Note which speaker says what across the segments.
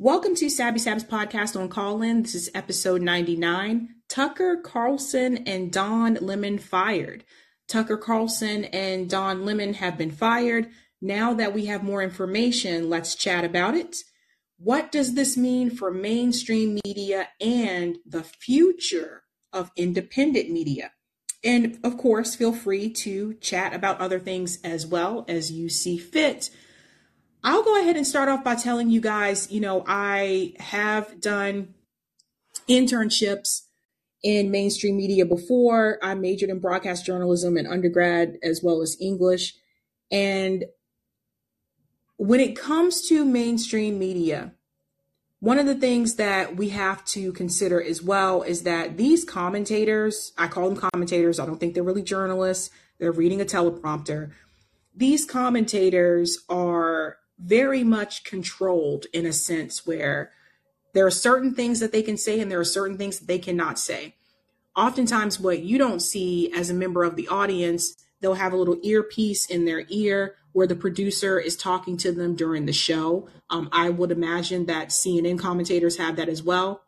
Speaker 1: Welcome to Sabby Sab's podcast on Callin. This is episode 99. Tucker Carlson and Don Lemon fired. Tucker Carlson and Don Lemon have been fired. Now that we have more information, let's chat about it. What does this mean for mainstream media and the future of independent media? And of course, feel free to chat about other things as well as you see fit. I'll go ahead and start off by telling you guys, you know, I have done internships in mainstream media before. I majored in broadcast journalism in undergrad as well as English. And when it comes to mainstream media, one of the things that we have to consider as well is that these commentators, I call them commentators, I don't think they're really journalists, they're reading a teleprompter. These commentators are very much controlled in a sense where there are certain things that they can say and there are certain things that they cannot say. Oftentimes, what you don't see as a member of the audience, they'll have a little earpiece in their ear where the producer is talking to them during the show. Um, I would imagine that CNN commentators have that as well,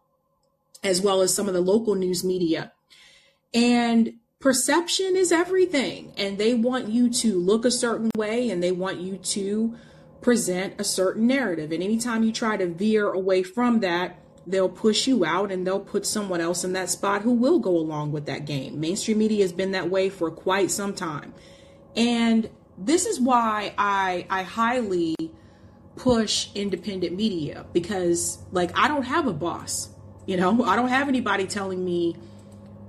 Speaker 1: as well as some of the local news media. And perception is everything. And they want you to look a certain way and they want you to present a certain narrative. And anytime you try to veer away from that, they'll push you out and they'll put someone else in that spot who will go along with that game. Mainstream media has been that way for quite some time. And this is why I I highly push independent media because like I don't have a boss. You know, I don't have anybody telling me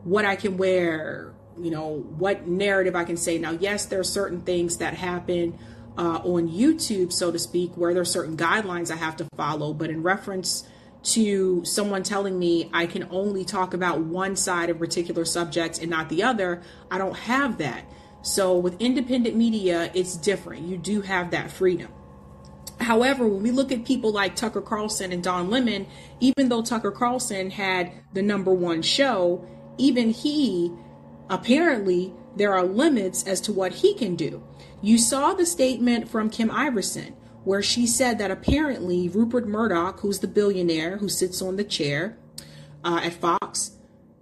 Speaker 1: what I can wear, you know, what narrative I can say. Now, yes, there are certain things that happen uh, on YouTube, so to speak, where there are certain guidelines I have to follow. But in reference to someone telling me I can only talk about one side of particular subjects and not the other, I don't have that. So with independent media, it's different. You do have that freedom. However, when we look at people like Tucker Carlson and Don Lemon, even though Tucker Carlson had the number one show, even he apparently there are limits as to what he can do. You saw the statement from Kim Iversen where she said that apparently Rupert Murdoch, who's the billionaire who sits on the chair uh, at Fox,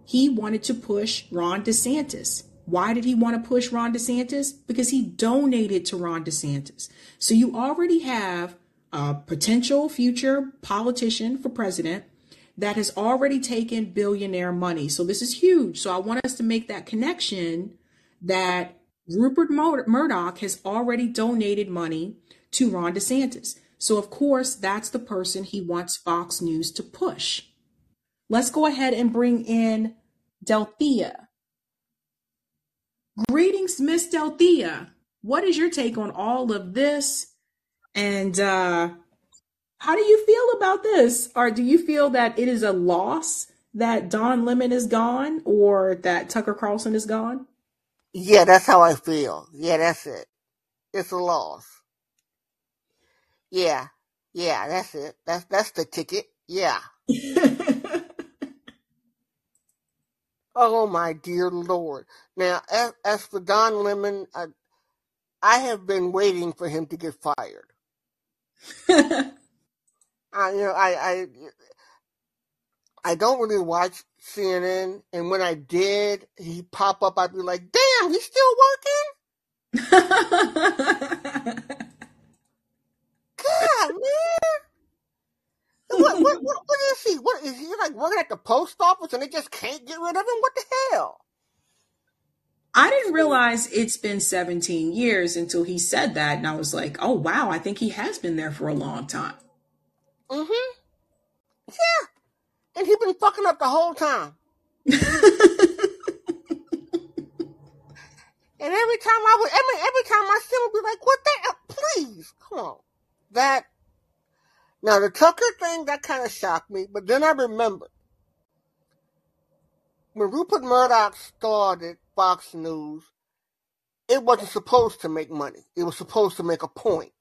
Speaker 1: he wanted to push Ron DeSantis. Why did he want to push Ron DeSantis? Because he donated to Ron DeSantis. So you already have a potential future politician for president that has already taken billionaire money. So this is huge. So I want us to make that connection that Rupert Murdoch has already donated money to Ron DeSantis. So, of course, that's the person he wants Fox News to push. Let's go ahead and bring in Delthea. Greetings, Miss Delthea. What is your take on all of this? And uh, how do you feel about this? Or do you feel that it is a loss that Don Lemon is gone or that Tucker Carlson is gone?
Speaker 2: Yeah, that's how I feel. Yeah, that's it. It's a loss. Yeah, yeah, that's it. That's that's the ticket. Yeah. oh my dear Lord! Now, as, as for Don Lemon, I, I have been waiting for him to get fired. I, you know, I, I, I don't really watch CNN, and when I did, he pop up. I'd be like, "Damn, he's still working." God, man. What, what, what, what is he? What is he like working at the post office and they just can't get rid of him? What the hell?
Speaker 1: I didn't realize it's been 17 years until he said that. And I was like, oh, wow, I think he has been there for a long time.
Speaker 2: Mm hmm. Yeah. And he's been fucking up the whole time. and every time I would, every, every time I him, would be like, what the hell? Please, come on that now the Tucker thing that kind of shocked me, but then I remembered when Rupert Murdoch started Fox News, it wasn't supposed to make money. It was supposed to make a point.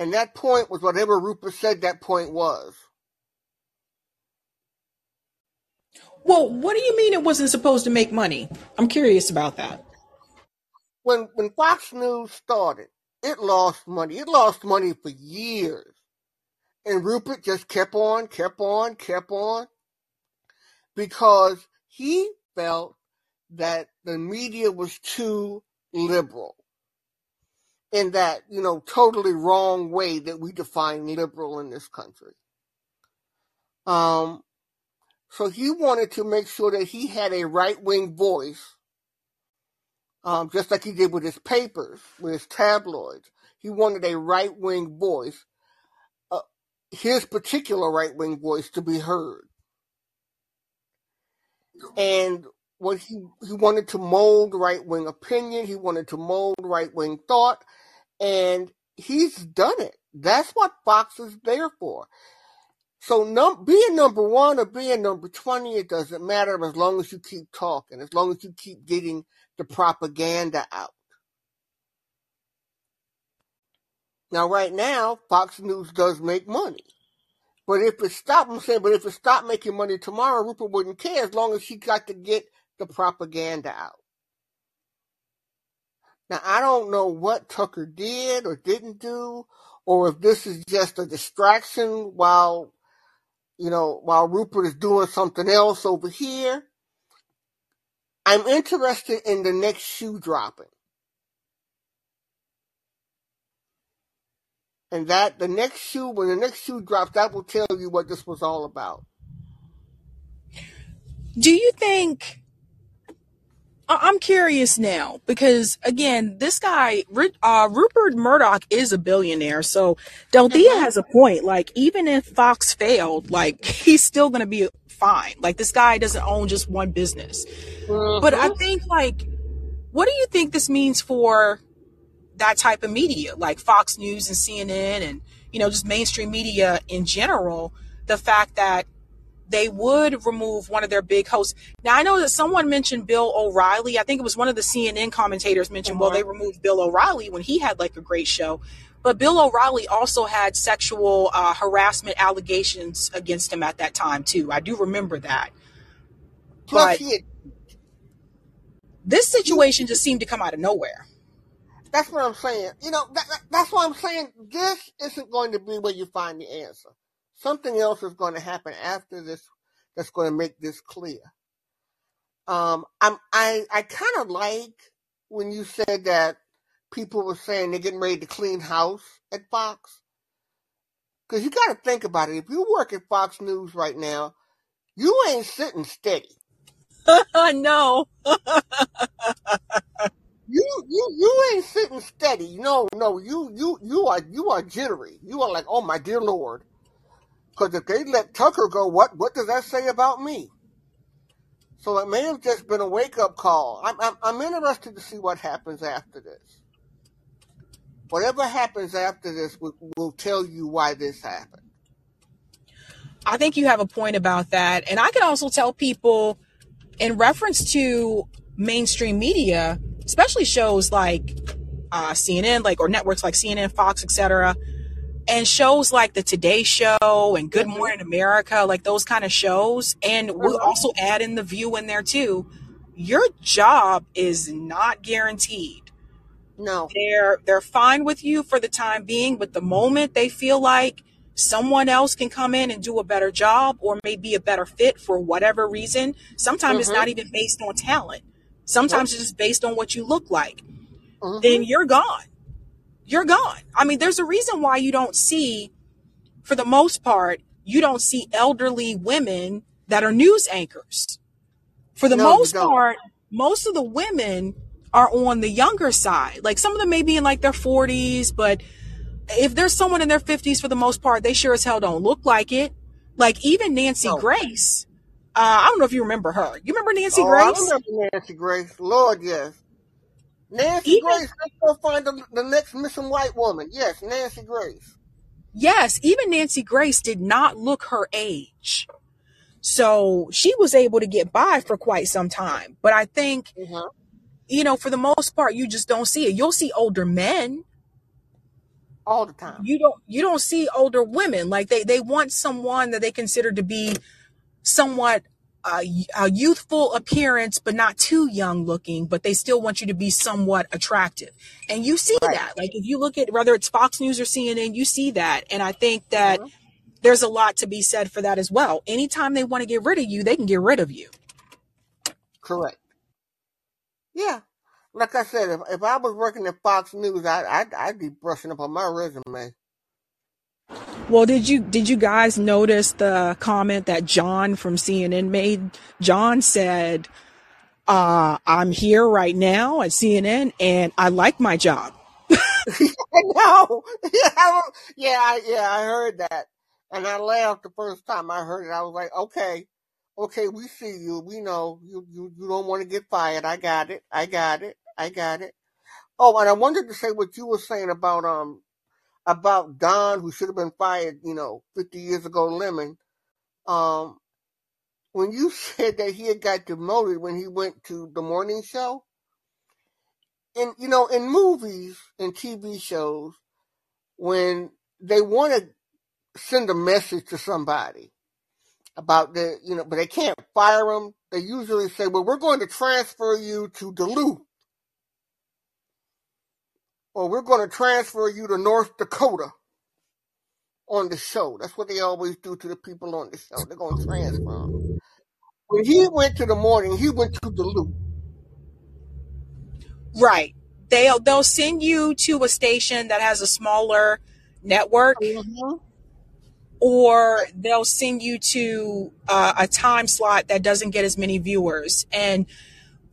Speaker 2: And that point was whatever Rupert said that point was.
Speaker 1: Well, what do you mean it wasn't supposed to make money? I'm curious about that.
Speaker 2: When when Fox News started, it lost money. It lost money for years. And Rupert just kept on, kept on, kept on because he felt that the media was too liberal in that, you know, totally wrong way that we define liberal in this country. Um, so he wanted to make sure that he had a right wing voice, um, just like he did with his papers, with his tabloids. He wanted a right wing voice, uh, his particular right wing voice to be heard. And what he, he wanted to mold right wing opinion, he wanted to mold right wing thought, and he's done it. That's what Fox is there for. So num- being number one or being number 20, it doesn't matter as long as you keep talking, as long as you keep getting the propaganda out. Now, right now, Fox News does make money. But if it stopped, I'm saying, but if it stopped making money tomorrow, Rupert wouldn't care as long as he got to get the propaganda out. Now, I don't know what Tucker did or didn't do, or if this is just a distraction while, you know, while Rupert is doing something else over here. I'm interested in the next shoe dropping. And that, the next shoe, when the next shoe drops, that will tell you what this was all about.
Speaker 1: Do you think I'm curious now because again, this guy, uh, Rupert Murdoch, is a billionaire. So Delthea mm-hmm. has a point. Like, even if Fox failed, like he's still going to be fine. Like, this guy doesn't own just one business. Mm-hmm. But I think, like, what do you think this means for that type of media, like Fox News and CNN, and you know, just mainstream media in general? The fact that they would remove one of their big hosts. Now, I know that someone mentioned Bill O'Reilly. I think it was one of the CNN commentators mentioned, well, they removed Bill O'Reilly when he had like a great show. But Bill O'Reilly also had sexual uh, harassment allegations against him at that time, too. I do remember that. But this situation just seemed to come out of nowhere.
Speaker 2: That's what I'm saying. You know, that, that, that's what I'm saying. This isn't going to be where you find the answer something else is going to happen after this that's going to make this clear. Um, I'm, I, I kind of like when you said that people were saying they're getting ready to clean house at Fox. Cause you gotta think about it. If you work at Fox News right now, you ain't sitting steady.
Speaker 1: no.
Speaker 2: you you you ain't sitting steady. No, no, you you you are you are jittery. You are like, oh my dear Lord. Because if they let Tucker go, what what does that say about me? So it may have just been a wake up call. I'm, I'm, I'm interested to see what happens after this. Whatever happens after this will, will tell you why this happened.
Speaker 1: I think you have a point about that. And I can also tell people in reference to mainstream media, especially shows like uh, CNN, like or networks like CNN, Fox, etc and shows like the Today Show and Good mm-hmm. Morning America, like those kind of shows, and we'll mm-hmm. also add in the View in there too. Your job is not guaranteed.
Speaker 2: No,
Speaker 1: they're they're fine with you for the time being, but the moment they feel like someone else can come in and do a better job or maybe a better fit for whatever reason, sometimes mm-hmm. it's not even based on talent. Sometimes it's just based on what you look like. Mm-hmm. Then you're gone you're gone. I mean, there's a reason why you don't see, for the most part, you don't see elderly women that are news anchors. For the no, most part, most of the women are on the younger side. Like some of them may be in like their 40s, but if there's someone in their 50s for the most part, they sure as hell don't look like it. Like even Nancy no. Grace. Uh, I don't know if you remember her. You remember Nancy
Speaker 2: oh,
Speaker 1: Grace?
Speaker 2: I remember Nancy Grace. Lord, yes. Nancy even, Grace, let's go find the, the next missing white woman. Yes, Nancy Grace.
Speaker 1: Yes, even Nancy Grace did not look her age. So she was able to get by for quite some time. But I think, mm-hmm. you know, for the most part, you just don't see it. You'll see older men
Speaker 2: all the time.
Speaker 1: You don't you don't see older women. Like they they want someone that they consider to be somewhat a, a youthful appearance, but not too young looking, but they still want you to be somewhat attractive. And you see
Speaker 2: Right.
Speaker 1: that. Like if you look at whether it's Fox News or CNN, you see that. And I think that
Speaker 2: Mhm.
Speaker 1: there's a lot to be said for that as well. Anytime they want to get rid of you, they can get rid of you.
Speaker 2: Correct. Yeah. Like I said, if, if I was working at Fox News, I, I'd, I'd be brushing up on my resume.
Speaker 1: Well, did you did you guys notice the comment that John from CNN made? John said, uh, "I'm here right now at CNN, and I like my job."
Speaker 2: I know. Yeah, I, yeah, I, heard that. And I laughed the first time I heard it. I was like, okay, okay, we see you. We know you, you, you don't want to get fired. I got it. I got it. I got it. Oh, and I wanted to say what you were saying about, um, about Don, who should have been fired, you know, 50 years ago, Lemon. Um, when you said that he had got demoted when he went to the morning show, and you know, in movies and TV shows, when they want to send a message to somebody about the, you know, but they can't fire them, they usually say, "Well, we're going to transfer you to Duluth, or we're going to transfer you to North Dakota." On the show, that's what they always do to the people on the show. They're going to transfer them. When he went to the morning, he went to Duluth.
Speaker 1: Right. They'll they'll send you to a station that has a smaller network,
Speaker 2: Mm-hmm.
Speaker 1: or they'll send you to uh, a time slot that doesn't get as many viewers. And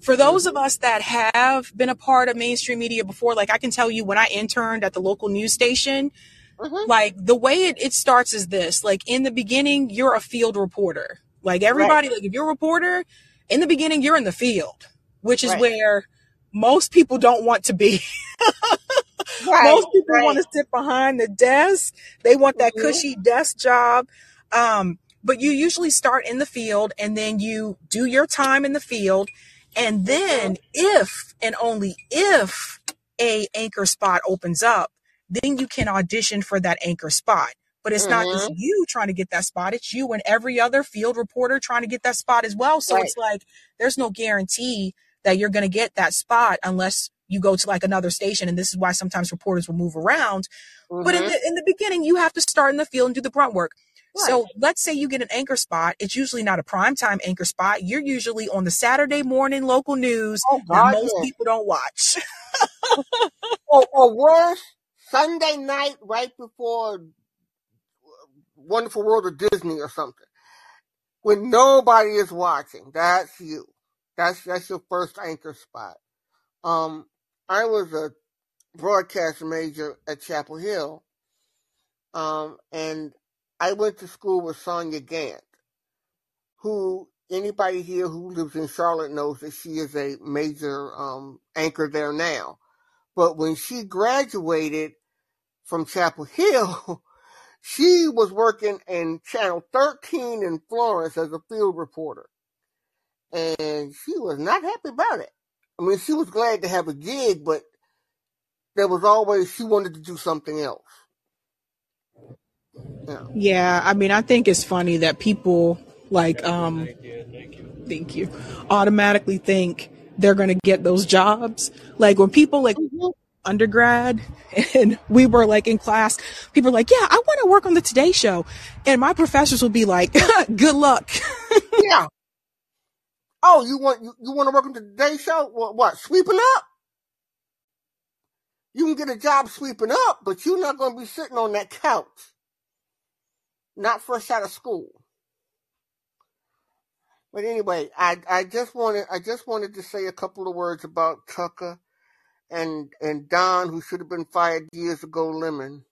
Speaker 1: for those of us that have been a part of mainstream media before, like I can tell you when I interned at the local news station,
Speaker 2: Mm-hmm.
Speaker 1: like the way it, it starts is this like in the beginning you're a field reporter like everybody like if you're a reporter in the beginning you're in the field which is
Speaker 2: Right.
Speaker 1: where most people don't want to be
Speaker 2: Right.
Speaker 1: most people
Speaker 2: right.
Speaker 1: want to sit behind the desk they want that
Speaker 2: Mhm.
Speaker 1: cushy desk job um, but you usually start in the field and then you do your time in the field and then if and only if a anchor spot opens up then you can audition for that anchor spot. But it's not just you trying to get that spot. It's you and every other field reporter trying to get that spot as well. So
Speaker 2: Right.
Speaker 1: it's like there's no guarantee that you're going to get that spot unless you go to like another station. And this is why sometimes reporters will move around. But in
Speaker 2: Mhm.
Speaker 1: the in the beginning you have to start in the field and do the grunt work so let's say you get an anchor spot it's usually not a primetime anchor spot you're usually on the saturday morning local news
Speaker 2: Oh
Speaker 1: that
Speaker 2: God,
Speaker 1: most
Speaker 2: yeah.
Speaker 1: people don't watch
Speaker 2: Or, or worse, Sunday night right before Wonderful World of Disney or something, when nobody is watching. That's you. That's that's your first anchor spot. Um, I was a broadcast major at Chapel Hill, um, and I went to school with Sonja Gantt, who anybody here who lives in Charlotte knows that she is a major um, anchor there now. But when she graduated from Chapel Hill, she was working in Channel 13 in Florence as a field reporter. And she was not happy about it. I mean, she was glad to have a gig, but there was always, she wanted to do something else. Yeah.
Speaker 1: Yeah, I mean, I think it's funny that people like um thank you automatically think they're going to get those jobs. Like when people like undergrad and we were like in class, people are like, "Yeah, I want to work on the Today show." And my professors will be like, "Good luck."
Speaker 2: Yeah. Oh, you want you, you want to work on the Today Show? What, what? Sweeping up? You can get a job sweeping up, but you're not going to be sitting on that couch. Not fresh out of school. But anyway, I I just wanted I just wanted to say a couple of words about Tucker and and Don, who should have been fired years ago. Lemon.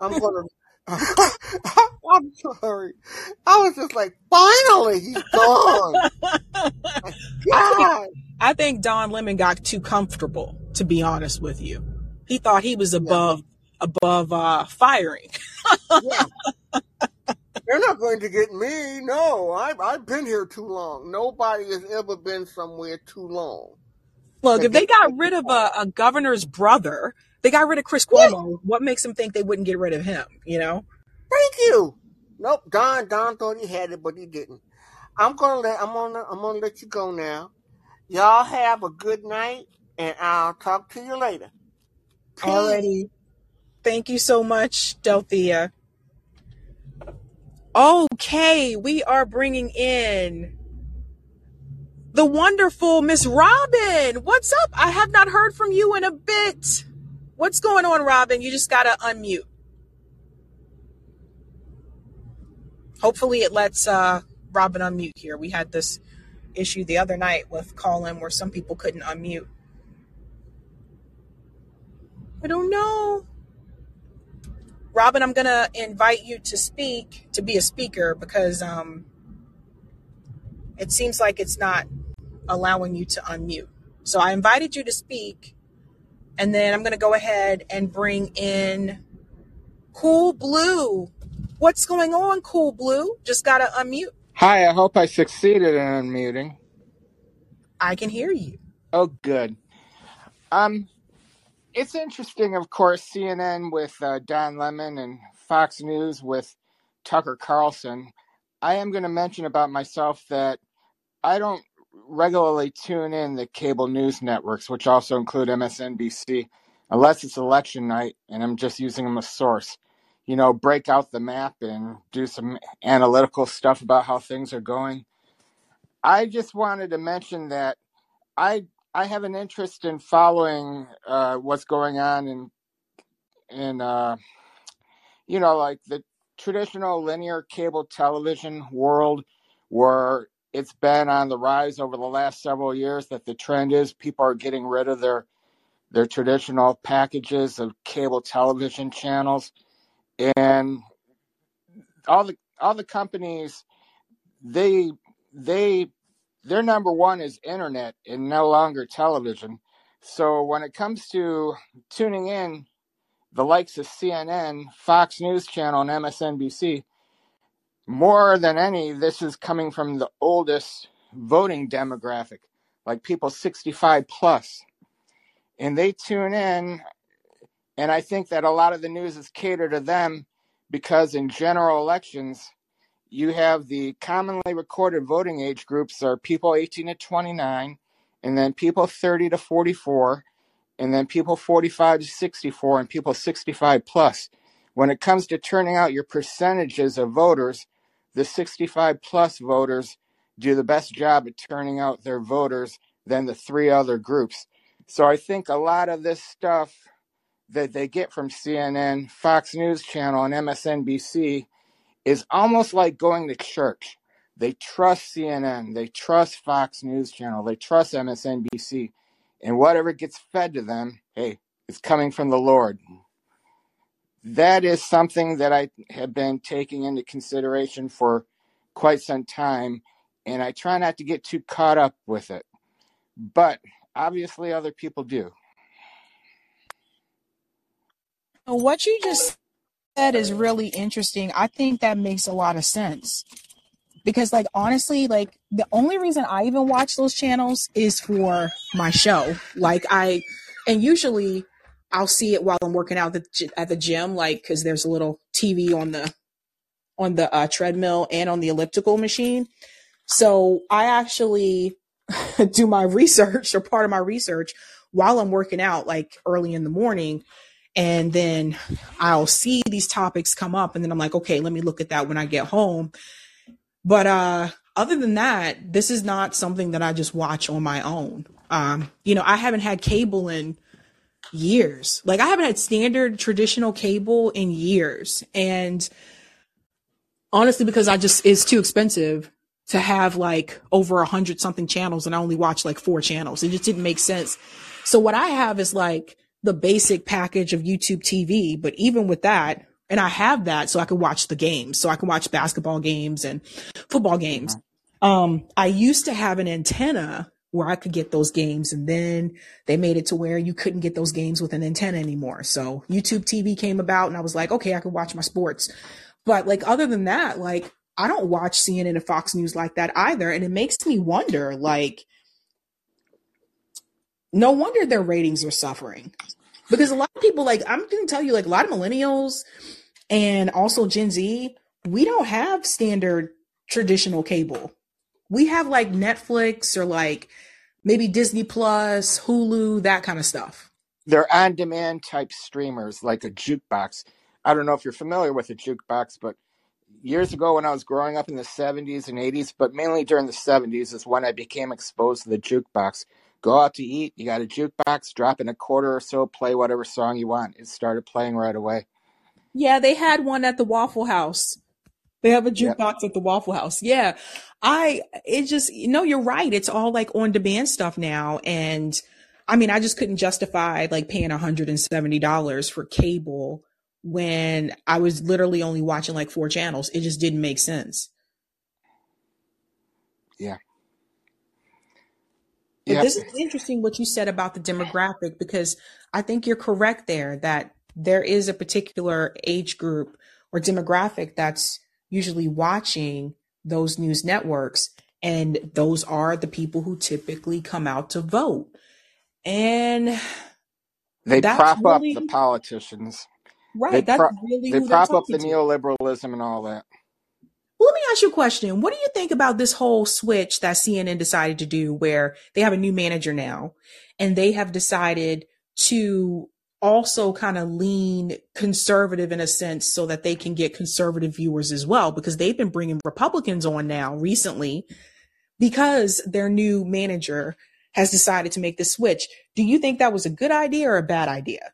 Speaker 2: I'm gonna. I'm sorry. I was just like, finally, he's gone. God.
Speaker 1: I think Don Lemon got too comfortable, to be honest with you. He thought he was above above uh firing.
Speaker 2: Yeah. They're not going to get me. No, I've, I've been here too long. Nobody has ever been somewhere too long.
Speaker 1: Look, if they got rid of a, a governor's brother, they got rid of Chris Cuomo. What makes them think they wouldn't get rid of him? You know?
Speaker 2: Thank you. Nope, Don Don thought he had it, but he didn't. I'm gonna let I'm gonna I'm gonna let you go now. Y'all have a good night, and I'll talk to you later. Peace.
Speaker 1: Alrighty. Thank you so much, Delthea. Okay, we are bringing in the wonderful Miss Robin. What's up? I have not heard from you in a bit. What's going on, Robin? You just gotta unmute. Hopefully, it lets uh, Robin unmute here. We had this issue the other night with Callin where some people couldn't unmute. I don't know. Robin, I'm gonna invite you to speak to be a speaker because um, it seems like it's not allowing you to unmute. So I invited you to speak, and then I'm gonna go ahead and bring in Cool Blue. What's going on, Cool Blue? Just gotta unmute.
Speaker 3: Hi, I hope I succeeded in unmuting.
Speaker 1: I can hear you.
Speaker 3: Oh, good. Um, it's interesting, of course, CNN with uh, Don Lemon and Fox News with Tucker Carlson. I am going to mention about myself that I don't regularly tune in the cable news networks, which also include MSNBC, unless it's election night and I'm just using them as source. You know, break out the map and do some analytical stuff about how things are going. I just wanted to mention that I I have an interest in following uh, what's going on in in uh, you know like the traditional linear cable television world, where it's been on the rise over the last several years. That the trend is people are getting rid of their their traditional packages of cable television channels, and all the all the companies they they their number one is internet and no longer television. So when it comes to tuning in, the likes of CNN, Fox News Channel, and MSNBC, more than any, this is coming from the oldest voting demographic, like people 65 plus. And they tune in, and I think that a lot of the news is catered to them because in general elections, you have the commonly recorded voting age groups are people 18 to 29 and then people 30 to 44 and then people 45 to 64 and people 65 plus. When it comes to turning out your percentages of voters the 65 plus voters do the best job at turning out their voters than the three other groups. So i think a lot of this stuff that they get from cnn fox news channel and msnbc is almost like going to church. They trust CNN, they trust Fox News Channel, they trust MSNBC, and whatever gets fed to them, hey, it's coming from the Lord. That is something that I have been taking into consideration for quite some time, and I try not to get too caught up with it. But obviously, other people do.
Speaker 1: What you just that is really interesting. I think that makes a lot of sense. Because like honestly, like the only reason I even watch those channels is for my show. Like I and usually I'll see it while I'm working out at the gym like cuz there's a little TV on the on the uh, treadmill and on the elliptical machine. So I actually do my research or part of my research while I'm working out like early in the morning and then I'll see these topics come up and then I'm like, okay, let me look at that when I get home. But uh other than that, this is not something that I just watch on my own. Um, you know, I haven't had cable in years. Like I haven't had standard traditional cable in years. And honestly, because I just it's too expensive to have like over a hundred something channels and I only watch like four channels. It just didn't make sense. So what I have is like the basic package of YouTube TV. But even with that, and I have that so I can watch the games, so I can watch basketball games and football games. Um, I used to have an antenna where I could get those games, and then they made it to where you couldn't get those games with an antenna anymore. So YouTube TV came about, and I was like, okay, I can watch my sports. But like, other than that, like, I don't watch CNN and Fox News like that either. And it makes me wonder, like, no wonder their ratings are suffering because a lot of people like i'm going to tell you like a lot of millennials and also gen z we don't have standard traditional cable. We have like Netflix or like maybe Disney Plus, Hulu, that kind of stuff.
Speaker 3: They're on demand type streamers like a jukebox. I don't know if you're familiar with a jukebox, but years ago when I was growing up in the 70s and 80s, but mainly during the 70s is when I became exposed to the jukebox. Go out to eat, you got a jukebox, drop in a quarter or so, play whatever song you want. It started playing right away.
Speaker 1: Yeah, they had one at the Waffle House. They have a
Speaker 3: Yep.
Speaker 1: jukebox at the Waffle House. Yeah. I, it just, no, you're right. It's all like on demand stuff now. And I mean, I just couldn't justify like paying $170 for cable when I was literally only watching like four channels. It just didn't make sense.
Speaker 3: Yeah.
Speaker 1: This is interesting what you said about the demographic because I think you're correct there that there is a particular age group or demographic that's usually watching those news networks and those are the people who typically come out to vote. And
Speaker 3: They prop up the
Speaker 1: really
Speaker 3: politicians. They
Speaker 1: right, that's
Speaker 3: pro-
Speaker 1: really
Speaker 3: they prop up the
Speaker 1: to.
Speaker 3: neoliberalism and all that.
Speaker 1: Let me ask you a question. What do you think about this whole switch that CNN decided to do where they have a new manager now and they have decided to also kind of lean conservative in a sense so that they can get conservative viewers as well because they've been bringing Republicans on now recently because their new manager has decided to make the switch. Do you think that was a good idea or a bad idea?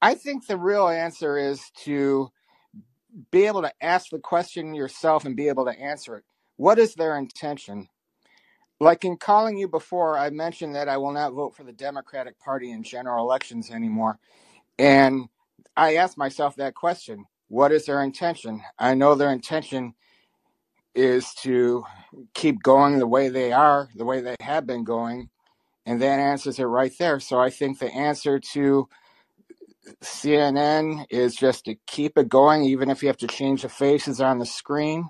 Speaker 3: I think the real answer is to be able to ask the question yourself and be able to answer it. What is their intention? Like in calling you before, I mentioned that I will not vote for the Democratic Party in general elections anymore. And I asked myself that question What is their intention? I know their intention is to keep going the way they are, the way they have been going. And that answers it right there. So I think the answer to CNN is just to keep it going, even if you have to change the faces on the screen,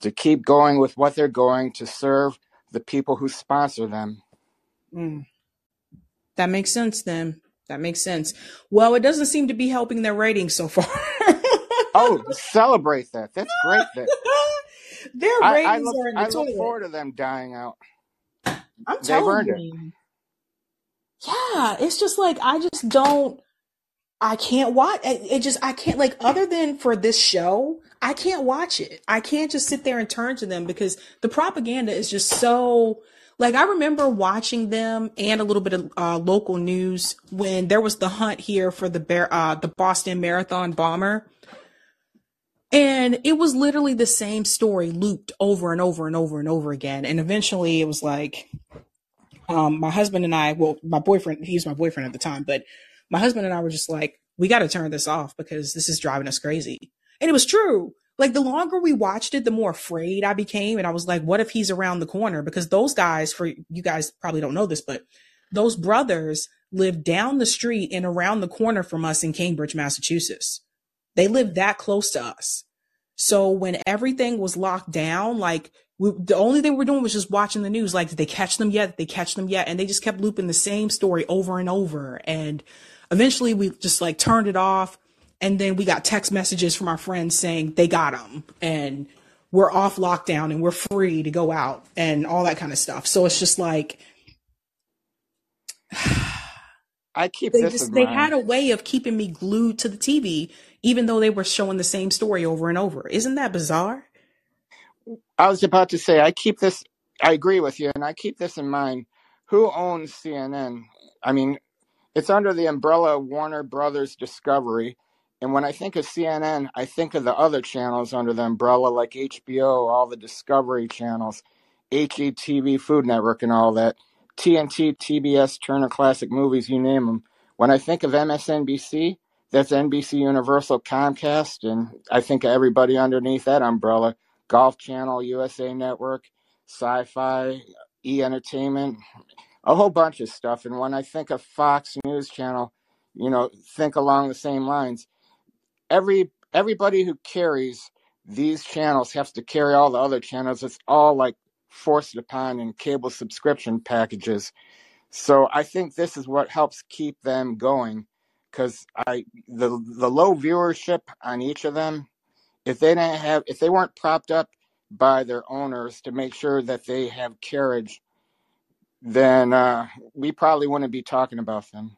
Speaker 3: to keep going with what they're going to serve the people who sponsor them.
Speaker 1: Mm, that makes sense then. That makes sense. Well, it doesn't seem to be helping their ratings so far.
Speaker 3: Oh, celebrate that. That's great. That
Speaker 1: Their
Speaker 3: I, I
Speaker 1: ratings
Speaker 3: look
Speaker 1: are in the
Speaker 3: I look
Speaker 1: toilet.
Speaker 3: forward to them dying out.
Speaker 1: I'm
Speaker 3: They've
Speaker 1: telling
Speaker 3: earned it.
Speaker 1: you. Yeah, it's just like I just don't I can't watch it, just I can't like other than for this show, I can't watch it. I can't just sit there and turn to them because the propaganda is just so like I remember watching them and a little bit of uh, local news when there was the hunt here for the bear uh, the Boston Marathon bomber and it was literally the same story looped over and over and over and over again and eventually it was like um, my husband and I, well, my boyfriend, he was my boyfriend at the time, but my husband and I were just like, we got to turn this off because this is driving us crazy. And it was true. Like the longer we watched it, the more afraid I became. And I was like, what if he's around the corner? Because those guys, for you guys probably don't know this, but those brothers live down the street and around the corner from us in Cambridge, Massachusetts. They live that close to us. So when everything was locked down, like we, the only thing we were doing was just watching the news. Like, did they catch them yet? Did they catch them yet? And they just kept looping the same story over and over. And eventually we just like turned it off. And then we got text messages from our friends saying they got them and we're off lockdown and we're free to go out and all that kind of stuff. So it's just like,
Speaker 3: I keep
Speaker 1: they
Speaker 3: this
Speaker 1: just, they
Speaker 3: mind.
Speaker 1: had a way of keeping me glued to the TV, even though they were showing the same story over and over. Isn't that bizarre?
Speaker 3: I was about to say I keep this. I agree with you, and I keep this in mind. Who owns CNN? I mean, it's under the umbrella of Warner Brothers Discovery. And when I think of CNN, I think of the other channels under the umbrella, like HBO, all the Discovery channels, HGTV, Food Network, and all that. TNT, TBS, Turner Classic Movies, you name them. When I think of MSNBC, that's NBC Universal Comcast, and I think of everybody underneath that umbrella. Golf Channel, USA Network, Sci Fi, E Entertainment, a whole bunch of stuff. And when I think of Fox News Channel, you know, think along the same lines. Every everybody who carries these channels has to carry all the other channels. It's all like forced upon in cable subscription packages. So I think this is what helps keep them going because I the the low viewership on each of them if they didn't have if they weren't propped up by their owners to make sure that they have carriage, then uh, we probably wouldn't be talking about them.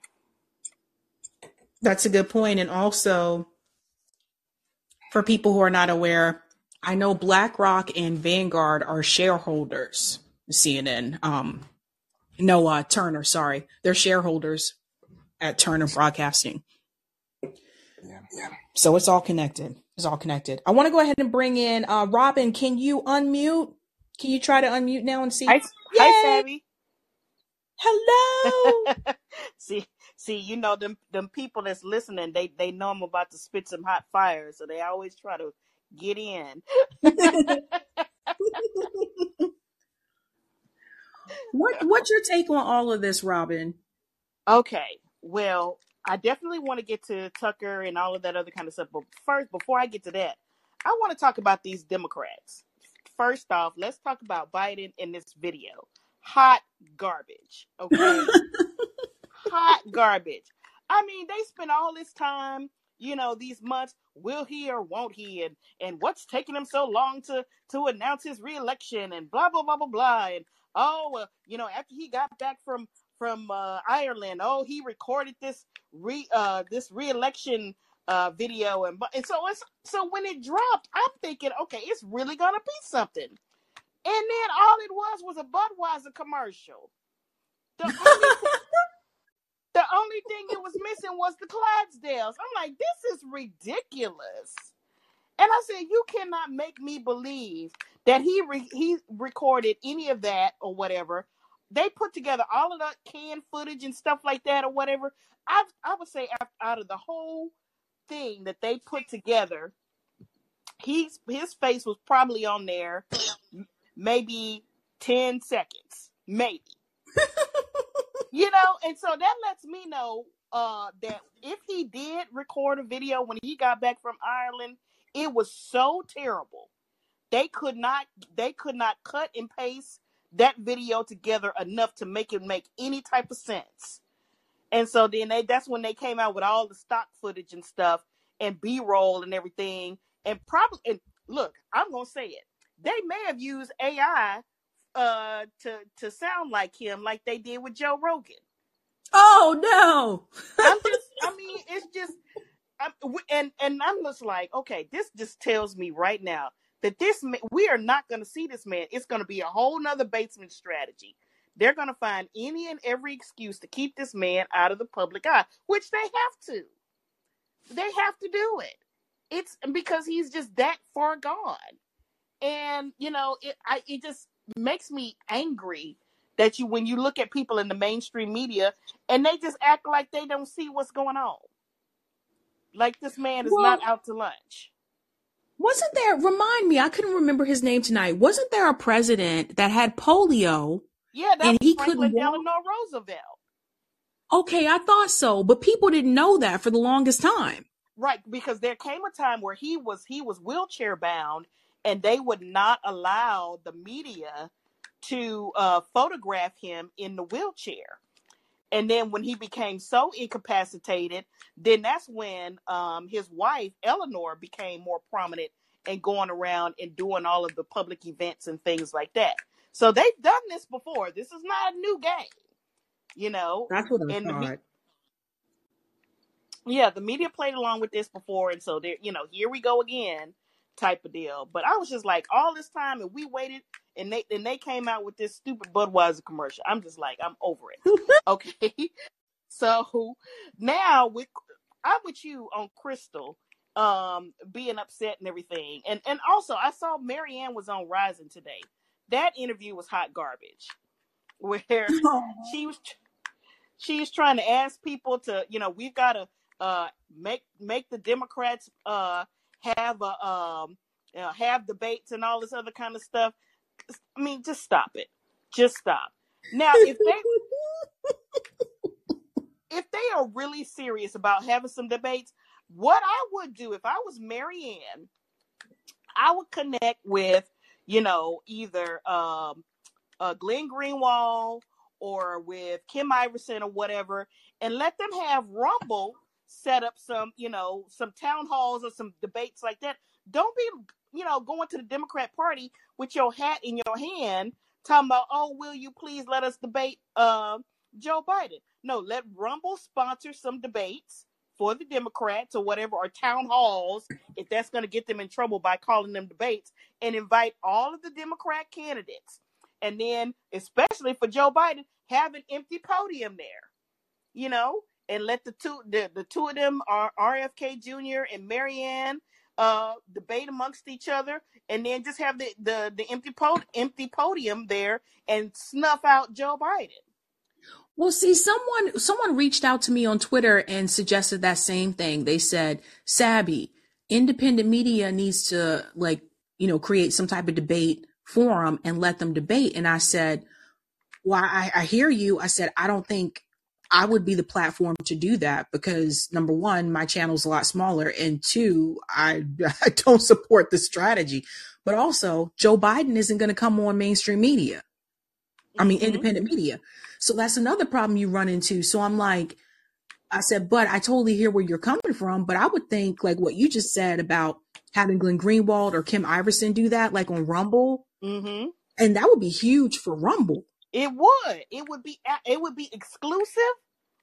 Speaker 1: That's a good point. And also, for people who are not aware, I know BlackRock and Vanguard are shareholders. CNN, um, no, uh, Turner, sorry, they're shareholders at Turner Broadcasting.
Speaker 3: Yeah, yeah.
Speaker 1: So it's all connected. It's all connected. I want to go ahead and bring in uh, Robin. Can you unmute? Can you try to unmute now and see?
Speaker 4: Hi, hi, Sabby.
Speaker 1: Hello.
Speaker 4: see, see, you know them them people that's listening. They they know I'm about to spit some hot fire, so they always try to get in.
Speaker 1: what What's your take on all of this, Robin?
Speaker 4: Okay, well, I definitely want to get to Tucker and all of that other kind of stuff. But first, before I get to that, I want to talk about these Democrats. First off, let's talk about Biden in this video. Hot garbage. Okay. Hot garbage. I mean, they spent all this time, you know, these months, will he or won't he, and and what's taking him so long to to announce his reelection, and blah blah blah blah blah, and oh, uh, you know, after he got back from from uh, Ireland, oh, he recorded this re uh this reelection uh video, and and so it's so when it dropped, I'm thinking, okay, it's really gonna be something, and then all it was was a Budweiser commercial. The only, the only thing it was missing was the Clydesdales. I'm like, this is ridiculous. And I said, you cannot make me believe that he re- he recorded any of that or whatever. They put together all of that canned footage and stuff like that or whatever. I I would say out of the whole thing that they put together, he's his face was probably on there maybe 10 seconds, maybe. you know, and so that lets me know uh that if he did record a video when he got back from Ireland, it was so terrible. They could not they could not cut and paste that video together enough to make it make any type of sense. And so then they that's when they came out with all the stock footage and stuff and B-roll and everything. And probably and look, I'm gonna say it. They may have used AI uh to to sound like him like they did with Joe Rogan.
Speaker 1: Oh no.
Speaker 4: I'm just I mean, it's just I'm, and and I'm just like, okay, this just tells me right now that this man, we are not going to see this man. It's going to be a whole nother basement strategy. They're going to find any and every excuse to keep this man out of the public eye, which they have to. They have to do it. It's because he's just that far gone, and you know, it I it just makes me angry that you when you look at people in the mainstream media and they just act like they don't see what's going on. Like this man is well, not out to lunch.
Speaker 1: Wasn't there, remind me, I couldn't remember his name tonight. Wasn't there a president that had polio?
Speaker 4: Yeah, and he Franklin couldn't Delano Roosevelt.
Speaker 1: Okay, I thought so, but people didn't know that for the longest time.
Speaker 4: Right, because there came a time where he was he was wheelchair bound and they would not allow the media to uh, photograph him in the wheelchair. And then when he became so incapacitated, then that's when um, his wife Eleanor became more prominent and going around and doing all of the public events and things like that. So they've done this before. This is not a new game, you know.
Speaker 1: That's what I and thought. The,
Speaker 4: yeah, the media played along with this before, and so there, you know, here we go again, type of deal. But I was just like, all this time, and we waited and they and they came out with this stupid Budweiser commercial. I'm just like, I'm over it. okay. So now with I'm with you on Krystal um being upset and everything. And and also I saw Marianne was on Rising today. That interview was hot garbage. Where she was she's trying to ask people to, you know, we've got to uh make make the Democrats uh have a um you know, have debates and all this other kind of stuff. I mean, just stop it. Just stop. Now, if they if they are really serious about having some debates, what I would do if I was Marianne, I would connect with, you know, either um, uh, Glenn Greenwald or with Kim Iversen or whatever, and let them have Rumble set up some, you know, some town halls or some debates like that. Don't be, you know, going to the Democrat Party with your hat in your hand, talking about, oh, will you please let us debate uh, Joe Biden? No, let Rumble sponsor some debates for the Democrats or whatever, or town halls, if that's going to get them in trouble by calling them debates, and invite all of the Democrat candidates. And then, especially for Joe Biden, have an empty podium there, you know, and let the two the, the two of them are RFK Jr. and Marianne uh debate amongst each other and then just have the the, the empty pod, empty podium there and snuff out Joe Biden.
Speaker 1: Well, see, someone someone reached out to me on Twitter and suggested that same thing. They said, "Sabby, independent media needs to like, you know, create some type of debate forum and let them debate." And I said, "Well, I, I hear you." I said, "I don't think I would be the platform to do that because number one, my channel's a lot smaller, and two, I I don't support the strategy. But also, Joe Biden isn't going to come on mainstream media. I mean,
Speaker 4: Mm-hmm.
Speaker 1: independent media. So that's another problem you run into. So I'm like, I said, but I totally hear where you're coming from. But I would think like what you just said about having Glenn Greenwald or Kim Iversen do that, like on Rumble,
Speaker 4: Mm-hmm.
Speaker 1: and that would be huge for Rumble.
Speaker 4: It would. It would be. It would be exclusive.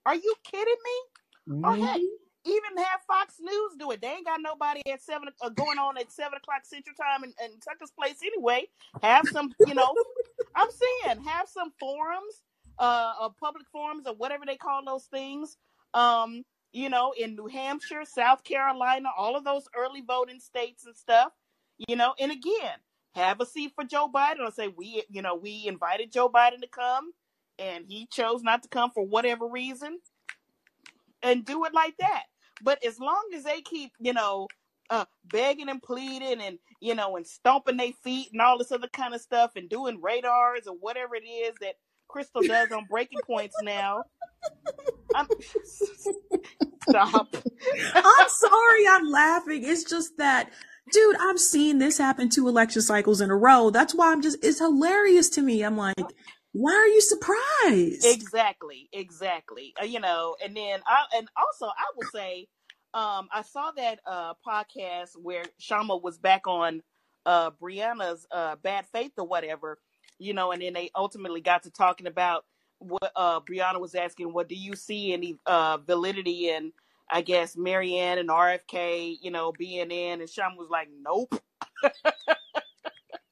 Speaker 4: Are you kidding me? Or heck, even have Fox News do it. They ain't got nobody at seven uh, going on at seven o'clock Central Time in, in Tucker's place anyway. Have some, you know. I'm saying have some forums, uh, uh, public forums or whatever they call those things. Um, you know, in New Hampshire, South Carolina, all of those early voting states and stuff. You know, and again, have a seat for Joe Biden or say we, you know, we invited Joe Biden to come and he chose not to come for whatever reason and do it like that. But as long as they keep, you know, uh, begging and pleading and, you know, and stomping their feet and all this other kind of stuff and doing radars or whatever it is that Krystal does on breaking points now. I'm, stop.
Speaker 1: I'm sorry, I'm laughing. It's just that, dude, I've seen this happen two election cycles in a row. That's why I'm just, it's hilarious to me. I'm like, why are you surprised?
Speaker 4: Exactly, exactly. Uh, you know, and then I and also I will say, um, I saw that uh podcast where Shama was back on uh Briahna's uh bad faith or whatever, you know, and then they ultimately got to talking about what uh Brianna was asking, what do you see any uh validity in I guess Marianne and RFK, you know, being in and Sean was like, Nope.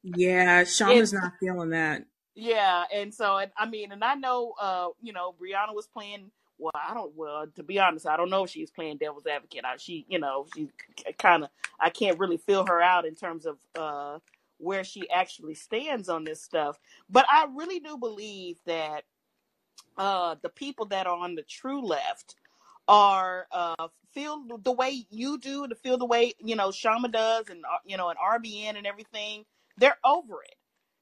Speaker 1: Yeah, Shauna's not feeling that.
Speaker 4: Yeah, and so and I mean, and I know, uh, you know, Briahna was playing. Well, I don't. Well, to be honest, I don't know if she's playing devil's advocate. I, she, you know, she kind of. I can't really feel her out in terms of uh, where she actually stands on this stuff. But I really do believe that uh, the people that are on the true left are uh, feel the way you do, to feel the way you know Shama does, and uh, you know, and RBN and everything. They're over it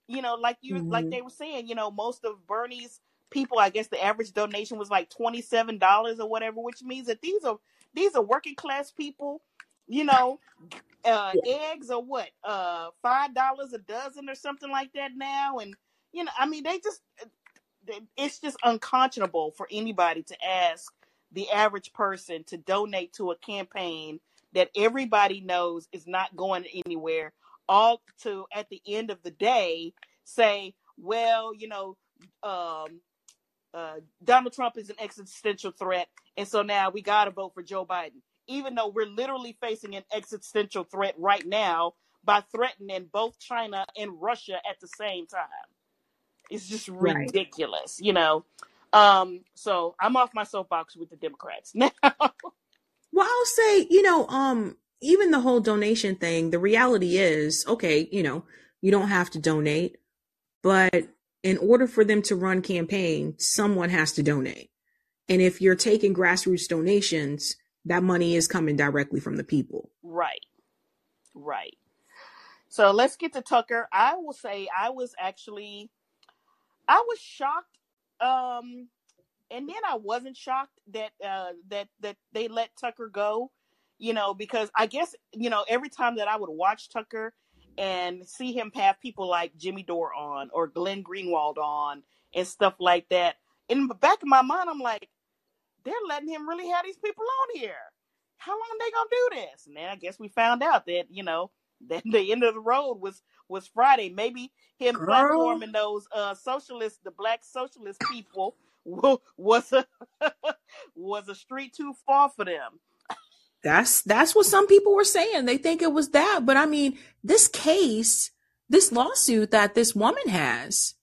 Speaker 4: you know, like you like
Speaker 1: Mhm.
Speaker 4: they were saying, you know, most of Bernie's people, I guess the average donation was like twenty seven dollars or whatever, which means that these are these are working class people, you know, uh eggs or what, uh five dollars a dozen or something like that now, and you know, I mean, they just it's just unconscionable for anybody to ask the average person to donate to a campaign that everybody knows is not going anywhere all to at the end of the day say well you know um uh donald trump is an existential threat and so now we got to vote for joe biden. Even though we're literally facing an existential threat right now by threatening both china and russia at the same time. It's just
Speaker 1: Right.
Speaker 4: ridiculous you know um so i'm off my soapbox with the democrats now
Speaker 1: Well, I'll say, you know, um, even the whole donation thing, the reality is, okay, you know, you don't have to donate, but in order for them to run campaign, someone has to donate. And if you're taking grassroots donations, that money is coming directly from the people.
Speaker 4: Right. Right. So let's get to Tucker. I will say I was actually I was shocked um and then I wasn't shocked that uh that that they let Tucker go, you know, because I guess, you know, every time that I would watch Tucker and see him have people like Jimmy Dore on or Glenn Greenwald on and stuff like that, in the back of my mind I'm like they're letting him really have these people on here. How long are they gonna do this? And then I guess we found out that you know that the end of the road was was Friday. Maybe him
Speaker 1: Girl.
Speaker 4: platforming those uh socialists, the black socialist people, was a was a street too far for them.
Speaker 1: That's that's what some people were saying. They think it was that, but I mean, this case, this lawsuit that this woman has,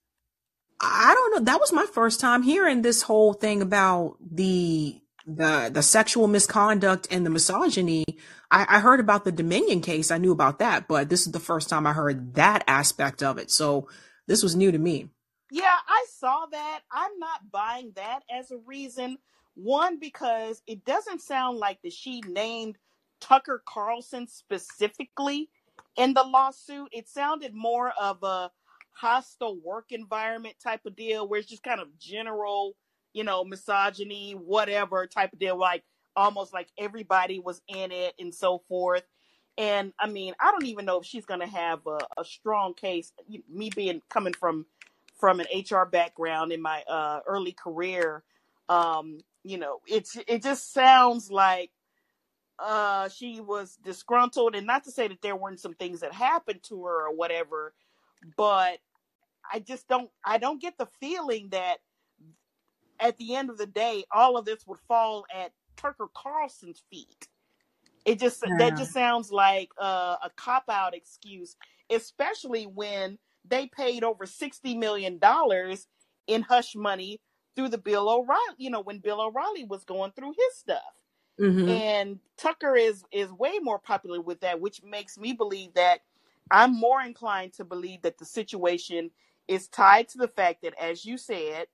Speaker 1: I don't know. That was my first time hearing this whole thing about the the the sexual misconduct and the misogyny. I, I heard about the Dominion case. I knew about that, but this is the first time I heard that aspect of it. So this was new to me.
Speaker 4: Yeah, I saw that. I'm not buying that as a reason. One, because it doesn't sound like that she named Tucker Carlson specifically in the lawsuit. It sounded more of a hostile work environment type of deal where it's just kind of general, you know, misogyny, whatever type of deal, like almost like everybody was in it and so forth. And I mean, I don't even know if she's going to have a, a strong case. Me being coming from from an HR background in my uh, early career, um, you know, it's it just sounds like uh, she was disgruntled, and not to say that there weren't some things that happened to her or whatever, but I just don't I don't get the feeling that at the end of the day, all of this would fall at Tucker Carlson's feet. It just
Speaker 1: Yeah.
Speaker 4: that just sounds like uh, a cop out excuse, especially when they paid over sixty million dollars in hush money through the Bill O'Reilly. You know, when Bill O'Reilly was going through his stuff,
Speaker 1: hmm
Speaker 4: and Tucker is is way more popular with that, which makes me believe that I'm more inclined to believe that the situation is tied to the fact that, as you said,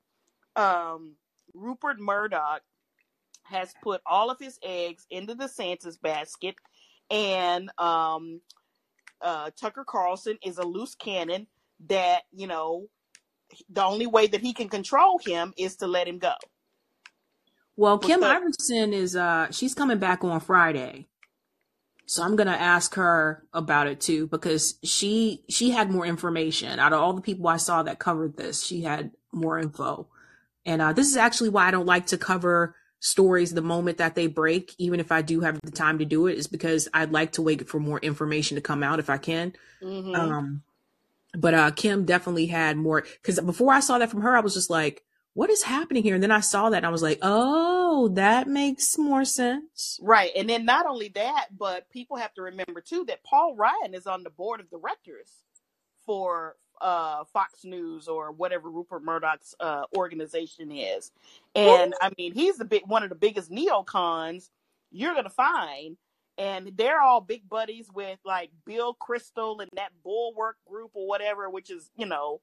Speaker 4: um, Rupert Murdoch has put all of his eggs into DeSantis' basket, and um, uh, Tucker Carlson is a loose cannon that you know the only way that he can control him is to let him go.
Speaker 1: Well, Kim
Speaker 4: Because
Speaker 1: Iversen is uh she's coming back on Friday. So I'm gonna ask her about it too because she she had more information. Out of all the people I saw that covered this, she had more info. And uh this is actually why I don't like to cover stories the moment that they break, even if I do have the time to do it, is because I'd like to wait for more information to come out if I can.
Speaker 4: hmm
Speaker 1: Um but uh Kim definitely had more because before I saw that from her, I was just like, what is happening here? And then I saw that and I was like, oh, that makes more sense.
Speaker 4: Right. And then not only that, but people have to remember too that Paul Ryan is on the board of directors for uh Fox News or whatever Rupert Murdoch's uh organization is. And I mean, he's the big one of the biggest neocons you're gonna find. And they're all big buddies with like Bill Kristol and that Bulwark group or whatever, which is, you know,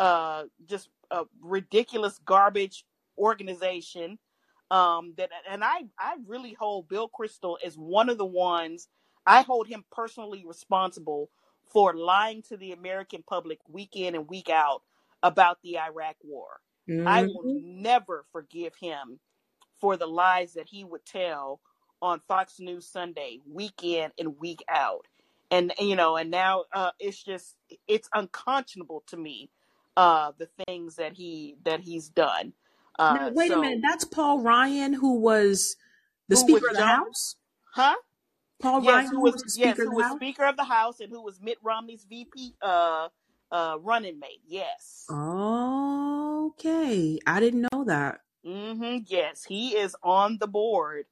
Speaker 4: uh just a ridiculous garbage organization um that and i i really hold bill kristol as one of the ones i hold him personally responsible for lying to the american public week in and week out about the iraq war. I will never forgive him for the lies that he would tell on fox news sunday week in and week out. And you know and now uh it's just it's unconscionable to me uh the things that he that he's done.
Speaker 1: Now,
Speaker 4: uh
Speaker 1: wait a minute. That's Paul Ryan, who was the
Speaker 4: who
Speaker 1: Speaker
Speaker 4: was
Speaker 1: of the
Speaker 4: John
Speaker 1: House?
Speaker 4: huh
Speaker 1: Paul
Speaker 4: yes
Speaker 1: Ryan,
Speaker 4: who was
Speaker 1: was
Speaker 4: yes
Speaker 1: Speaker
Speaker 4: who
Speaker 1: of the
Speaker 4: was
Speaker 1: House?
Speaker 4: speaker of the house and who was mitt romney's vp uh uh running mate yes
Speaker 1: Okay. I didn't know that.
Speaker 4: hmm yes he is on the board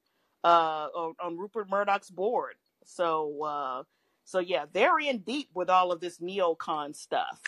Speaker 4: uh on, on rupert murdoch's board so uh so yeah they're in deep with all of this neocon stuff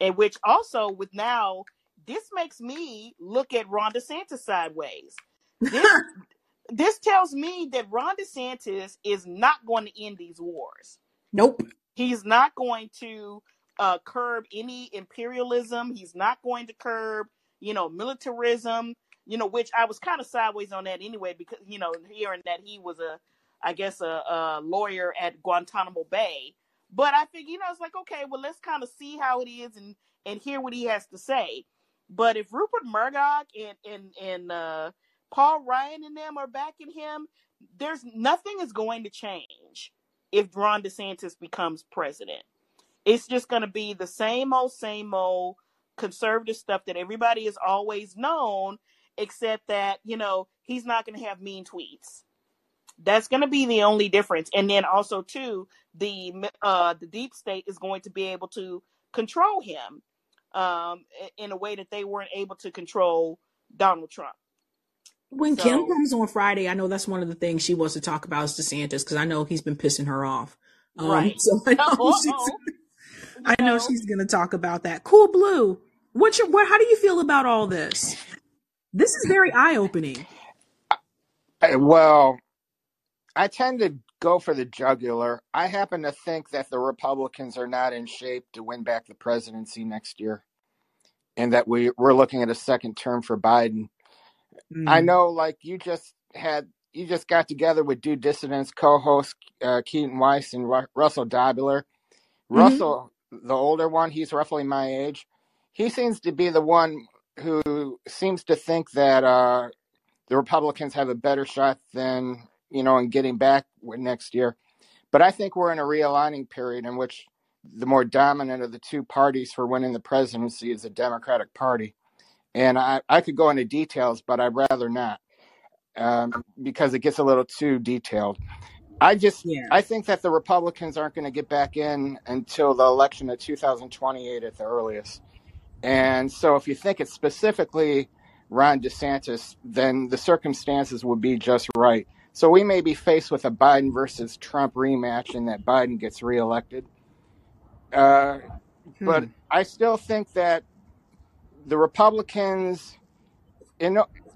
Speaker 4: and which also with now this makes me look at ron desantis sideways this this tells me that ron desantis is not going to end these wars
Speaker 1: Nope.
Speaker 4: he's not going to uh, curb any imperialism. He's not going to curb, you know, militarism. You know, which I was kind of sideways on that anyway, because you know, hearing that he was a, I guess a, a lawyer at Guantanamo Bay. But I think you know, it's like okay, well, let's kind of see how it is and and hear what he has to say. But if Rupert Murdoch and and and uh, Paul Ryan and them are backing him, there's nothing is going to change if Ron DeSantis becomes president. It's just going to be the same old, same old conservative stuff that everybody has always known. except that you know he's not going to have mean tweets. That's going to be the only difference. And then also too, the uh, the deep state is going to be able to control him um, in a way that they weren't able to control Donald Trump.
Speaker 1: When so, Kim comes on Friday, I know that's one of the things she wants to talk about is DeSantis because I know he's been pissing her off. Um, right. So I know, she's, I know she's going to talk about that. Cool Blue. What's your what? How do you feel about all this? This is very eye opening.
Speaker 3: Well, I tend to go for the jugular. I happen to think that the Republicans are not in shape to win back the presidency next year, and that we we're looking at a second term for Biden. Mm. I know, like you just had, you just got together with Due Dissidence co-host uh, Keaton Weiss and Ru- Russell Dobular. Mm-hmm. Russell, the older one, he's roughly my age. He seems to be the one who seems to think that uh, the Republicans have a better shot than you know, in getting back next year. But I think we're in a realigning period in which the more dominant of the two parties for winning the presidency is the Democratic Party. And I, I could go into details, but I'd rather not um, because it gets a little too detailed. I just yeah. I think that the Republicans aren't going to get back in until the election of 2028 at the earliest. And so if you think it's specifically Ron DeSantis, then the circumstances would be just right. So we may be faced with a Biden versus Trump rematch and that Biden gets reelected. Uh, hmm. But I still think that the Republicans,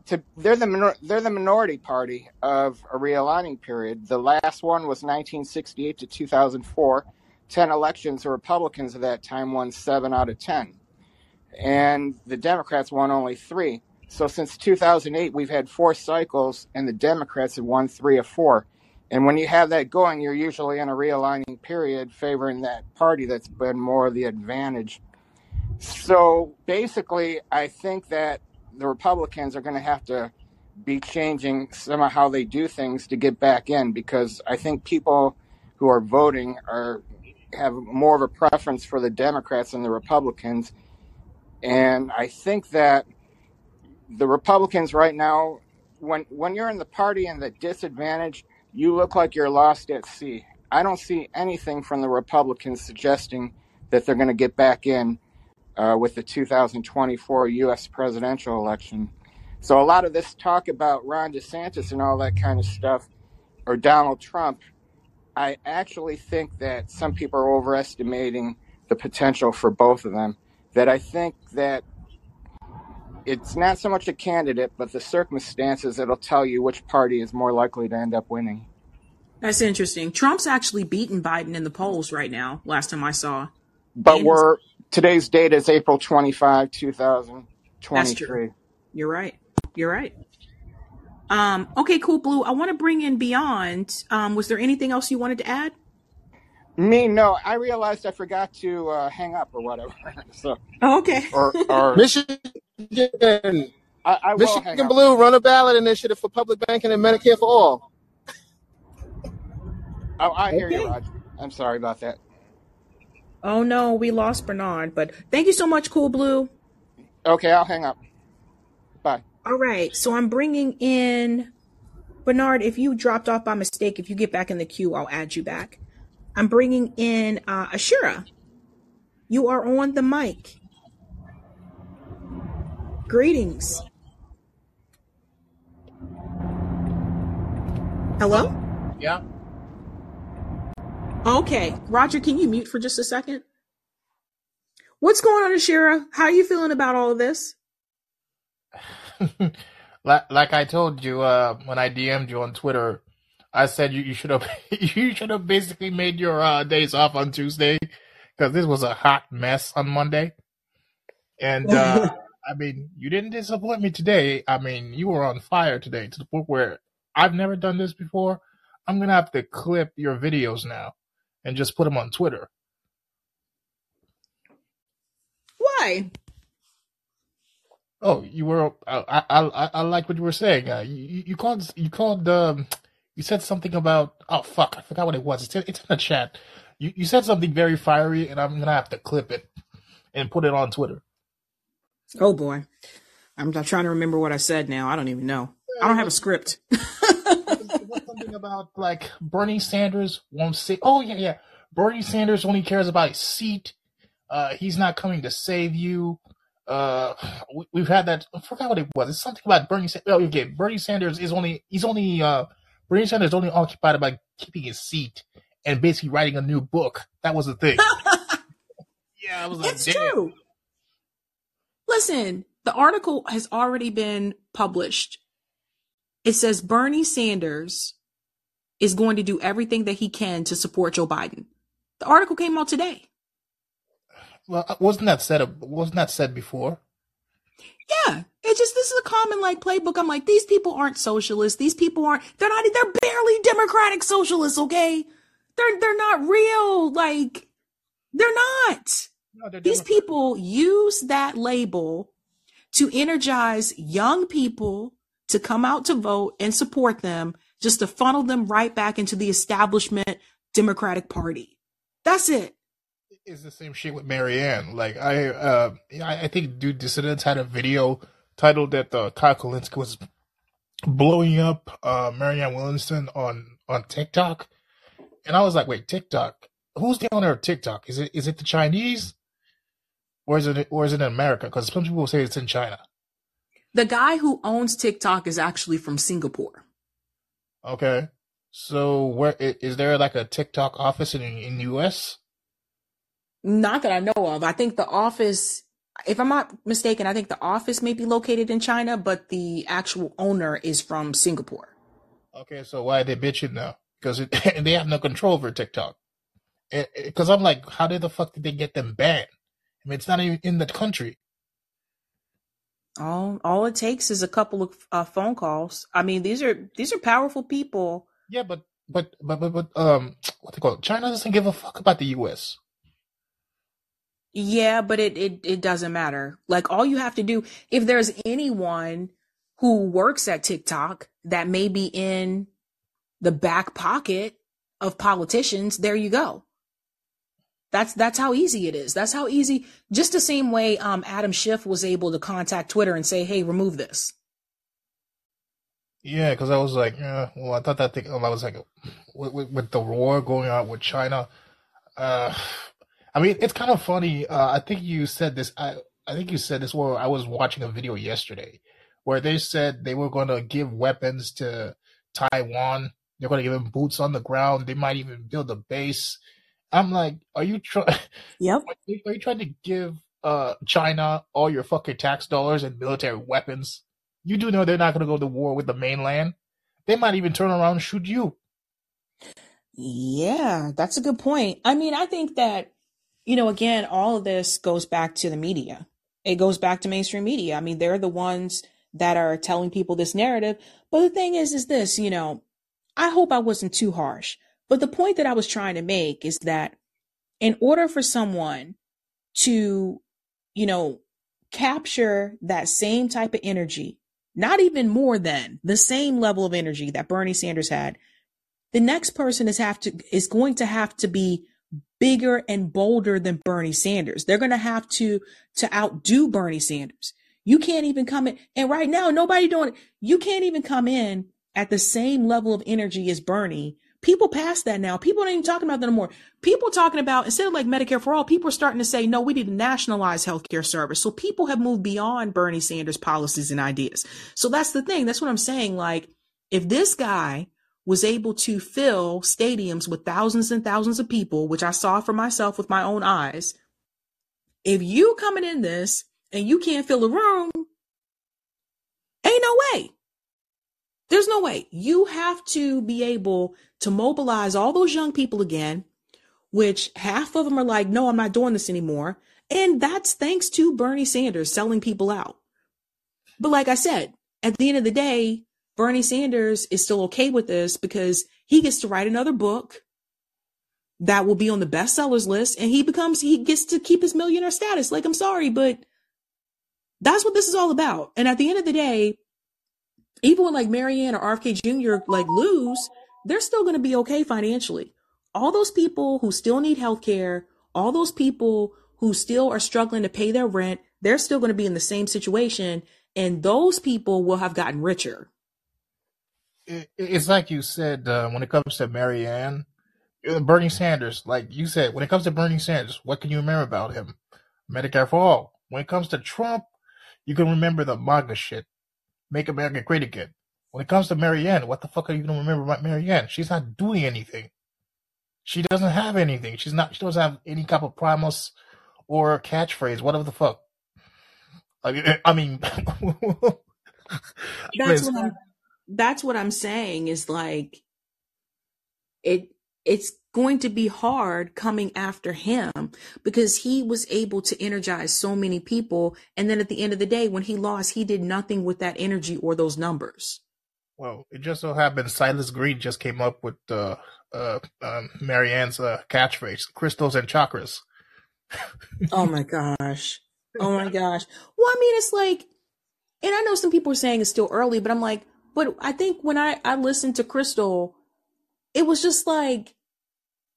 Speaker 3: to, they're the they're the minority party of a realigning period. The last one was 1968 to 2004. Ten elections, the Republicans at that time won seven out of ten, and the Democrats won only three. So since 2008, we've had four cycles, and the Democrats have won three of four. And when you have that going, you're usually in a realigning period favoring that party that's been more of the advantage. So basically, I think that the Republicans are going to have to be changing some of how they do things to get back in because I think people who are voting are have more of a preference for the Democrats than the Republicans. And I think that the Republicans right now, when when you're in the party and the disadvantage, you look like you're lost at sea. I don't see anything from the Republicans suggesting that they're going to get back in uh, with the 2024 U.S. presidential election. So a lot of this talk about Ron DeSantis and all that kind of stuff, or Donald Trump, I actually think that some people are overestimating the potential for both of them. That I think that it's not so much a candidate, but the circumstances that'll tell you which party is more likely to end up winning.
Speaker 1: That's interesting. Trump's actually beaten Biden in the polls right now, last time I saw.
Speaker 3: But and we're today's date is April 25, 2023.
Speaker 1: You're right. You're right. Um, okay, cool, Blue. I want to bring in Beyond. Um, was there anything else you wanted to add?
Speaker 3: Me, no. I realized I forgot to uh, hang up or whatever. so,
Speaker 1: oh, okay.
Speaker 3: Or, or
Speaker 5: Michigan, I, I Michigan Blue run a ballot initiative for public banking and Medicare for all.
Speaker 3: Oh, I hear okay. you, Roger. I'm sorry about that.
Speaker 1: Oh no, we lost Bernard, but thank you so much, Cool Blue.
Speaker 3: Okay, I'll hang up. Bye.
Speaker 1: All right, so I'm bringing in Bernard. If you dropped off by mistake, if you get back in the queue, I'll add you back. I'm bringing in uh, Ashura. You are on the mic. Greetings. Hello?
Speaker 5: Yeah.
Speaker 1: Okay. Roger, can you mute for just a second? What's going on, Ashira? How are you feeling about all of this?
Speaker 5: like, like I told you uh, when I DM'd you on Twitter, I said you, you should have you should have basically made your uh, days off on Tuesday because this was a hot mess on Monday. And uh, I mean, you didn't disappoint me today. I mean, you were on fire today to the point where I've never done this before. I'm gonna have to clip your videos now and just put them on Twitter.
Speaker 1: Why?
Speaker 5: Oh, you were. I I I, I like what you were saying. Uh, you, you called you called um you said something about oh fuck, I forgot what it was. It's in, it's in the chat. You you said something very fiery, and I'm gonna have to clip it and put it on Twitter.
Speaker 1: Oh boy. I'm not trying to remember what I said now. I don't even know. I don't have a script.
Speaker 5: something about like Bernie Sanders won't say. Oh yeah, yeah. Bernie Sanders only cares about his seat. Uh, he's not coming to save you. Uh, we, have had that. I forgot what it was. It's something about Bernie. Sanders. Oh, okay. Bernie Sanders is only. He's only. Uh, Bernie Sanders is only occupied about keeping his seat and basically writing a new book. That was the thing. yeah, I was like,
Speaker 1: it's Damn. true. Listen, the article has already been published. It says Bernie Sanders is going to do everything that he can to support Joe Biden. The article came out today.
Speaker 5: Well, uh, wasn't that said? Wasn't that said before?
Speaker 1: Yeah, it's just this is a common like playbook. I'm like, these people aren't socialists. These people aren't. They're not. They're barely democratic socialists. Okay, they're they're not real. Like, they're not. No, these people use that label to energize young people to come out to vote and support them, just to funnel them right back into the establishment Democratic Party. That's it.
Speaker 5: It's the same shit with Marianne. Like I, uh, I think Due Dissidence had a video titled that the uh, Kyle Kulinski was blowing up uh, Marianne Williamson on on TikTok, and I was like, wait, TikTok? Who's the owner of TikTok? Is it is it the Chinese? or is it or is it in America? Because some people say it's in China.
Speaker 1: The guy who owns TikTok is actually from Singapore.
Speaker 5: Okay, so where is there like a TikTok office in in the U.S.?
Speaker 1: Not that I know of. I think the office, if I'm not mistaken, I think the office may be located in China, but the actual owner is from Singapore.
Speaker 5: Okay, so why are they bitching now? Because they have no control over TikTok. Eh, eh, because I'm like, how did the fuck did they get them banned? I mean, it's not even in the country.
Speaker 1: All all it takes is a couple of uh, phone calls. I mean, these are these are powerful people.
Speaker 5: Yeah, but but but but, but um, what they call it? China doesn't give a fuck about the U.S.
Speaker 1: Yeah, but it, it it doesn't matter. Like all you have to do, if there's anyone who works at TikTok that may be in the back pocket of politicians, there you go. That's that's how easy it is. That's how easy. Just the same way um, Adam Schiff was able to contact Twitter and say, "Hey, remove this."
Speaker 5: Yeah, because I was like, yeah, well, I thought that thing. I was like, with, with, with the war going on with China, uh, I mean, it's kind of funny. Uh, I think you said this. I I think you said this. Where I was watching a video yesterday, where they said they were going to give weapons to Taiwan. They're going to give them boots on the ground. They might even build a base I'm like, are you trying?
Speaker 1: Yep.
Speaker 5: Are you trying to give uh China all your fucking tax dollars and military weapons? You do know they're not going to go to war with the mainland. They might even turn around and shoot you.
Speaker 1: Yeah, that's a good point. I mean, I think that you know, again, all of this goes back to the media. It goes back to mainstream media. I mean, they're the ones that are telling people this narrative. But the thing is, is this, you know, I hope I wasn't too harsh. But the point that I was trying to make is that in order for someone to, you know, capture that same type of energy, not even more than the same level of energy that Bernie Sanders had, the next person is have to is going to have to be bigger and bolder than Bernie Sanders. They're going to have to to outdo Bernie Sanders. You can't even come in and right now nobody doing it. You can't even come in at the same level of energy as Bernie People past that now. People aren't even talking about that anymore. People talking about instead of like Medicare for all, people are starting to say, no, we need to nationalize healthcare service. So people have moved beyond Bernie Sanders policies and ideas. So that's the thing. That's what I'm saying. Like, if this guy was able to fill stadiums with thousands and thousands of people, which I saw for myself with my own eyes, if you coming in this and you can't fill a room, ain't no way. There's no way. You have to be able to mobilize all those young people again, which half of them are like, no, I'm not doing this anymore. And that's thanks to Bernie Sanders selling people out. But like I said, at the end of the day, Bernie Sanders is still okay with this because he gets to write another book that will be on the bestsellers list and he becomes, he gets to keep his millionaire status. Like, I'm sorry, but that's what this is all about. And at the end of the day, even when like Marianne or RFK Jr. like lose, they're still going to be okay financially. All those people who still need health care, all those people who still are struggling to pay their rent, they're still going to be in the same situation. and those people will have gotten richer.
Speaker 5: It's like you said uh, when it comes to Marianne, uh, Bernie Sanders. Like you said, when it comes to Bernie Sanders, what can you remember about him? Medicare for all. When it comes to Trump, you can remember the MAGA shit. Make America great again. When it comes to Marianne, what the fuck are you gonna remember about Marianne? She's not doing anything. She doesn't have anything. She's not. She doesn't have any type of promise or catchphrase. Whatever the fuck. I mean, I mean,
Speaker 1: that's what I'm, that's what I'm saying is like it it's going to be hard coming after him because he was able to energize so many people. And then at the end of the day when he lost he did nothing with that energy or those numbers.
Speaker 5: Well it just so happened silas green just came up with uh uh um, marianne's uh, catchphrase crystals and chakras.
Speaker 1: Oh my gosh. Oh my gosh. Well i mean it's like and i know some people are saying it's still early but i'm like but i think when i i listened to krystal it was just like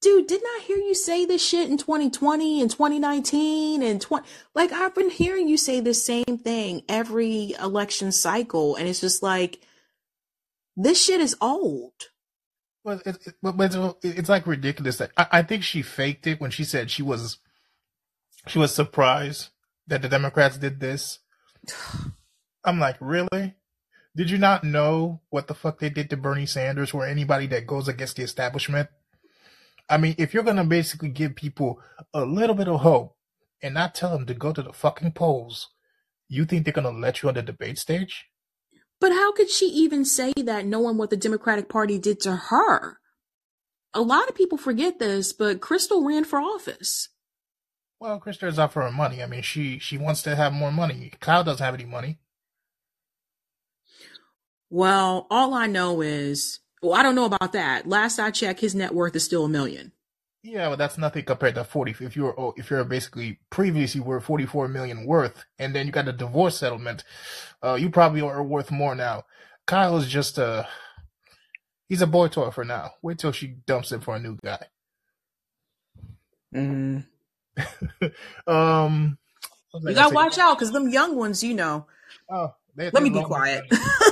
Speaker 1: dude, didn't I hear you say this shit in 2020 and 2019 and 20 like I've been hearing you say the same thing every election cycle and it's just like this shit is old.
Speaker 5: Well, it, it, but it's, it's like ridiculous. That I, I think she faked it when she said she was she was surprised that the Democrats did this. I'm like, really? Did you not know what the fuck they did to Bernie Sanders or anybody that goes against the establishment? I mean, if you're gonna basically give people a little bit of hope and not tell them to go to the fucking polls, you think they're gonna let you on the debate stage?
Speaker 1: But how could she even say that knowing what the Democratic Party did to her? A lot of people forget this, but Krystal ran for office.
Speaker 5: Well, Krystal is out for her money. I mean, she she wants to have more money. Kyle doesn't have any money.
Speaker 1: Well, all I know is well, I don't know about that. Last I checked, his net worth is still a million.
Speaker 5: Yeah, but that's nothing compared to forty. If you're oh, if you're basically previously were forty four million worth, and then you got a divorce settlement, uh, you probably are worth more now. Kyle is just a he's a boy toy for now. Wait till she dumps it for a new guy.
Speaker 1: Mm.
Speaker 5: um,
Speaker 1: you gotta watch out because them young ones, you know.
Speaker 5: Oh, they,
Speaker 1: let me be quiet.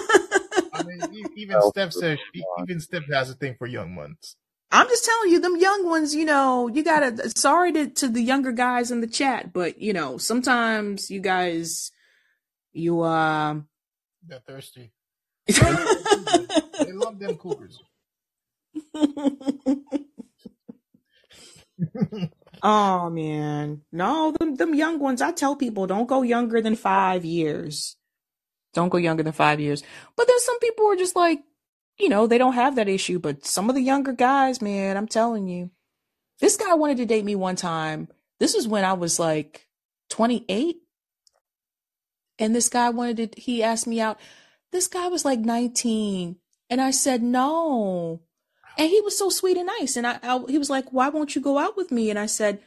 Speaker 5: I mean, even Steph says even Steph has a thing for young ones.
Speaker 1: I'm just telling you, them young ones, you know, you gotta. Sorry to to the younger guys in the chat, but you know, sometimes you guys, you uh,
Speaker 5: they're thirsty. they love them cougars.
Speaker 1: oh man, no, them them young ones. I tell people, don't go younger than five years. Don't go younger than five years. But then some people are just like, you know, they don't have that issue. But some of the younger guys, man, I'm telling you, this guy wanted to date me one time. This was when I was like 28. And this guy wanted to, he asked me out. This guy was like 19. And I said, no. And he was so sweet and nice. And I, I he was like, why won't you go out with me? And I said,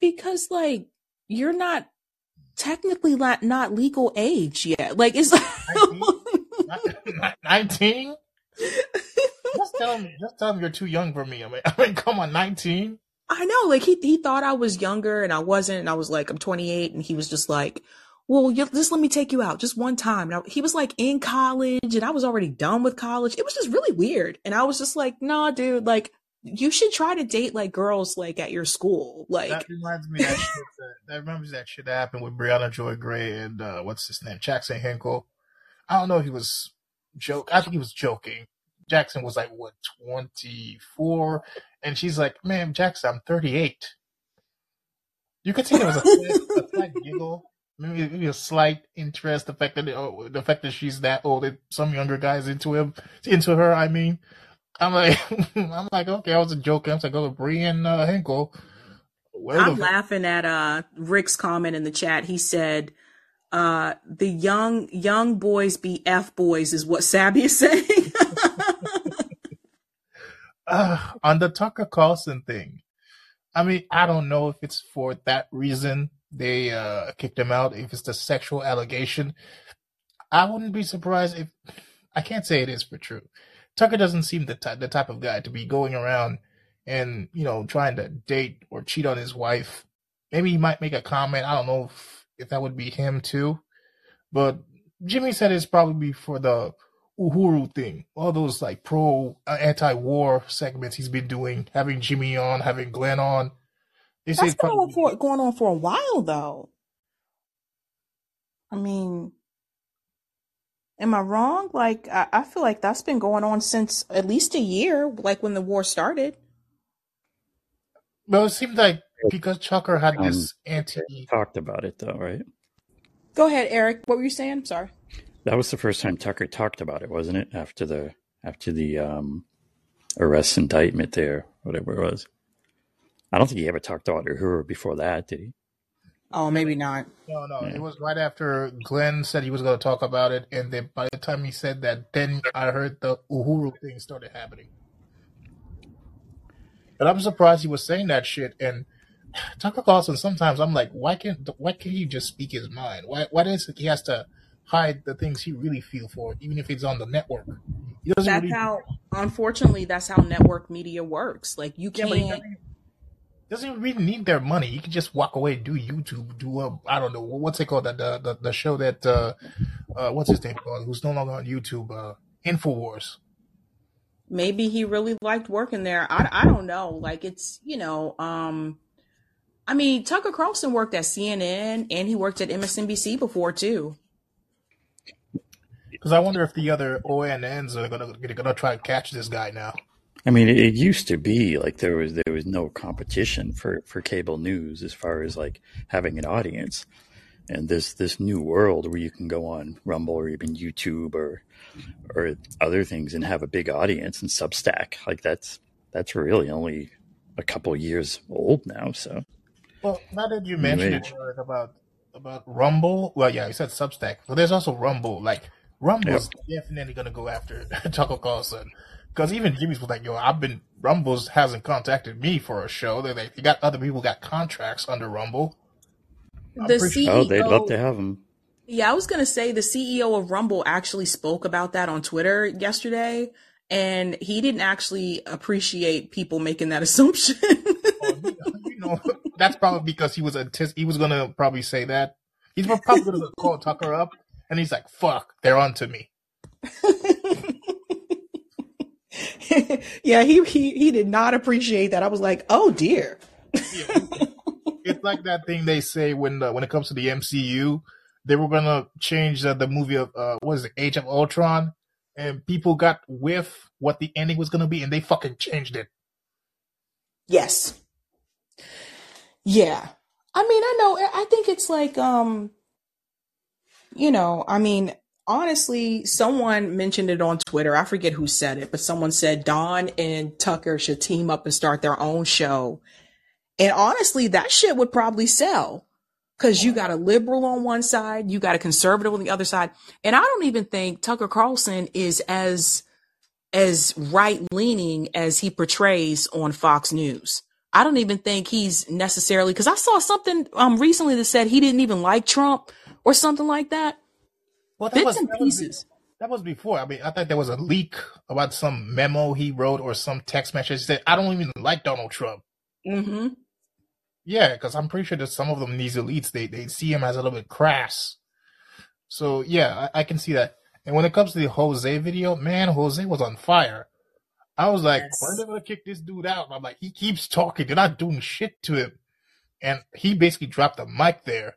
Speaker 1: because like, you're not technically not, not legal age yet. Like it's
Speaker 5: 19? just tell him just tell him you're too young for me. I mean, I mean come on, 19?
Speaker 1: I know, like he he thought I was younger and I wasn't, and I was like, I'm 28, and he was just like, well, just let me take you out just one time. Now he was like in college, and I was already done with college. It was just really weird, and I was just like, nah, dude, like you should try to date like girls like at your school. Like
Speaker 5: that reminds me that shit that, that reminds that shit that happened with Briahna Joy Gray and uh, what's his name, Jackson Hinkle. I don't know if he was joke. I think he was joking. Jackson was like what twenty four, and she's like, "Man, Jackson, I'm 38." You could see there was a, slight giggle, maybe, maybe, a slight interest. The fact that oh, the fact that she's that old, some younger guys into him, into her. I mean, I'm like, I'm like, okay, I was a joke. I'm like, oh, Brian uh, Hinkle.
Speaker 1: Where I'm laughing at uh Rick's comment in the chat. He said, uh, the young young boys be f boys is what Sabby is saying.
Speaker 5: uh, on the Tucker Carlson thing, I mean, I don't know if it's for that reason they uh kicked him out. If it's the sexual allegation, I wouldn't be surprised if I can't say it is for true Tucker doesn't seem the type the type of guy to be going around and you know trying to date or cheat on his wife. Maybe he might make a comment. I don't know if, if that would be him too. But Jimmy said it's probably for the Uhuru thing, all those like pro uh, anti-war segments he's been doing, having Jimmy on, having Glenn on. They
Speaker 1: That's
Speaker 5: it's
Speaker 1: been on
Speaker 5: probably
Speaker 1: for, going on for a while, though. I mean, am I wrong? Like, I, I feel like that's been going on since at least a year, like when the war started.
Speaker 5: Well, it seemed like because Tucker had
Speaker 6: Um,
Speaker 5: this anti.
Speaker 6: talked about it though, right?
Speaker 1: Go ahead, Eric. What were you saying? Sorry.
Speaker 6: That was the first time Tucker talked about it, wasn't it? After the after the um, arrest indictment there, whatever it was. I don't think he ever talked about Uhuru before that, did he?
Speaker 1: Oh, maybe not.
Speaker 5: No, no,
Speaker 6: Yeah.
Speaker 5: it was right after Glenn said he was going to talk about it, and then by the time he said that, then I heard the Uhuru thing started happening. But I'm surprised he was saying that shit. And Tucker Carlson, sometimes I'm like, why can't why can't he just speak his mind? Why why does he has to hide the things he really feel for, even if it's on the network?
Speaker 1: That's
Speaker 5: really.
Speaker 1: how, unfortunately, that's how network media works. Like, you
Speaker 5: Yeah,
Speaker 1: can't.
Speaker 5: Doesn't, really need their money. He can just walk away, do YouTube, do a I don't know what's it called the the the, the show that uh, uh what's his name called who's no longer on YouTube uh Infowars.
Speaker 1: maybe he really liked working there. I, I don't know. Like it's you know, um, I mean Tucker Carlson worked at CNN and he worked at MSNBC before too.
Speaker 5: Because I wonder if the other ONNs are gonna gonna try to catch this guy now.
Speaker 6: I mean, it, it used to be like there was there was no competition for for cable news as far as like having an audience, and this this new world where you can go on Rumble or even YouTube or or other things and have a big audience and Substack like that's that's really only a couple years old now. So
Speaker 5: Well, now that you mentioned it. Eric, about about Rumble, well, yeah, you said Substack, but there's also Rumble. Like Rumble Rumble's definitely gonna go after Tucker Carlson because even Jimmy's was like, "Yo, I've been Rumble's hasn't contacted me for a show. They they, they got other people got contracts under Rumble. I'm
Speaker 1: The
Speaker 5: pretty sure-
Speaker 1: CEO,
Speaker 6: oh, they'd love to have them.
Speaker 1: yeah, I was gonna say the CEO of Rumble actually spoke about that on Twitter yesterday, and he didn't actually appreciate people making that assumption.
Speaker 5: Oh, you you know, that's probably because he was antici- he was gonna probably say that. He's probably gonna call Tucker up, and he's like, "Fuck, they're onto me."
Speaker 1: yeah, he, he he did not appreciate that. I was like, oh dear.
Speaker 5: Yeah. it's like that thing they say when the, when it comes to the MCU, they were gonna change uh, the movie of uh, what is it, Age of Ultron, and people got whiff what the ending was gonna be, and they fucking changed it.
Speaker 1: Yes. Yeah. I mean, I know, I think it's like, um, you know, I mean, honestly, someone mentioned it on Twitter. I forget who said it, but someone said Don and Tucker should team up and start their own show. And honestly, that shit would probably sell because you got a liberal on one side, you got a conservative on the other side. And I don't even think Tucker Carlson is as, as right leaning as he portrays on Fox News. I don't even think he's necessarily because I saw something um recently that said he didn't even like Trump or something like that.
Speaker 5: Well, that
Speaker 1: Bits
Speaker 5: was,
Speaker 1: and
Speaker 5: that was
Speaker 1: pieces.
Speaker 5: that was before. I mean, I thought there was a leak about some memo he wrote or some text message that said, "I don't even like Donald Trump."
Speaker 1: Mm-hmm.
Speaker 5: Yeah, because I'm pretty sure that some of them these elites they they see him as a little bit crass. So yeah, I, I can see that. And when it comes to the Jose video, man, Jose was on fire. I was like,
Speaker 1: Yes.
Speaker 5: when are they gonna kick this dude out? And I'm like, he keeps talking. They're not doing shit to him. And he basically dropped the mic there.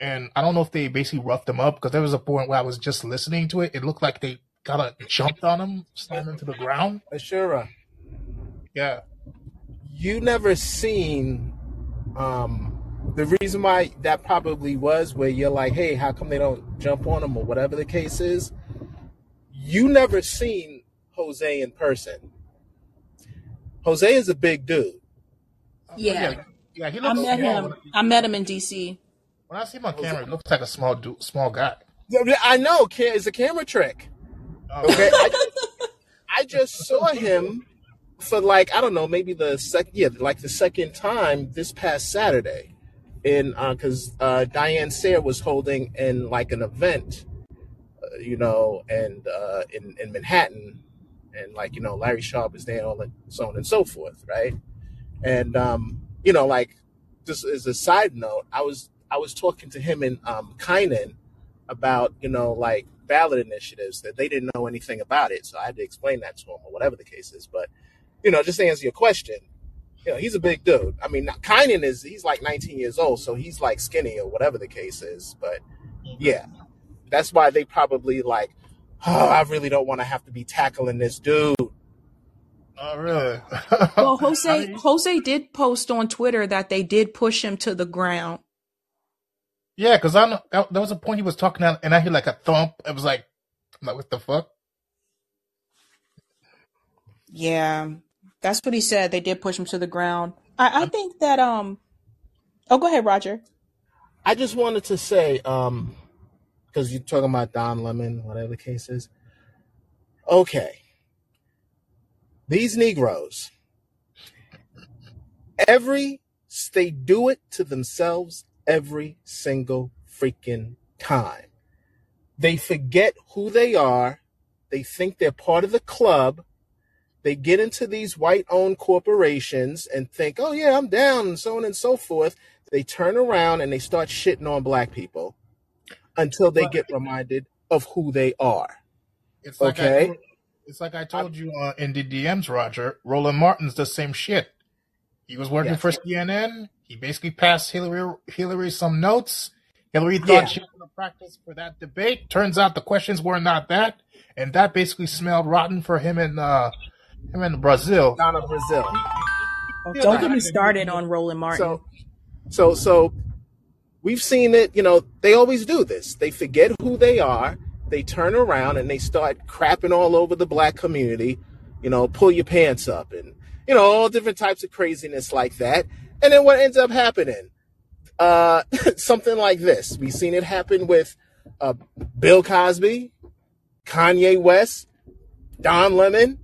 Speaker 5: And I don't know if they basically roughed him up because there was a point where I was just listening to it. It looked like they kind of jumped on him, slammed him to the ground.
Speaker 7: Ashura,
Speaker 5: Yeah.
Speaker 7: you never seen um the reason why that probably was where you're like, hey, how come they don't jump on him or whatever the case is? You never seen Jose in person. Jose is a big dude.
Speaker 1: Yeah.
Speaker 5: Yeah, he
Speaker 1: I met him. I met him in DC.
Speaker 5: When I see him on camera, he looks like a small dude, small guy.
Speaker 7: I know, it's a camera trick. Okay, I just, I just saw him for like I don't know, maybe the sec, yeah, like the second time this past Saturday, in because uh, Diane Sare was holding in like an event, uh, you know, and uh, in in Manhattan, and like you know Larry Sharpe is there, all and so on and so forth, right? And um, you know, like just as a side note, I was I was talking to him in um, Kynan about you know like ballot initiatives that they didn't know anything about it. So I had to explain that to him or whatever the case is. But you know, just to answer your question, you know, he's a big dude. I mean, Kanye is he's like 19 years old, so he's like skinny or whatever the case is. But yeah, that's why they probably like, oh, I really don't want to have to be tackling this dude.
Speaker 5: Oh, really?
Speaker 1: Well, Jose
Speaker 5: I mean,
Speaker 1: Jose did post on Twitter that they did push him to the ground.
Speaker 5: Yeah, because I know there was a point he was talking out, and I hear like a thump. It was like, I'm like, what the fuck?
Speaker 1: Yeah, that's what he said. They did push him to the ground. I, I think that um. Oh, go ahead, Roger.
Speaker 7: I just wanted to say, um, because you're talking about Don Lemon, whatever the case is. Okay, these Negroes, every they do it to themselves every single freaking time. They forget who they are. They think they're part of the club. They get into these white owned corporations and think, oh, yeah, I'm down, and so on and so forth. They turn around and they start shitting on black people until they get reminded of who they are.
Speaker 5: it's like I
Speaker 7: Okay?
Speaker 5: told, it's like I told you uh, in the DMs, Roger. Roland Martin's the same shit. He was working
Speaker 7: Yes.
Speaker 5: for CNN. He basically passed Hillary Hillary some notes. Hillary thought
Speaker 7: Yeah.
Speaker 5: she was going to practice for that debate. Turns out the questions were not that, and that basically smelled rotten for him in uh, him in Brazile.
Speaker 7: Down in Brazil.
Speaker 1: Oh, don't get me started on Roland Martin.
Speaker 7: So, so, so we've seen it. You know, they always do this. They forget who they are. They turn around and they start crapping all over the black community. You know, pull your pants up and you know all different types of craziness like that. And then what ends up happening? Uh, something like this. We've seen it happen with uh, Bill Cosby, Kanye West, Don Lemon.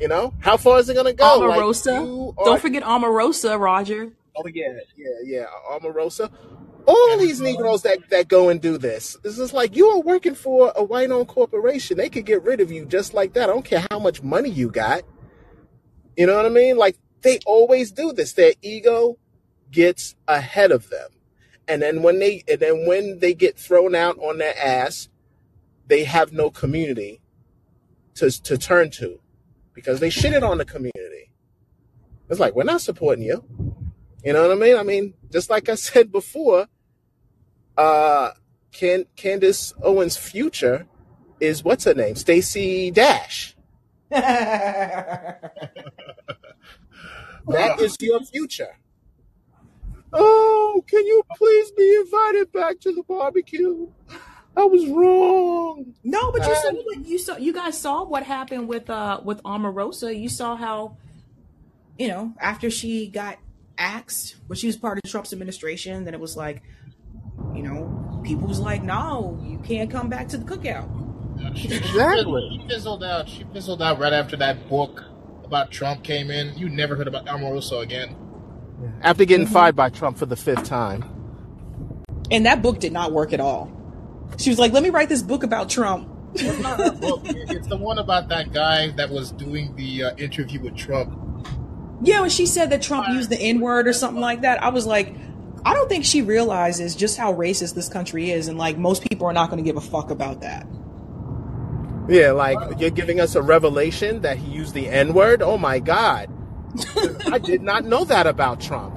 Speaker 7: You know, how far is it gonna go?
Speaker 1: Omarosa.
Speaker 7: are
Speaker 1: Don't forget Omarosa, Roger.
Speaker 7: Oh yeah, yeah, yeah. Omarosa. All these Negroes that, that go and do this. It's just like you are working for a white owned corporation. They could get rid of you just like that. I don't care how much money you got. You know what I mean? Like they always do this. Their ego gets ahead of them. And then when they and then when they get thrown out on their ass, they have no community to to turn to because they shitted on the community. It's like we're not supporting you. You know what I mean? I mean, just like I said before, uh, Can Candace Owens' future is what's her name? Stacey Dash. That
Speaker 5: uh,
Speaker 7: your future. Oh, can you please be invited back to the barbecue? I was wrong.
Speaker 1: No, but you saw what you saw. You guys saw what happened with uh with Omarosa. You saw how, you know, after she got axed, when she was part of Trump's administration, then it was like, you know, people was like, no, you can't come back to the cookout.
Speaker 5: she, she,
Speaker 7: exactly.
Speaker 5: she fizzled out. She fizzled out right after that book about Trump came in. You never heard about Omarosa again.
Speaker 7: After getting
Speaker 1: hmm
Speaker 7: fired by Trump for the fifth time.
Speaker 1: And that book did not work at all. She was like, let me write this book about Trump.
Speaker 5: It's not her book. It's the one about that guy that was doing the uh, interview with Trump.
Speaker 1: Yeah, when she said that Trump used the N word or something like that, I was like, I don't think she realizes just how racist this country is, and like most people are not going to give a fuck about that.
Speaker 7: Yeah, like you're giving us a revelation that he used the N word. Oh my God. I did not know that about Trump.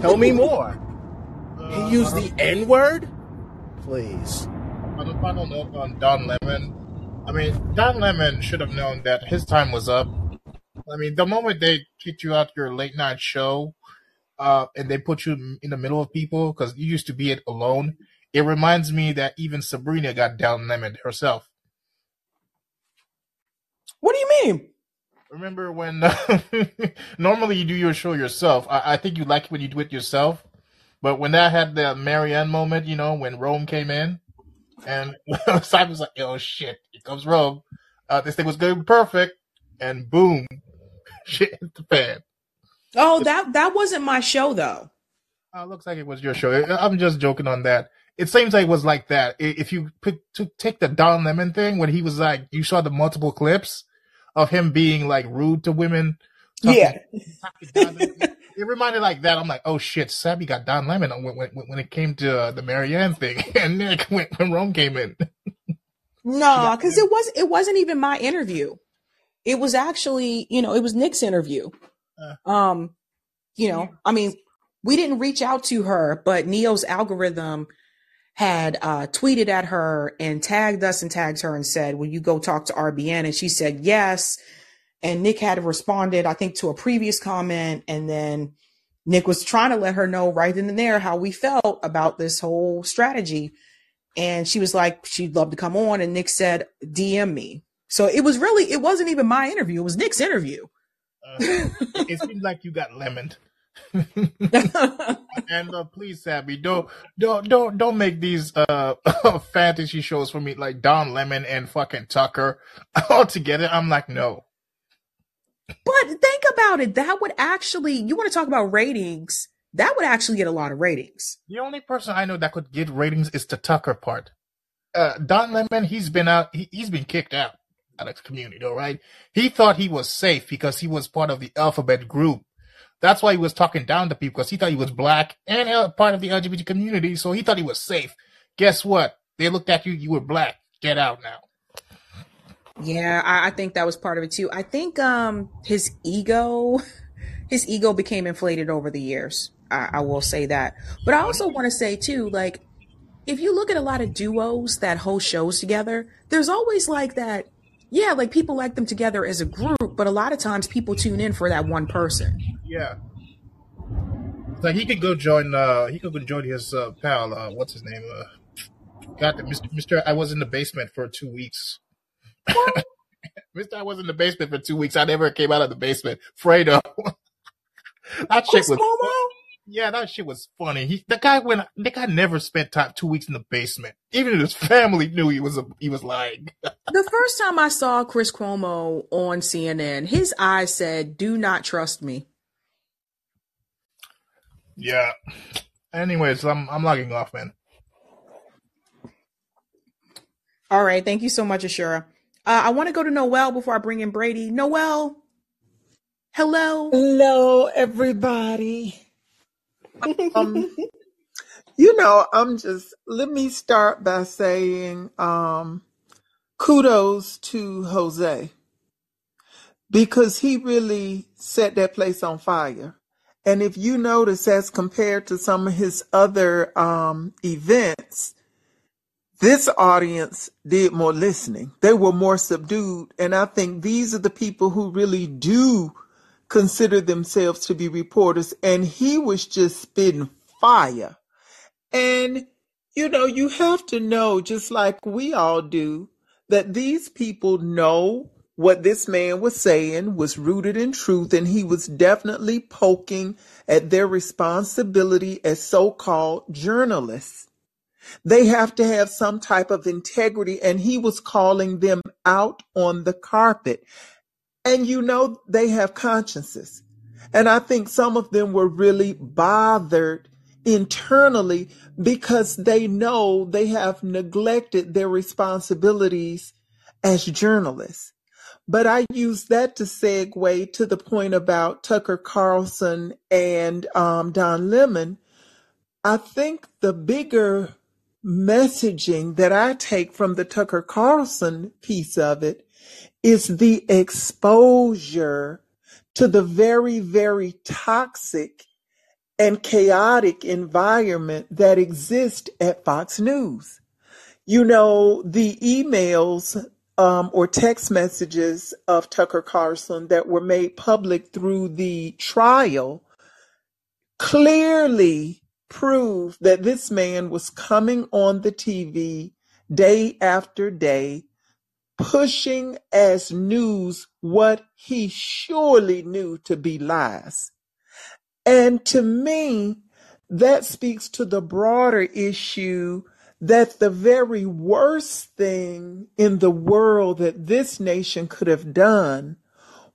Speaker 7: Tell me more. He
Speaker 5: Uh,
Speaker 7: used the N word? Please.
Speaker 5: a final note on Don Lemon, I mean, Don Lemon should have known that his time was up. I mean, the moment they kicked you out your late night show, uh, and they put you in the middle of people because you used to be it alone, it reminds me that even Sabrina got Don Lemon herself.
Speaker 1: What do you mean?
Speaker 5: Remember when normally you do your show yourself? I, I think you like it when you do it yourself. But when that had the Marianne moment, you know, when Rome came in, and Simon was like, "Oh shit, here comes Rome." Uh, this thing was going perfect, and boom, shit hit the fan.
Speaker 1: Oh, that that wasn't my show though.
Speaker 5: Uh, looks like it was your show. I- I'm just joking on that. It seems like it was like that. If you pick, to take the Don Lemon thing, when he was like, you saw the multiple clips of him being like rude to women,
Speaker 1: Yeah.
Speaker 5: talking down to them. it reminded like that. I'm like, oh shit, Sabby got Don Lemon when when, when it came to uh, the Marianne thing, and Nick when, when Rome came in.
Speaker 1: No, because it was it wasn't even my interview. It was actually, you know, it was Nick's interview.
Speaker 5: Uh.
Speaker 1: Um, you know, I mean, we didn't reach out to her, but Neo's algorithm had uh, tweeted at her and tagged us and tagged her and said, "Will you go talk to RBN?" And she said yes. And Nick had responded, I think, to a previous comment, and then Nick was trying to let her know right then and there how we felt about this whole strategy. And she was like, she'd love to come on. And Nick said, DM me. So it was really, it wasn't even my interview. It was Nick's interview.
Speaker 5: Uh, it seems like you got lemoned. and uh, please, Sabby, don't don't don't don't make these uh fantasy shows for me like Don Lemon and fucking Tucker all together. I'm like, no.
Speaker 1: But think about it. That would actually, you want to talk about ratings, that would actually get a lot of ratings.
Speaker 5: The only person I know that could get ratings is the Tucker part. Uh, Don Lemon, he's been out, he, he's been kicked out out of the community, all right? He thought he was safe because he was part of the alphabet group. That's why he was talking down to people because he thought he was black and uh, part of the LGBT community, so he thought he was safe. Guess what? They looked at you, you were black. Get out now.
Speaker 1: Yeah, I, I think that was part of it too. I think um his ego, his ego became inflated over the years. I, I will say that. But I also want to say too, like, if you look at a lot of duos that host shows together, there's always like that. Yeah, like people like them together as a group, but a lot of times people tune in for that one person.
Speaker 5: Yeah. Like he could go join. uh He could go join his uh, pal. Uh, what's his name? Uh, God, Mr. Mr. I was in the basement for two weeks. Mr. I was in the basement for two weeks. I never came out of the basement. Fredo. that
Speaker 1: Chris
Speaker 5: was.
Speaker 1: Cuomo?
Speaker 5: Yeah, that shit was funny. He, the guy went. The guy never spent time two weeks in the basement. Even his family knew he was a, he was lying.
Speaker 1: The first time I saw Chris Cuomo on CNN, his eyes said, "Do not trust me."
Speaker 5: yeah. Anyways, I'm I'm logging off, man.
Speaker 1: All right, thank you so much, Ashura. Uh, I want to go to Noel before I bring in Brady. Noel, hello.
Speaker 8: Hello, everybody. Um, you know, I'm just, let me start by saying um, kudos to Jose because he really set that place on fire. And if you notice, as compared to some of his other um, events, this audience did more listening. They were more subdued. And I think these are the people who really do consider themselves to be reporters. And he was just spitting fire. And, you know, you have to know, just like we all do, that these people know what this man was saying was rooted in truth, and he was definitely poking at their responsibility as so called journalists. They have to have some type of integrity, and he was calling them out on the carpet. And you know, they have consciences. And I think some of them were really bothered internally because they know they have neglected their responsibilities as journalists. But I use that to segue to the point about Tucker Carlson and um, Don Lemon. I think the bigger messaging that I take from the Tucker Carlson piece of it is the exposure to the very, very toxic and chaotic environment that exists at Fox News. You know, the emails um, or text messages of Tucker Carlson that were made public through the trial clearly prove that this man was coming on the TV day after day, pushing as news what he surely knew to be lies. And to me, that speaks to the broader issue that the very worst thing in the world that this nation could have done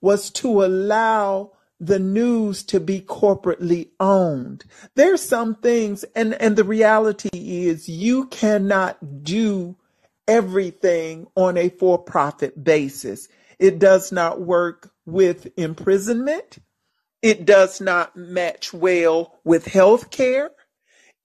Speaker 8: was to allow the news to be corporately owned. There's some things, and, and the reality is you cannot do everything on a for-profit basis. It does not work with imprisonment. It does not match well with healthcare.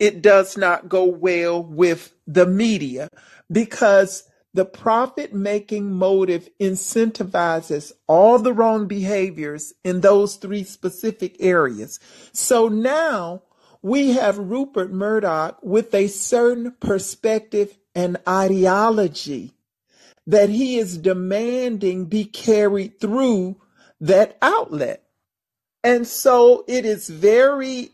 Speaker 8: It does not go well with the media because the profit making motive incentivizes all the wrong behaviors in those three specific areas. So now we have Rupert Murdoch with a certain perspective and ideology that he is demanding be carried through that outlet. And so it is very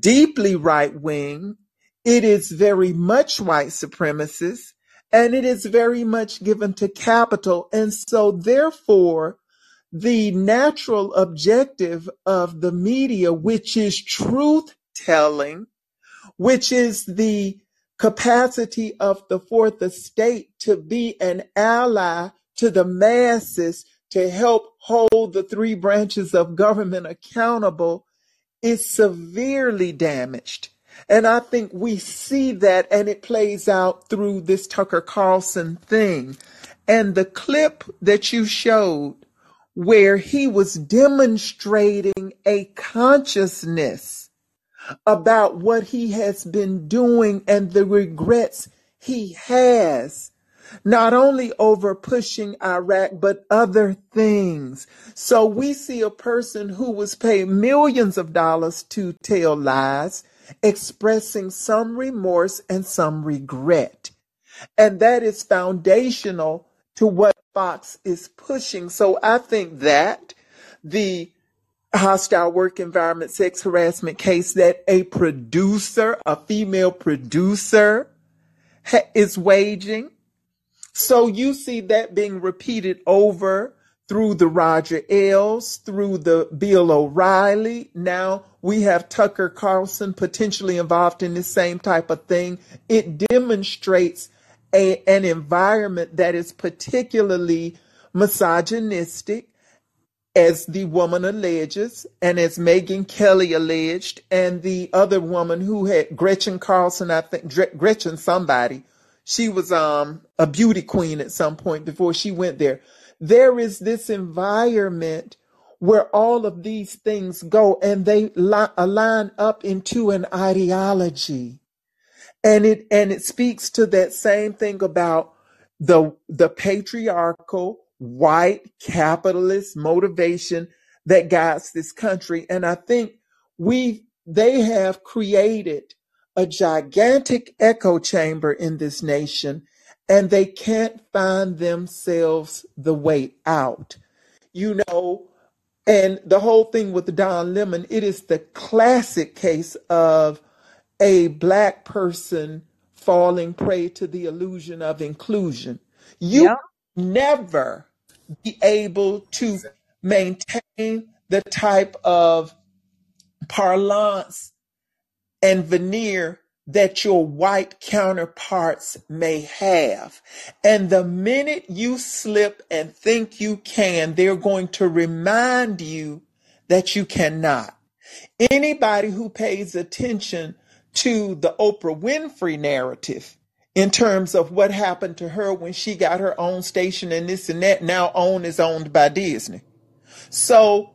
Speaker 8: deeply right wing. It is very much white supremacist and it is very much given to capital. And so therefore, the natural objective of the media, which is truth telling, which is the capacity of the fourth estate to be an ally to the masses to help hold the three branches of government accountable is severely damaged. And I think we see that and it plays out through this Tucker Carlson thing. And the clip that you showed where he was demonstrating a consciousness about what he has been doing and the regrets he has not only over pushing Iraq, but other things. So we see a person who was paid millions of dollars to tell lies, expressing some remorse and some regret. And that is foundational to what Fox is pushing. So I think that the hostile work environment sex harassment case that a producer, a female producer, ha- is waging so you see that being repeated over through the Roger Ailes, through the Bill O'Reilly. Now we have Tucker Carlson potentially involved in the same type of thing. It demonstrates a, an environment that is particularly misogynistic, as the woman alleges, and as Megyn Kelly alleged, and the other woman who had Gretchen Carlson, I think Gretchen somebody she was um, a beauty queen at some point before she went there. There is this environment where all of these things go and they li- align up into an ideology. And it, and it speaks to that same thing about the, the patriarchal white capitalist motivation that guides this country. And I think we, they have created a gigantic echo chamber in this nation and they can't find themselves the way out. You know, and the whole thing with Don Lemon, it is the classic case of a black person falling prey to the illusion of inclusion. You
Speaker 9: Yep.
Speaker 8: never be able to maintain the type of parlance and veneer that your white counterparts may have. And the minute you slip and think you can, they're going to remind you that you cannot. Anybody who pays attention to the Oprah Winfrey narrative in terms of what happened to her when she got her own station and this and that now owned is owned by Disney. So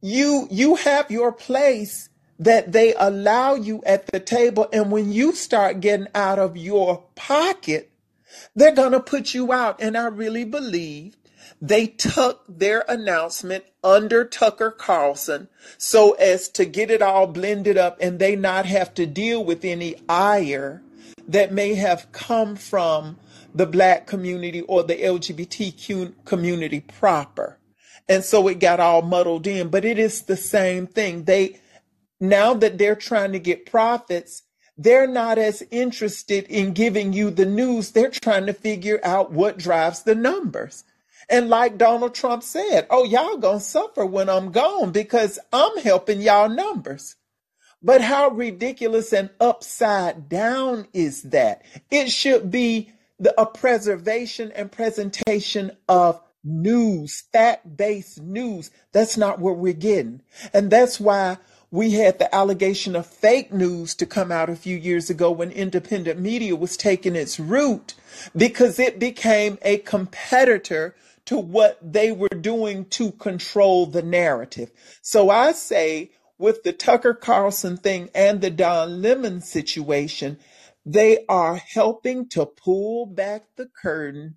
Speaker 8: you you have your place that they allow you at the table and when you start getting out of your pocket, they're going to put you out and I really believe they took their announcement under Tucker Carlson so as to get it all blended up and they not have to deal with any ire that may have come from the black community or the LGBTQ community proper. And so it got all muddled in, but it is the same thing. They, now that they're trying to get profits, they're not as interested in giving you the news. They're trying to figure out what drives the numbers. And like Donald Trump said, oh, y'all gonna suffer when I'm gone because I'm helping y'all numbers. But how ridiculous and upside down is that? It should be the, a preservation and presentation of news, fact based news. That's not what we're getting. And that's why we had the allegation of fake news to come out a few years ago when independent media was taking its root because it became a competitor to what they were doing to control the narrative. So I say with the Tucker Carlson thing and the Don Lemon situation, they are helping to pull back the curtain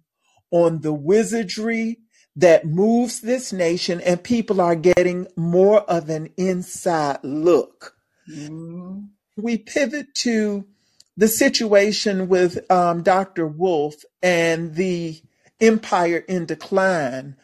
Speaker 8: on the wizardry that moves this nation, and people are getting more of an inside look.
Speaker 2: Mhm.
Speaker 8: We pivot to the situation with um, Dr. Wolff and the empire in decline.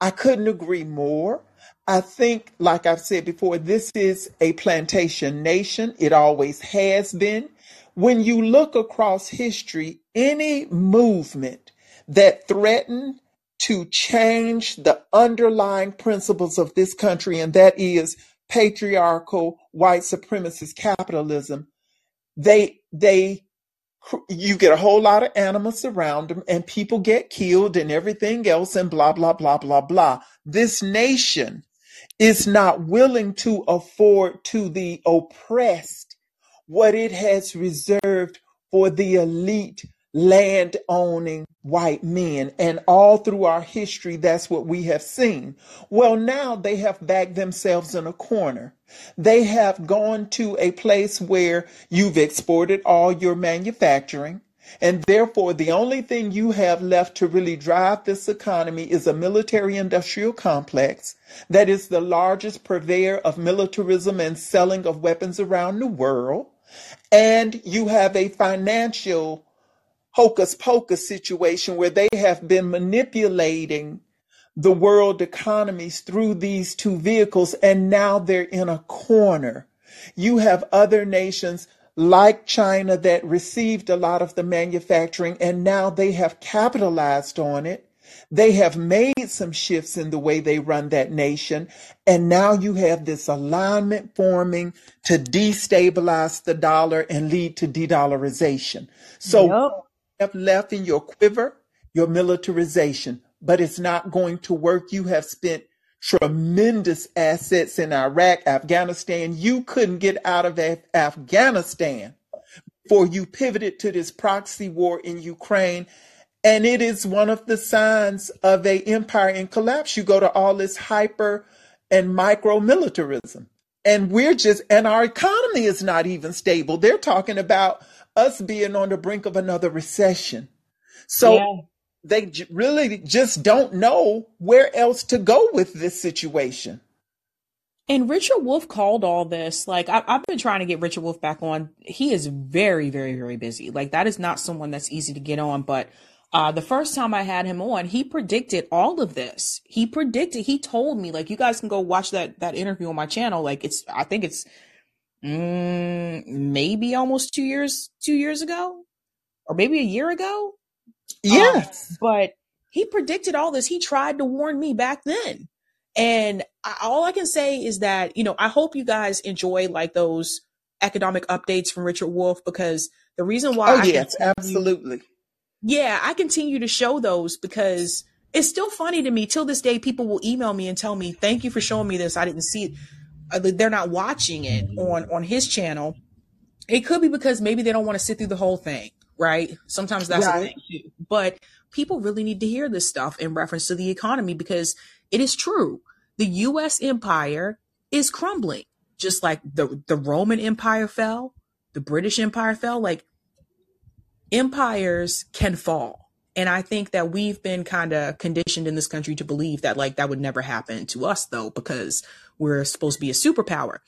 Speaker 8: I couldn't agree more. I think, like I've said before, this is a plantation nation. It always has been. When you look across history, any movement that threatened to change the underlying principles of this country, and that is patriarchal white supremacist capitalism, they they you get a whole lot of animals around them and people get killed and everything else and blah blah blah blah blah this nation is not willing to afford to the oppressed what it has reserved for the elite land owning white men. And all through our history, that's what we have seen. Well, now they have backed themselves in a corner. They have gone to a place where you've exported all your manufacturing. And therefore, the only thing you have left to really drive this economy is a military industrial complex that is the largest purveyor of militarism and selling of weapons around the world. And you have a financial hocus pocus situation where they have been manipulating the world economies through these two vehicles, and now they're in a corner. You have other nations like China that received a lot of the manufacturing, and now they have capitalized on it. They have made some shifts in the way they run that nation. And now you have this alignment forming to destabilize the dollar and lead to de dollarization. So
Speaker 1: Yep.
Speaker 8: have left in your quiver, your militarization, but it's not going to work. You have spent tremendous assets in Iraq, Afghanistan. You couldn't get out of Af- Afghanistan before you pivoted to this proxy war in Ukraine. And it is one of the signs of a empire in collapse. You go to all this hyper and micro militarism. And we're just, and our economy is not even stable. They're talking about us being on the brink of another recession. So
Speaker 1: Yeah.
Speaker 8: They j- really just don't know where else to go with this situation.
Speaker 1: And Richard Wolff called all this. Like, I, I've been trying to get Richard Wolff back on. He is very, very, very busy. Like, that is not someone that's easy to get on. But uh, the first time I had him on, he predicted all of this. He predicted, he told me, like, you guys can go watch that, that interview on my channel. Like, it's, I think it's mm, maybe almost two years, two years ago, or maybe a year ago. Um,
Speaker 8: Yes.
Speaker 1: but he predicted all this. He tried to warn me back then. And I, all I can say is that, you know, I hope you guys enjoy like those economic updates from Richard Wolff because the reason why
Speaker 8: Oh,
Speaker 1: I
Speaker 8: yes,
Speaker 1: continue,
Speaker 8: absolutely.
Speaker 1: yeah, I continue to show those because it's still funny to me. Till this day, people will email me and tell me, thank you for showing me this. I didn't see it. Uh, They're not watching it on, on his channel. It could be because maybe they don't want to sit through the whole thing, right? Sometimes that's the
Speaker 8: Right.
Speaker 1: thing too. But people really need to hear this stuff in reference to the economy because it is true. The US empire is crumbling. Just like the the Roman Empire fell, the British Empire fell, like empires can fall. And I think that we've been kind of conditioned in this country to believe that like that would never happen to us though, because we're supposed to be a superpower.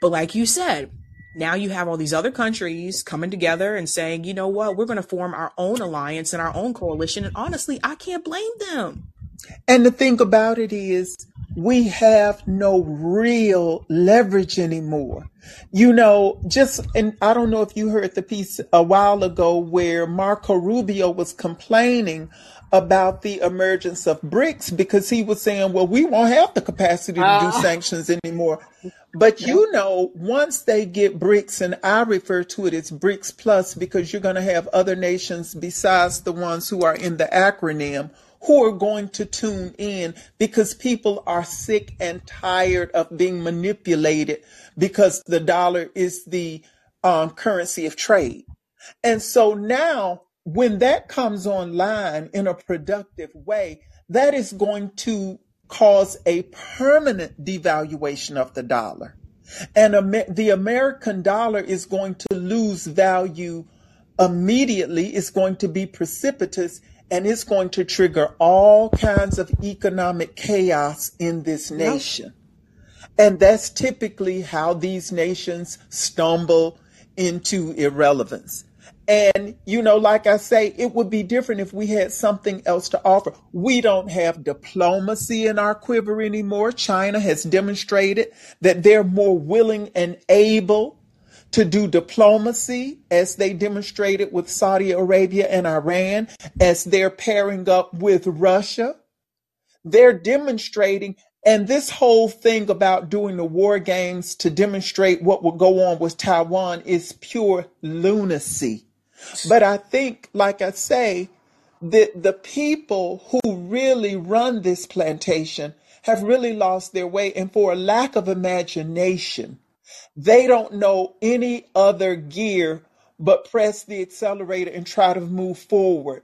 Speaker 1: But like you said, now you have all these other countries coming together and saying, you know what, we're going to form our own alliance and our own coalition. And honestly, I can't blame them.
Speaker 8: And the thing about it is, we have no real leverage anymore. You know, just, and I don't know if you heard the piece a while ago where Marco Rubio was complaining about the emergence of BRICS because he was saying, well, we won't have the capacity to do
Speaker 2: Ah,
Speaker 8: sanctions anymore. But you know, once they get BRICS, and I refer to it as BRICS Plus because you're going to have other nations besides the ones who are in the acronym who are going to tune in because people are sick and tired of being manipulated because the dollar is the um, currency of trade. And so now, when that comes online in a productive way, that is going to cause a permanent devaluation of the dollar. And the American dollar is going to lose value immediately. It's going to be precipitous and it's going to trigger all kinds of economic chaos in this nation. And that's typically how these nations stumble into irrelevance. And, you know, like I say, it would be different if we had something else to offer. We don't have diplomacy in our quiver anymore. China has demonstrated that they're more willing and able to do diplomacy as they demonstrated with Saudi Arabia and Iran, as they're pairing up with Russia. They're demonstrating, and this whole thing about doing the war games to demonstrate what will go on with Taiwan is pure lunacy. But I think, like I say, that the people who really run this plantation have really lost their way. And for a lack of imagination, they don't know any other gear but press the accelerator and try to move forward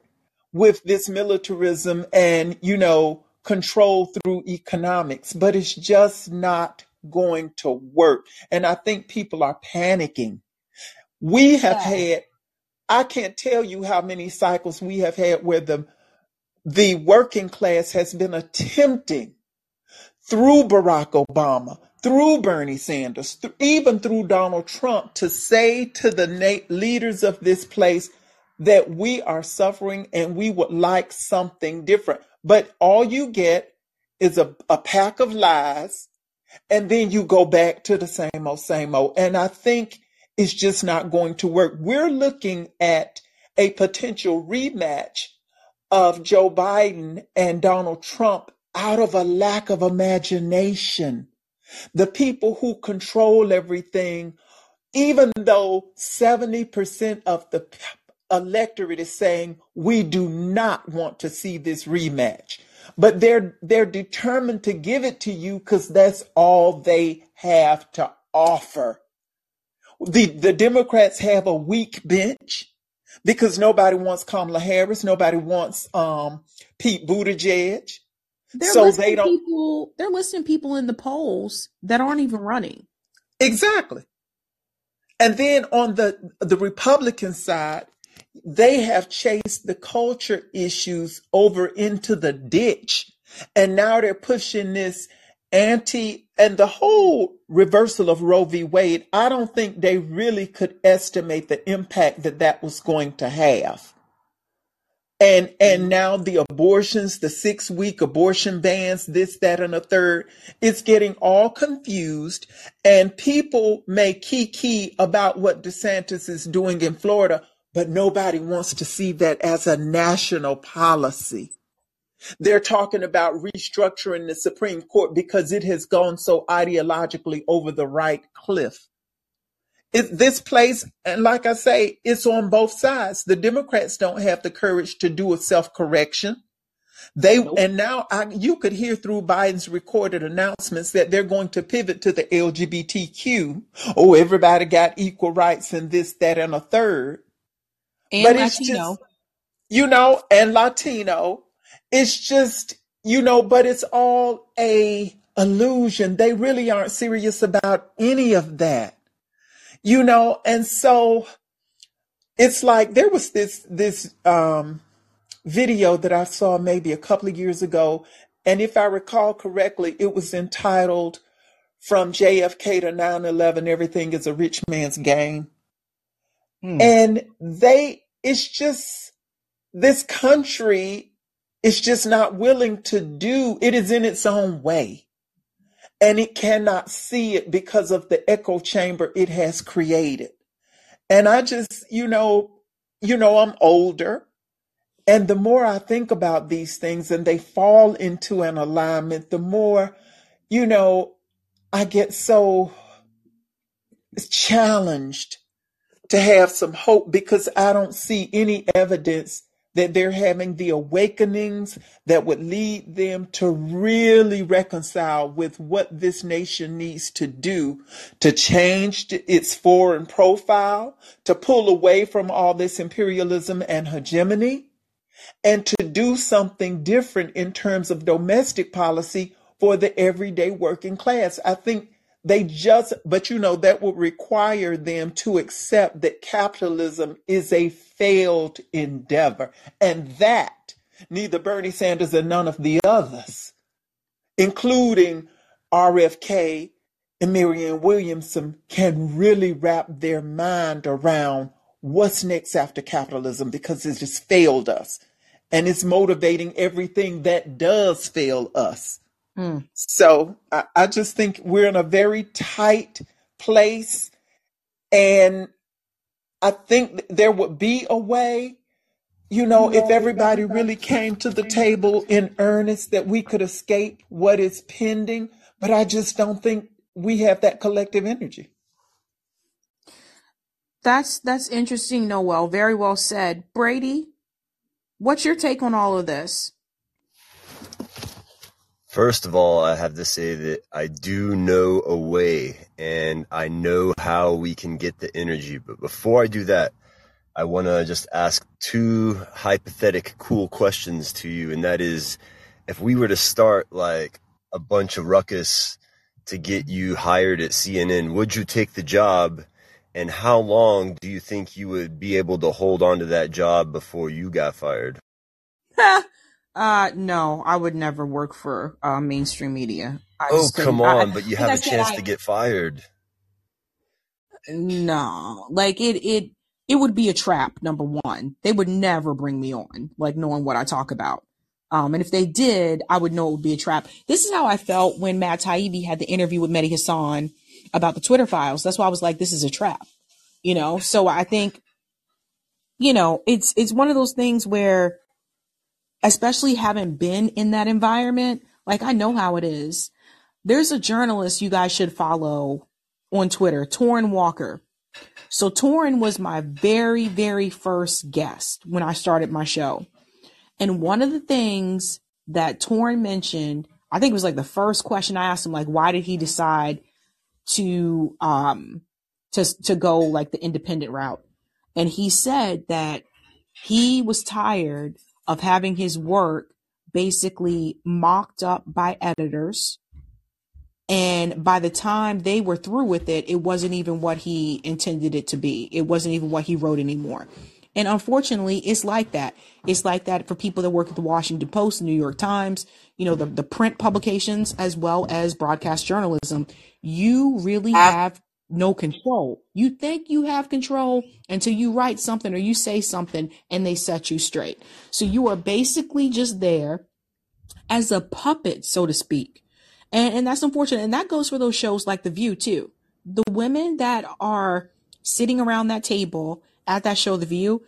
Speaker 8: with this militarism and, you know, control through economics. But it's just not going to work. And I think people are panicking. We have
Speaker 1: Yeah.
Speaker 8: had, I can't tell you how many cycles we have had where the the working class has been attempting through Barack Obama, through Bernie Sanders, th- even through Donald Trump to say to the na- leaders of this place that we are suffering and we would like something different. But all you get is a, a pack of lies and then you go back to the same old, same old. And I think it's just not going to work. We're looking at a potential rematch of Joe Biden and Donald Trump out of a lack of imagination. The people who control everything, even though 70% of the electorate is saying we do not want to see this rematch. But they're they're determined to give it to you because that's all they have to offer. The the Democrats have a weak bench because nobody wants Kamala Harris, nobody wants um, Pete Buttigieg,
Speaker 1: They're
Speaker 8: so they don't
Speaker 1: people. They're listing people in the polls that aren't even running.
Speaker 8: exactly. And then on the the Republican side, they have chased the culture issues over into the ditch, and now they're pushing this anti and the whole reversal of Roe v. Wade. I don't think they really could estimate the impact that that was going to have. And and mm-hmm. now the abortions, the six week abortion bans, this, that, and a third, it's getting all confused. And people may key key about what DeSantis is doing in Florida, but nobody wants to see that as a national policy. They're talking about restructuring the Supreme Court because it has gone so ideologically over the right cliff. It, this place, and like I say, it's on both sides. The Democrats don't have the courage to do a self correction. They
Speaker 1: Nope.
Speaker 8: and now I, you could hear through Biden's recorded announcements that they're going to pivot to the LGBTQ. Oh, everybody got equal rights and this, that, and a third.
Speaker 1: And
Speaker 8: But it's
Speaker 1: Latino.
Speaker 8: just, you know, and Latino. It's just, you know, but it's all a illusion. They really aren't serious about any of that, you know, and so it's like there was this this um video that I saw maybe a couple of years ago, and if I recall correctly, it was entitled "From JFK to 9/11, Everything is a Rich Man's Game,"
Speaker 3: Hmm.
Speaker 8: and they it's just this country is just not willing to do. It is in its own way. And it cannot see it because of the echo chamber it has created. And i just you know you know i'm older. And the more i think about these things and they fall into an alignment the more you know i get so challenged to have some hope because I don't see any evidence that they're having the awakenings that would lead them to really reconcile with what this nation needs to do to change its foreign profile, to pull away from all this imperialism and hegemony, and to do something different in terms of domestic policy for the everyday working class. I think they just, but you know, that would require them to accept that capitalism is a failed endeavor and that neither Bernie Sanders and none of the others, including RFK and Marianne Williamson, can really wrap their mind around what's next after capitalism because it just failed us. And it's motivating everything that does fail us.
Speaker 1: Mm.
Speaker 8: So I, I just think we're in a very tight place. And I think there would be a way, you know, if everybody really came to the table in earnest that we could escape what is pending. But I just don't think we have that collective energy.
Speaker 1: That's that's interesting, Noel. Very well said. Brady, what's your take on all of this?
Speaker 9: First of all, I have to say that I do know a way and I know how we can get the energy. But before I do that, I want to just ask two hypothetical cool questions to you. And that is, if we were to start like a bunch of ruckus to get you hired at CNN, would you take the job? And how long do you think you would be able to hold on to that job before you got fired?
Speaker 1: uh, no, I would never work for uh, mainstream media. I
Speaker 9: Oh, come
Speaker 1: I,
Speaker 9: on, but you have a chance
Speaker 1: I
Speaker 9: to get fired.
Speaker 1: no, like it, it, it would be a trap. Number one, they would never bring me on, like knowing what I talk about. Um, and if they did, I would know it would be a trap. This is how I felt when Matt Taibbi had the interview with Mehdi Hasan about the Twitter files. That's why I was like, this is a trap, you know? So I think, you know, it's, it's one of those things where, especially having been in that environment, like I know how it is. There's a journalist you guys should follow on Twitter, Torrin Walker. So Torrin was my very, very first guest when I started my show. And one of the things that Torrin mentioned, I think it was like the first question I asked him, like, why did he decide to um to to go like the independent route? And he said that he was tired of having his work basically mocked up by editors. And by the time they were through with it, it wasn't even what he intended it to be. It wasn't even what he wrote anymore. And unfortunately, it's like that. It's like that for people that work at the Washington Post, New York Times, you know, the, the print publications, as well as broadcast journalism. You really have no control. You think you have control until you write something or you say something and they set you straight. So you are basically just there as a puppet, so to speak. And, and that's unfortunate. And that goes for those shows like The View too. The women that are sitting around that table at that show, The View,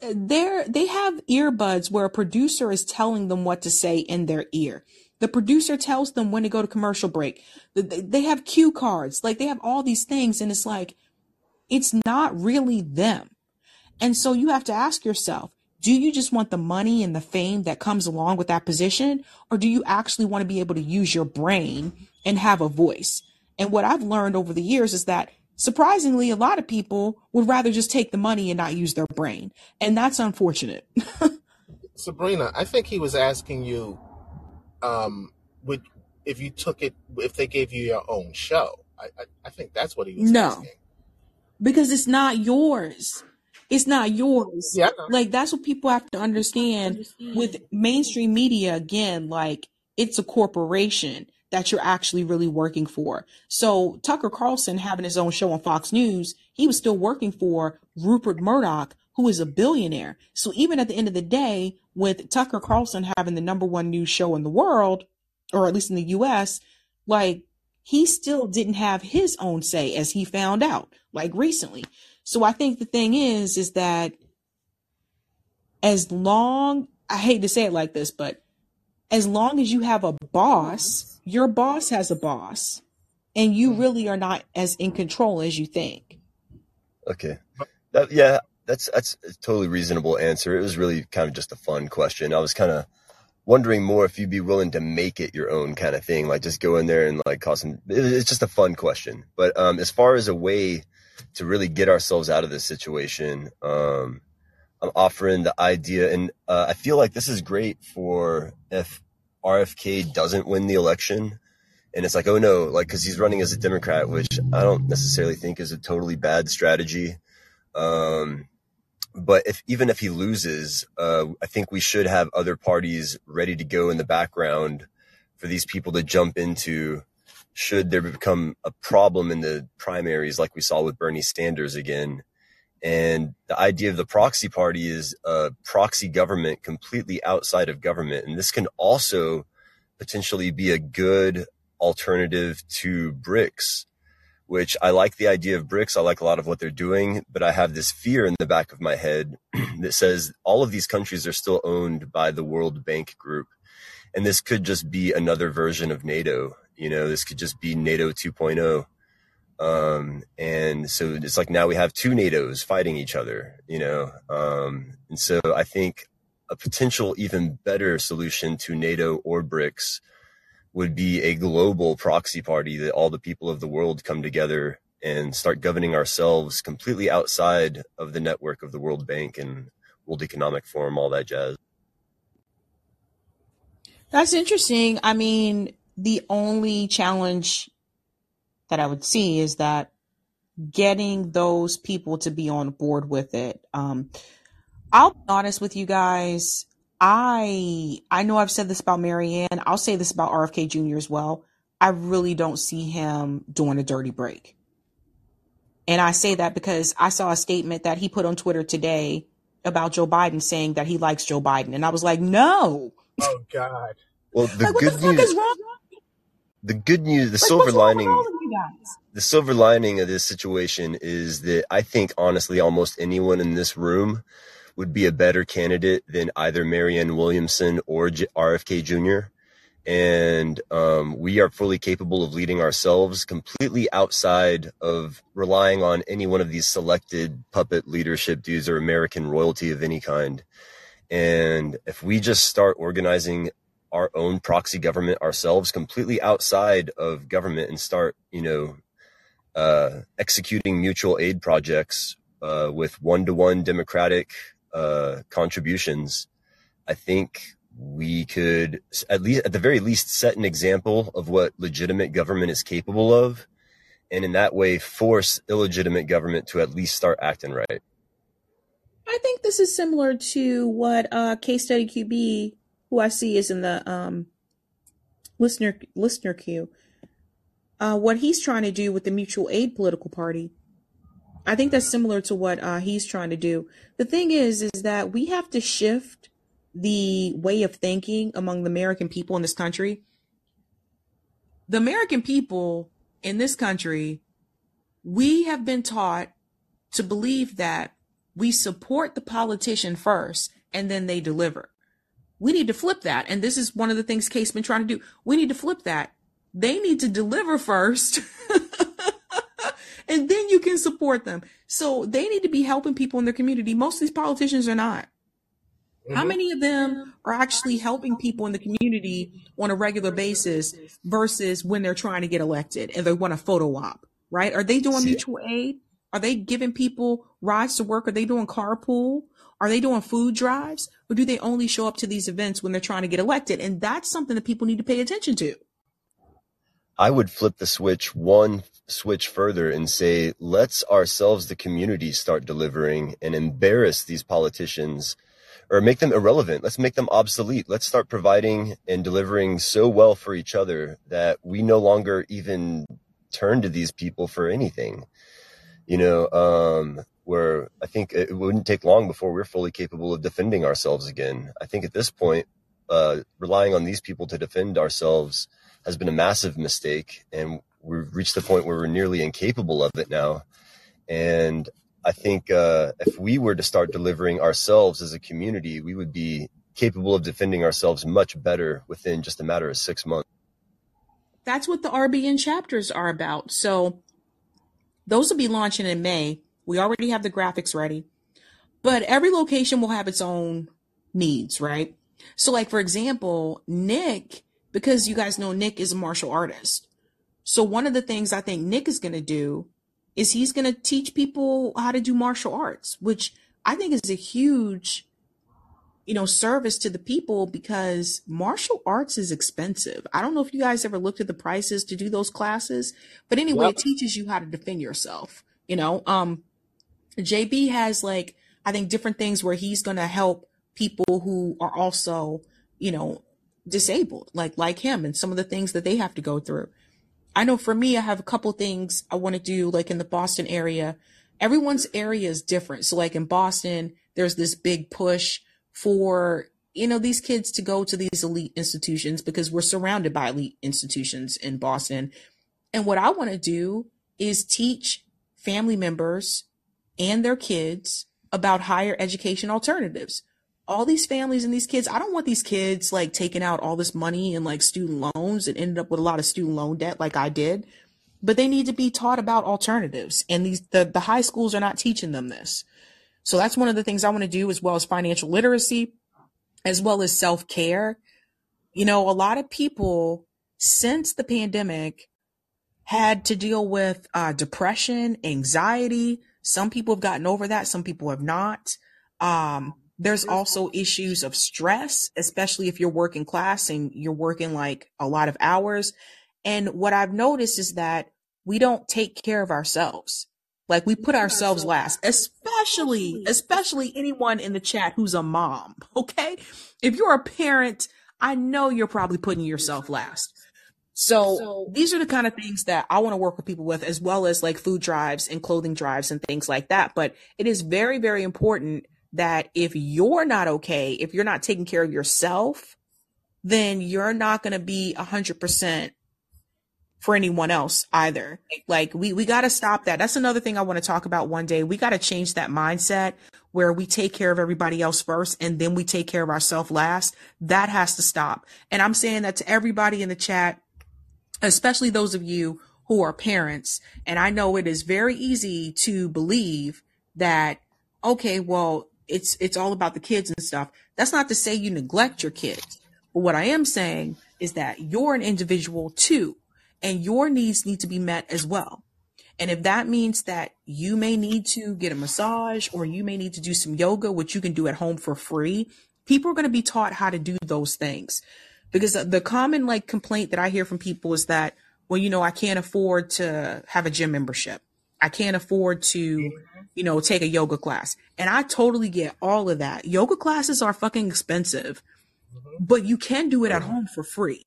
Speaker 1: they're, they have earbuds where a producer is telling them what to say in their ear. The producer tells them when to go to commercial break. They have cue cards. Like they have all these things. And it's like, it's not really them. And so you have to ask yourself, do you just want the money and the fame that comes along with that position? Or do you actually want to be able to use your brain and have a voice? And what I've learned over the years is that surprisingly, a lot of people would rather just take the money and not use their brain. And that's unfortunate.
Speaker 7: Sabrina, I think he was asking you, um, would if you took it, if they gave you your own show. I, I, I think that's what he was
Speaker 1: no,
Speaker 7: asking.
Speaker 1: because it's not yours. It's not yours.
Speaker 7: Yeah,
Speaker 1: Like that's what people have to understand with mainstream media again, like it's a corporation that you're actually really working for. So Tucker Carlson having his own show on Fox News, he was still working for Rupert Murdoch, who is a billionaire. So even at the end of the day, with Tucker Carlson having the number one news show in the world, or at least in the US, like he still didn't have his own say as he found out like recently. So I think the thing is, is that as long, I hate to say it like this, but as long as you have a boss, your boss has a boss and you mm-hmm. really are not as in control as you think.
Speaker 9: Okay. That, yeah, that's that's a totally reasonable answer. It was really kind of just a fun question. I was kind of wondering more if you'd be willing to make it your own kind of thing, like just go in there and like cause some. It's just a fun question. But um, as far as a way to really get ourselves out of this situation, um, I'm offering the idea, and uh, I feel like this is great for if RFK doesn't win the election, and it's like, oh no, like because he's running as a Democrat, which I don't necessarily think is a totally bad strategy. Um, but if even if he loses, uh, I think we should have other parties ready to go in the background for these people to jump into should there become a problem in the primaries like we saw with Bernie Sanders again. And the idea of the proxy party is a proxy government completely outside of government. And this can also potentially be a good alternative to BRICS, which I like the idea of BRICS. I like a lot of what they're doing, but I have this fear in the back of my head that says all of these countries are still owned by the World Bank Group. And this could just be another version of NATO. You know, this could just be NATO 2.0. Um, and so it's like now we have two NATOs fighting each other, you know. Um, and so I think a potential even better solution to NATO or BRICS would be a global proxy party that all the people of the world come together and start governing ourselves completely outside of the network of the World Bank and World Economic Forum, all that jazz.
Speaker 1: That's interesting. I mean, the only challenge that I would see is that getting those people to be on board with it. Um, I'll be honest with you guys. I I know I've said this about Marianne. I'll say this about RFK Jr. as well. I really don't see him doing a dirty break. And I say that because I saw a statement that he put on Twitter today about Joe Biden saying that he likes Joe Biden. And I was like, no.
Speaker 7: Oh God.
Speaker 9: Well, the
Speaker 1: Like, what
Speaker 9: good
Speaker 1: the fuck
Speaker 9: news,
Speaker 1: is wrong?
Speaker 9: the good news, the
Speaker 1: Like,
Speaker 9: silver
Speaker 1: what's wrong with
Speaker 9: lining
Speaker 1: you guys?
Speaker 9: the silver lining of this situation is that I think honestly almost anyone in this room would be a better candidate than either Marianne Williamson or J- RFK Jr. And um, we are fully capable of leading ourselves completely outside of relying on any one of these selected puppet leadership dudes or American royalty of any kind. And if we just start organizing our own proxy government ourselves completely outside of government and start, you know, uh, executing mutual aid projects uh, with one-to-one democratic uh, contributions, I think we could at least, at the very least, set an example of what legitimate government is capable of, and in that way, force illegitimate government to at least start acting right.
Speaker 1: I think this is similar to what uh, Case Study QB, who I see is in the um, listener listener queue, uh, what he's trying to do with the mutual aid political party. I think that's similar to what uh, he's trying to do. The thing is, is that we have to shift the way of thinking among the American people in this country. The American people in this country, we have been taught to believe that we support the politician first and then they deliver. We need to flip that. And this is one of the things Case has been trying to do. We need to flip that. They need to deliver first. and then you can support them. So they need to be helping people in their community. Most of these politicians are not. How
Speaker 7: Mhm.
Speaker 1: many of them are actually helping people in the community on a regular basis versus when they're trying to get elected and they want a photo op, right? Are they doing mutual aid? Are they giving people rides to work? Are they doing carpool? Are they doing food drives? Or do they only show up to these events when they're trying to get elected? And that's something that people need to pay attention to.
Speaker 9: I would flip the switch one switch further and say, let's ourselves, the community, start delivering and embarrass these politicians or make them irrelevant. Let's make them obsolete. Let's start providing and delivering so well for each other that we no longer even turn to these people for anything. You know, um, where I think it wouldn't take long before we're fully capable of defending ourselves again. I think at this point, uh, relying on these people to defend ourselves has been a massive mistake, and we've reached the point where we're nearly incapable of it now. And I think uh, if we were to start delivering ourselves as a community, we would be capable of defending ourselves much better within just a matter of six months.
Speaker 1: That's what the RBN chapters are about. So those will be launching in May. We already have the graphics ready, but every location will have its own needs, right? So, like, for example, Nick, because you guys know Nick is a martial artist. So, one of the things I think Nick is going to do is he's going to teach people how to do martial arts, which I think is a huge you know, service to the people because martial arts is expensive. I don't know if you guys ever looked at the prices to do those classes, but anyway,
Speaker 7: Yep.
Speaker 1: it teaches you how to defend yourself. You know, um, JB has like, I think different things where he's going to help people who are also, you know, disabled, like, like him and some of the things that they have to go through. I know for me, I have a couple things I want to do, like in the Boston area. Everyone's area is different. So, like in Boston, there's this big push for, you know, these kids to go to these elite institutions because we're surrounded by elite institutions in Boston. And what I want to do is teach family members and their kids about higher education alternatives. All these families and these kids, I don't want these kids like taking out all this money and like student loans and ended up with a lot of student loan debt like I did. But they need to be taught about alternatives. And these the, the high schools are not teaching them this. So that's one of the things I want to do as well as financial literacy, as well as self-care. You know, a lot of people since the pandemic had to deal with uh, depression, anxiety. Some people have gotten over that. Some people have not. Um, there's also issues of stress, especially if you're working class and you're working like a lot of hours. And what I've noticed is that we don't take care of ourselves. Like we put ourselves oh, last, especially, especially anyone in the chat who's a mom. Okay. If you're a parent, I know you're probably putting yourself last. So these are the kind of things that I want to work with people with, as well as like food drives and clothing drives and things like that. But it is very, very important that if you're not okay, if you're not taking care of yourself, then you're not going to be a hundred percent for anyone else either. Like we, we got to stop that. That's another thing I want to talk about one day. We got to change that mindset where we take care of everybody else first and then we take care of ourselves last. That has to stop. And I'm saying that to everybody in the chat, especially those of you who are parents. And I know it is very easy to believe that, okay, well, it's, it's all about the kids and stuff. That's not to say you neglect your kids. But what I am saying is that you're an individual too, and your needs need to be met as well. And if that means that you may need to get a massage or you may need to do some yoga, which you can do at home for free, people are going to be taught how to do those things. Because the- common like complaint that I hear from people is that, well, you know, I can't afford to have a gym membership. I can't afford to, you know, take a yoga class. And I totally get all of that. Yoga classes are fucking expensive, but you can do it at home for free.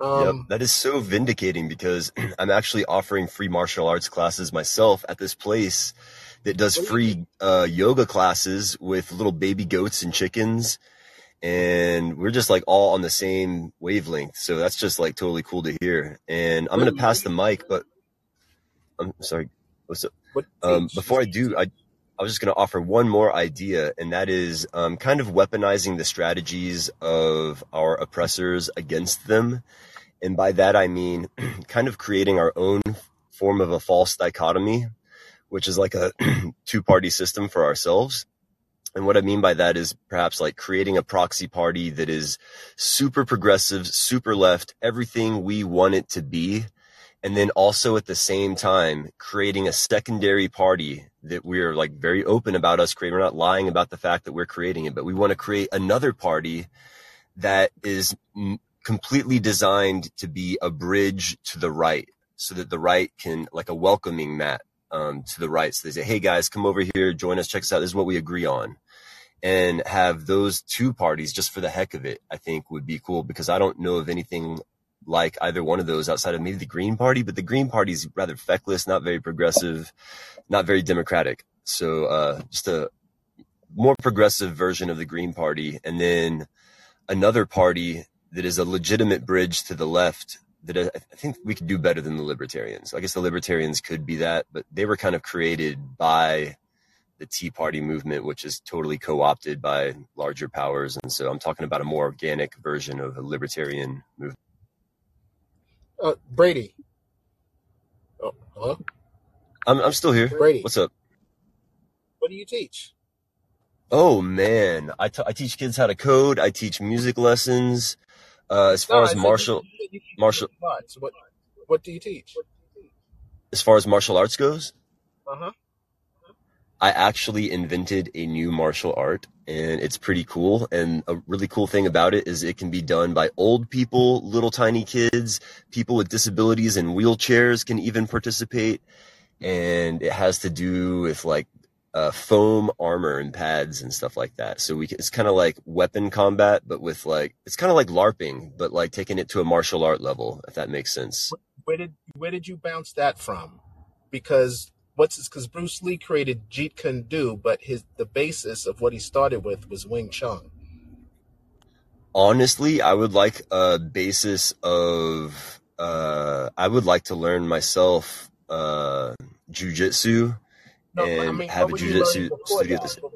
Speaker 9: Yep,
Speaker 7: Um,
Speaker 9: that is so vindicating because I'm actually offering free martial arts classes myself at this place that does free uh, yoga classes with little baby goats and chickens. And we're just like all on the same wavelength. So that's just like totally cool to hear. And I'm going to pass the mic, but I'm sorry. What's up? Um, before I do, I, I was just going to offer one more idea, and that is um, kind of weaponizing the strategies of our oppressors against them. And by that, I mean kind of creating our own form of a false dichotomy, which is like a two party system for ourselves. And what I mean by that is perhaps like creating a proxy party that is super progressive, super left, everything we want it to be. And then also at the same time, creating a secondary party that we're like very open about us creating. We're not lying about the fact that we're creating it, but we want to create another party that is mm, completely designed to be a bridge to the right so that the right can like a welcoming mat um, to the right. So they say, Hey guys, come over here, join us, check us out. This is what we agree on and have those two parties just for the heck of it, I think would be cool because I don't know of anything like either one of those outside of maybe the Green Party, but the Green Party is rather feckless, not very progressive, not very democratic. So, uh, just a more progressive version of the Green Party. And then another party that is a legitimate bridge to the left that I I think we could do better than the libertarians. I guess the libertarians could be that, but they were kind of created by the Tea Party movement, which is totally co-opted by larger powers. And so I'm talking about a more organic version of a libertarian movement.
Speaker 7: Uh, Brady. Oh, hello,
Speaker 9: I'm, I'm still here.
Speaker 7: Brady.
Speaker 9: What's up?
Speaker 7: What do you teach?
Speaker 9: Oh man, I t- I teach kids how to code. I teach music lessons. Uh, as far
Speaker 7: I
Speaker 9: as martial
Speaker 7: you, said you teach
Speaker 9: martial
Speaker 7: arts. What What do you teach?
Speaker 9: as far as martial arts goes,
Speaker 7: Uh huh.
Speaker 9: I actually invented a new martial art and it's pretty cool. And a really cool thing about it is it can be done by old people, little tiny kids, people with disabilities and wheelchairs can even participate. And it has to do with like uh, foam armor and pads and stuff like that. So we it's kind of like weapon combat, but with like it's kind of like LARPing, but like taking it to a martial art level, if that makes sense.
Speaker 7: Where did where did you bounce that from? Because what's his because Bruce Lee created Jeet Kune Do, but his the basis of what he started with was Wing Chun.
Speaker 9: Honestly, I would like a basis of uh, I would like to learn myself uh, jujitsu
Speaker 7: No, but I
Speaker 9: and
Speaker 7: mean,
Speaker 9: have a jujitsu studio. At
Speaker 7: that?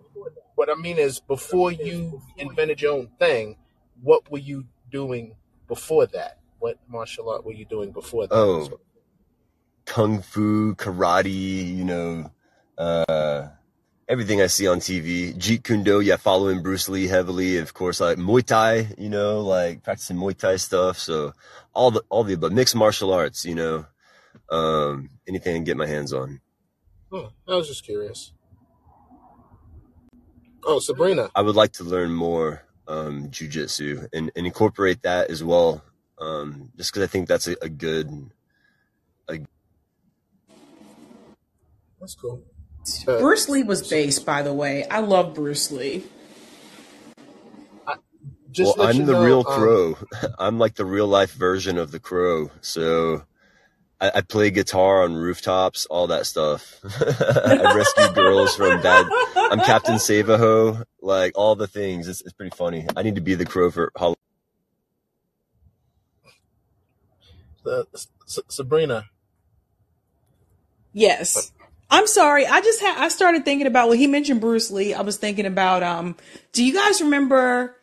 Speaker 7: What I mean is, before you invented your own thing, what were you doing before that? What martial art were you doing before that?
Speaker 9: Oh, kung fu, karate, you know, uh, everything I see on TV. Jeet Kune Do, yeah, following Bruce Lee heavily. Of course, like Muay Thai, you know, like practicing Muay Thai stuff. So all the, all the, but mixed martial arts, you know, um, anything I can get my hands on.
Speaker 7: Oh, I was just curious. Oh, Sabrina.
Speaker 9: I would like to learn more, um, jujitsu and, and incorporate that as well. Um, just cause I think that's a, a good, a,
Speaker 7: That's cool. Uh,
Speaker 1: Bruce Lee was based, by the way. I love Bruce Lee.
Speaker 7: I,
Speaker 9: well,
Speaker 7: just let you
Speaker 9: I'm the
Speaker 7: know,
Speaker 9: real
Speaker 7: um,
Speaker 9: crow. I'm like the real life version of the crow. So I, I play guitar on rooftops, all that stuff. I rescue girls from bad. I'm Captain Savaho, like all the things. It's, it's pretty funny. I need to be the crow for Halloween.
Speaker 7: uh, S- Sabrina.
Speaker 1: Yes. I'm sorry. I just had I started thinking about when he mentioned Bruce Lee. I was thinking about um do you guys remember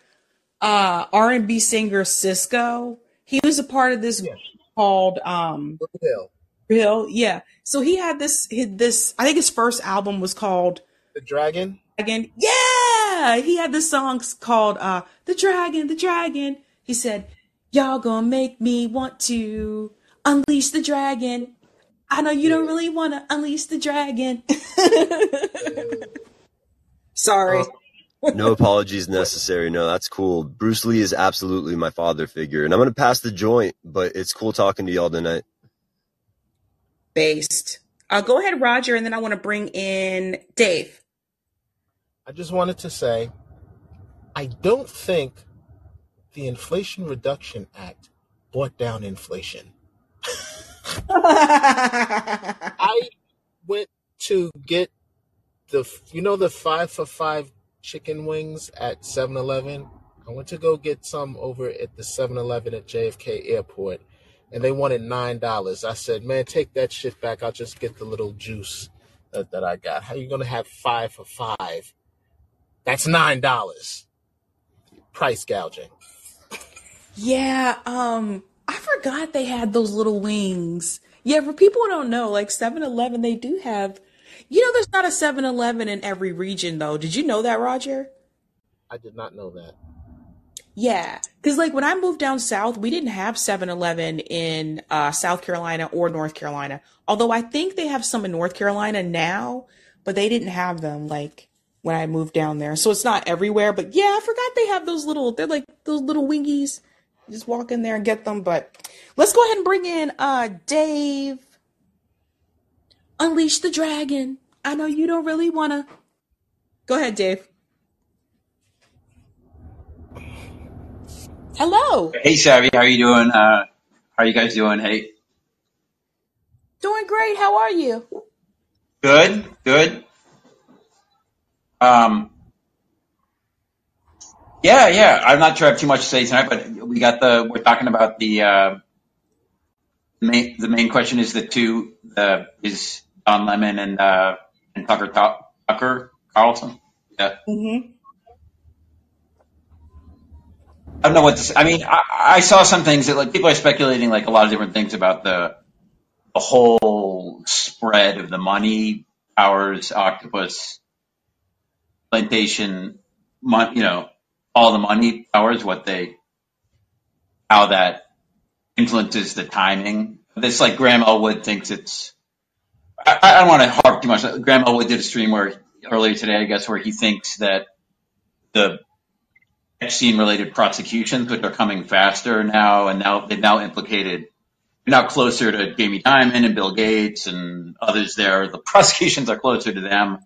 Speaker 1: uh R&B singer Sisqó? He was a part of this
Speaker 7: Yeah.
Speaker 1: called um
Speaker 7: Hill.
Speaker 1: Bill. Yeah. So he had this his, this I think his first album was called
Speaker 7: The dragon.
Speaker 1: Dragon. Yeah. He had this song called uh The Dragon, The Dragon. He said, "Y'all gonna make me want to unleash the dragon." I know you don't really want to unleash the dragon.
Speaker 7: Uh,
Speaker 1: Sorry.
Speaker 7: um,
Speaker 9: No apologies necessary. No, that's cool. Bruce Lee is absolutely my father figure. And I'm going to pass the joint, but it's cool talking to y'all tonight.
Speaker 1: Based. Uh, go ahead, Roger, and then I want to bring in Dave.
Speaker 7: I just wanted to say, I don't think the Inflation Reduction Act brought down inflation. I went to get the, you know, the five for five chicken wings at 7 Eleven. I went to go get some over at the 7 Eleven at JFK Airport, and they wanted $9. I said, man, take that shit back. I'll just get the little juice that, that I got. How you going to have five for five? That's $9. Price gouging.
Speaker 1: yeah, um, I forgot they had those little wings. Yeah, for people who don't know, like 7-Eleven, they do have. You know, there's not a 7-Eleven in every region, though. Did you know that, Roger?
Speaker 7: I did not know that.
Speaker 1: Yeah, because like when I moved down south, we didn't have 7-Eleven in uh, South Carolina or North Carolina. Although I think they have some in North Carolina now, but they didn't have them like when I moved down there. So it's not everywhere, but yeah, I forgot they have those little, they're like those little wingies. Just walk in there and get them. But let's go ahead and bring in uh Dave. Unleash the dragon. I know you don't really want to. Go ahead, Dave. Hello.
Speaker 10: Hey, Sabby, how you doing? Uh, how are you guys doing? Hey,
Speaker 1: Doing great. How are you?
Speaker 10: good, good. Um, yeah, yeah. I'm not sure I have too much to say tonight, but we got the. We're talking about the uh, main. The main question is the two. The is Don Lemon and uh, and Tucker Tucker Carlson. Yeah.
Speaker 1: Mm-hmm.
Speaker 10: I don't know what to say. I mean, I, I saw some things that like people are speculating like a lot of different things about the the whole spread of the money powers octopus plantation mon- you know all the money powers what they how that influences the timing this like graham elwood thinks it's i, I don't want to harp too much graham elwood did a stream where earlier today, I guess, where he thinks that the Epstein related prosecutions, which are coming faster now, and now they've now implicated, now closer to Jamie Dimon and Bill Gates and others there. The prosecutions are closer to them.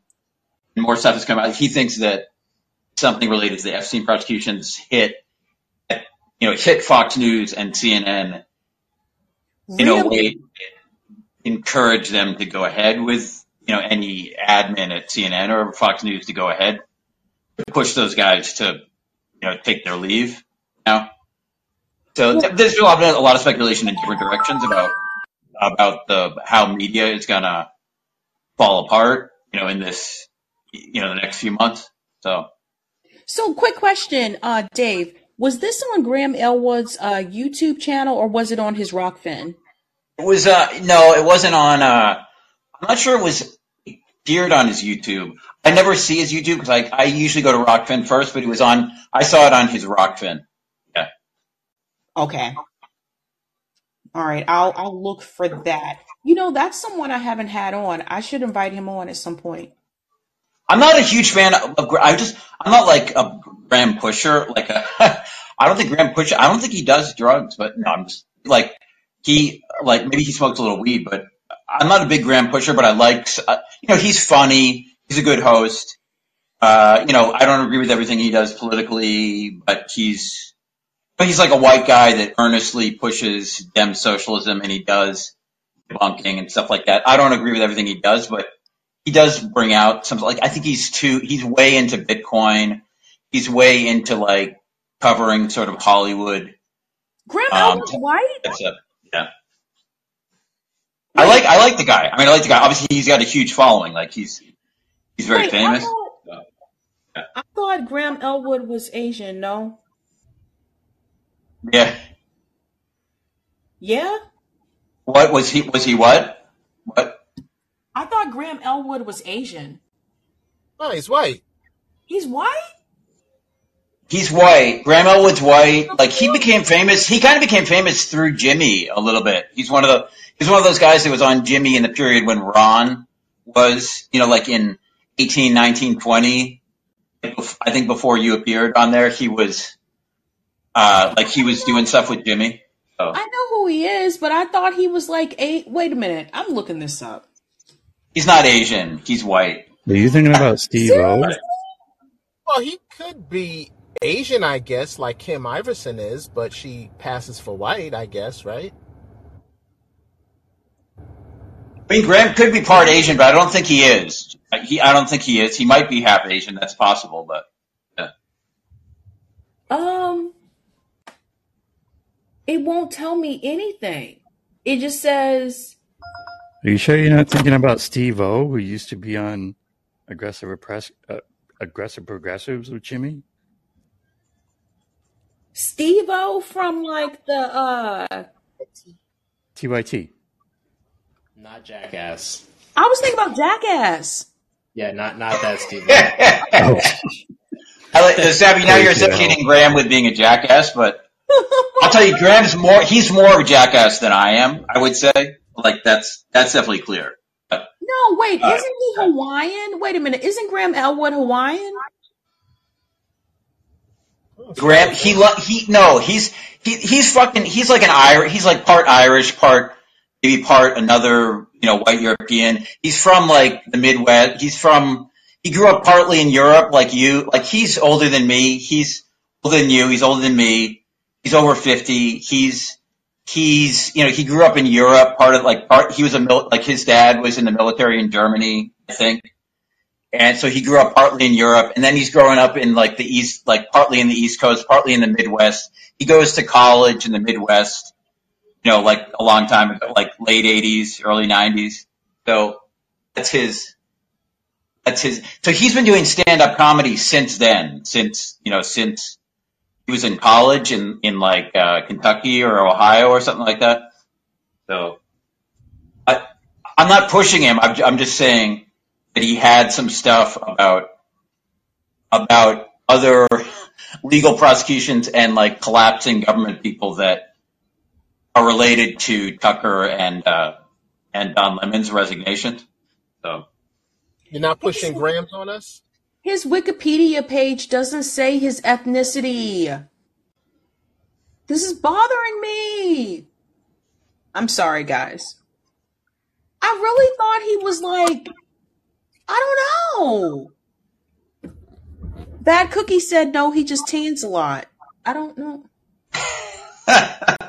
Speaker 10: More stuff is coming out. He thinks that something related to the Epstein prosecutions hit, you know, hit Fox News and CNN in a way encourage them to go ahead with, you know, any admin at CNN or Fox News to go ahead to push those guys to, you know, take their leave now. So th- there's a lot, of, a lot of speculation in different directions about about the how media is gonna fall apart, you know, in this, you know, the next few months. So
Speaker 1: So, quick question, uh, Dave. Was this on Graham Elwood's uh, YouTube channel or was it on his Rokfin?
Speaker 10: it was uh no, it wasn't on. uh I'm not sure it was appeared on his YouTube. I never see his YouTube because I I usually go to Rokfin first, but it was on. I saw it on his Rokfin. Yeah.
Speaker 1: Okay. All right. I'll I'll look for that. You know, that's someone I haven't had on. I should invite him on at some point.
Speaker 10: I'm not a huge fan of. I just I'm not like a Graham Pusher. Like a, I don't think Graham Pusher. I don't think he does drugs, but no, I'm just like he like maybe he smokes a little weed, but I'm not a big Graham Pusher. But I like uh, you know he's funny. He's a good host. Uh, you know I don't agree with everything he does politically, but he's but he's like a white guy that earnestly pushes dem socialism, and he does debunking and stuff like that. I don't agree with everything he does, but he does bring out some like I think he's too he's way into Bitcoin. He's way into like covering sort of Hollywood.
Speaker 1: Graham
Speaker 10: Um,
Speaker 1: Elwood White?
Speaker 10: that's yeah. I like I like the guy. I mean, I like the guy. Obviously, he's got a huge following. Like he's he's very
Speaker 1: Wait, I
Speaker 10: famous.
Speaker 1: thought, I thought Graham Elwood was Asian, no?
Speaker 10: Yeah.
Speaker 1: Yeah?
Speaker 10: What was he? Was he what? What?
Speaker 1: I thought Graham Elwood was Asian.
Speaker 7: Oh, he's white.
Speaker 1: He's white?
Speaker 10: He's white. Graham Elwood's white. Like he became famous. He kind of became famous through Jimmy a little bit. He's one of the. He's one of those guys that was on Jimmy in the period when Ron was, you know, like in 18, 19, 20. I think before you appeared on there, he was, uh, like he was doing stuff with Jimmy. So
Speaker 1: I know who he is, but I thought he was like a. Wait a minute. I'm looking this up.
Speaker 10: He's not Asian. He's white.
Speaker 6: Are you thinking about Steve O?
Speaker 7: Well, he could be Asian, I guess, like Kim Iversen is, but she passes for white, I guess, right?
Speaker 10: I mean, Graham could be part Asian, but I don't think he is. He, I don't think he is. He might be half Asian. That's possible, but yeah.
Speaker 1: Um, it won't tell me anything. It just says
Speaker 6: Are you sure you're not thinking about Steve O, who used to be on Aggressive Repress, uh, Aggressive Progressives with Jimmy?
Speaker 1: Steve O from like the uh
Speaker 6: TYT.
Speaker 11: Not Jackass.
Speaker 1: I was thinking about Jackass.
Speaker 11: Yeah, not not that Steve.
Speaker 6: Oh,
Speaker 10: I like, now you're associating Graham with being a jackass, but I'll tell you, Graham's more, he's more of a jackass than I am, I would say. Like, that's, that's definitely clear. But,
Speaker 1: No, wait,
Speaker 10: uh,
Speaker 1: isn't he Hawaiian? Wait a minute, isn't Graham Elwood Hawaiian?
Speaker 10: Graham, he, lo- he, no, he's, he, he's fucking, he's like an Irish, he's like part Irish, part, maybe part another, you know, white European. He's from like the Midwest. He's from, he grew up partly in Europe, like you, like he's older than me. He's older than you. He's older than me. He's over 50. He's, he's, you know, he grew up in Europe, part of like, part, he was a, mil- like his dad was in the military in Germany, I think. And so he grew up partly in Europe, and then he's growing up in like the East, like partly in the East Coast, partly in the Midwest. He goes to college in the Midwest, you know, like a long time ago, like late 80s, early 90s. So that's his, that's his, so he's been doing stand-up comedy since then, since, you know, since he was in college in, in like, uh, Kentucky or Ohio or something like that. So I, I'm not pushing him. I'm, I'm just saying that he had some stuff about, about other legal prosecutions and like collapsing government people that are related to Tucker and, uh, and Don Lemon's resignation. So
Speaker 7: You're not pushing grams on us?
Speaker 1: His Wikipedia page doesn't say his ethnicity. This is bothering me. I'm sorry, guys. I really thought he was like, I don't know. Bad Cookie said no, he just tans a lot. I don't know.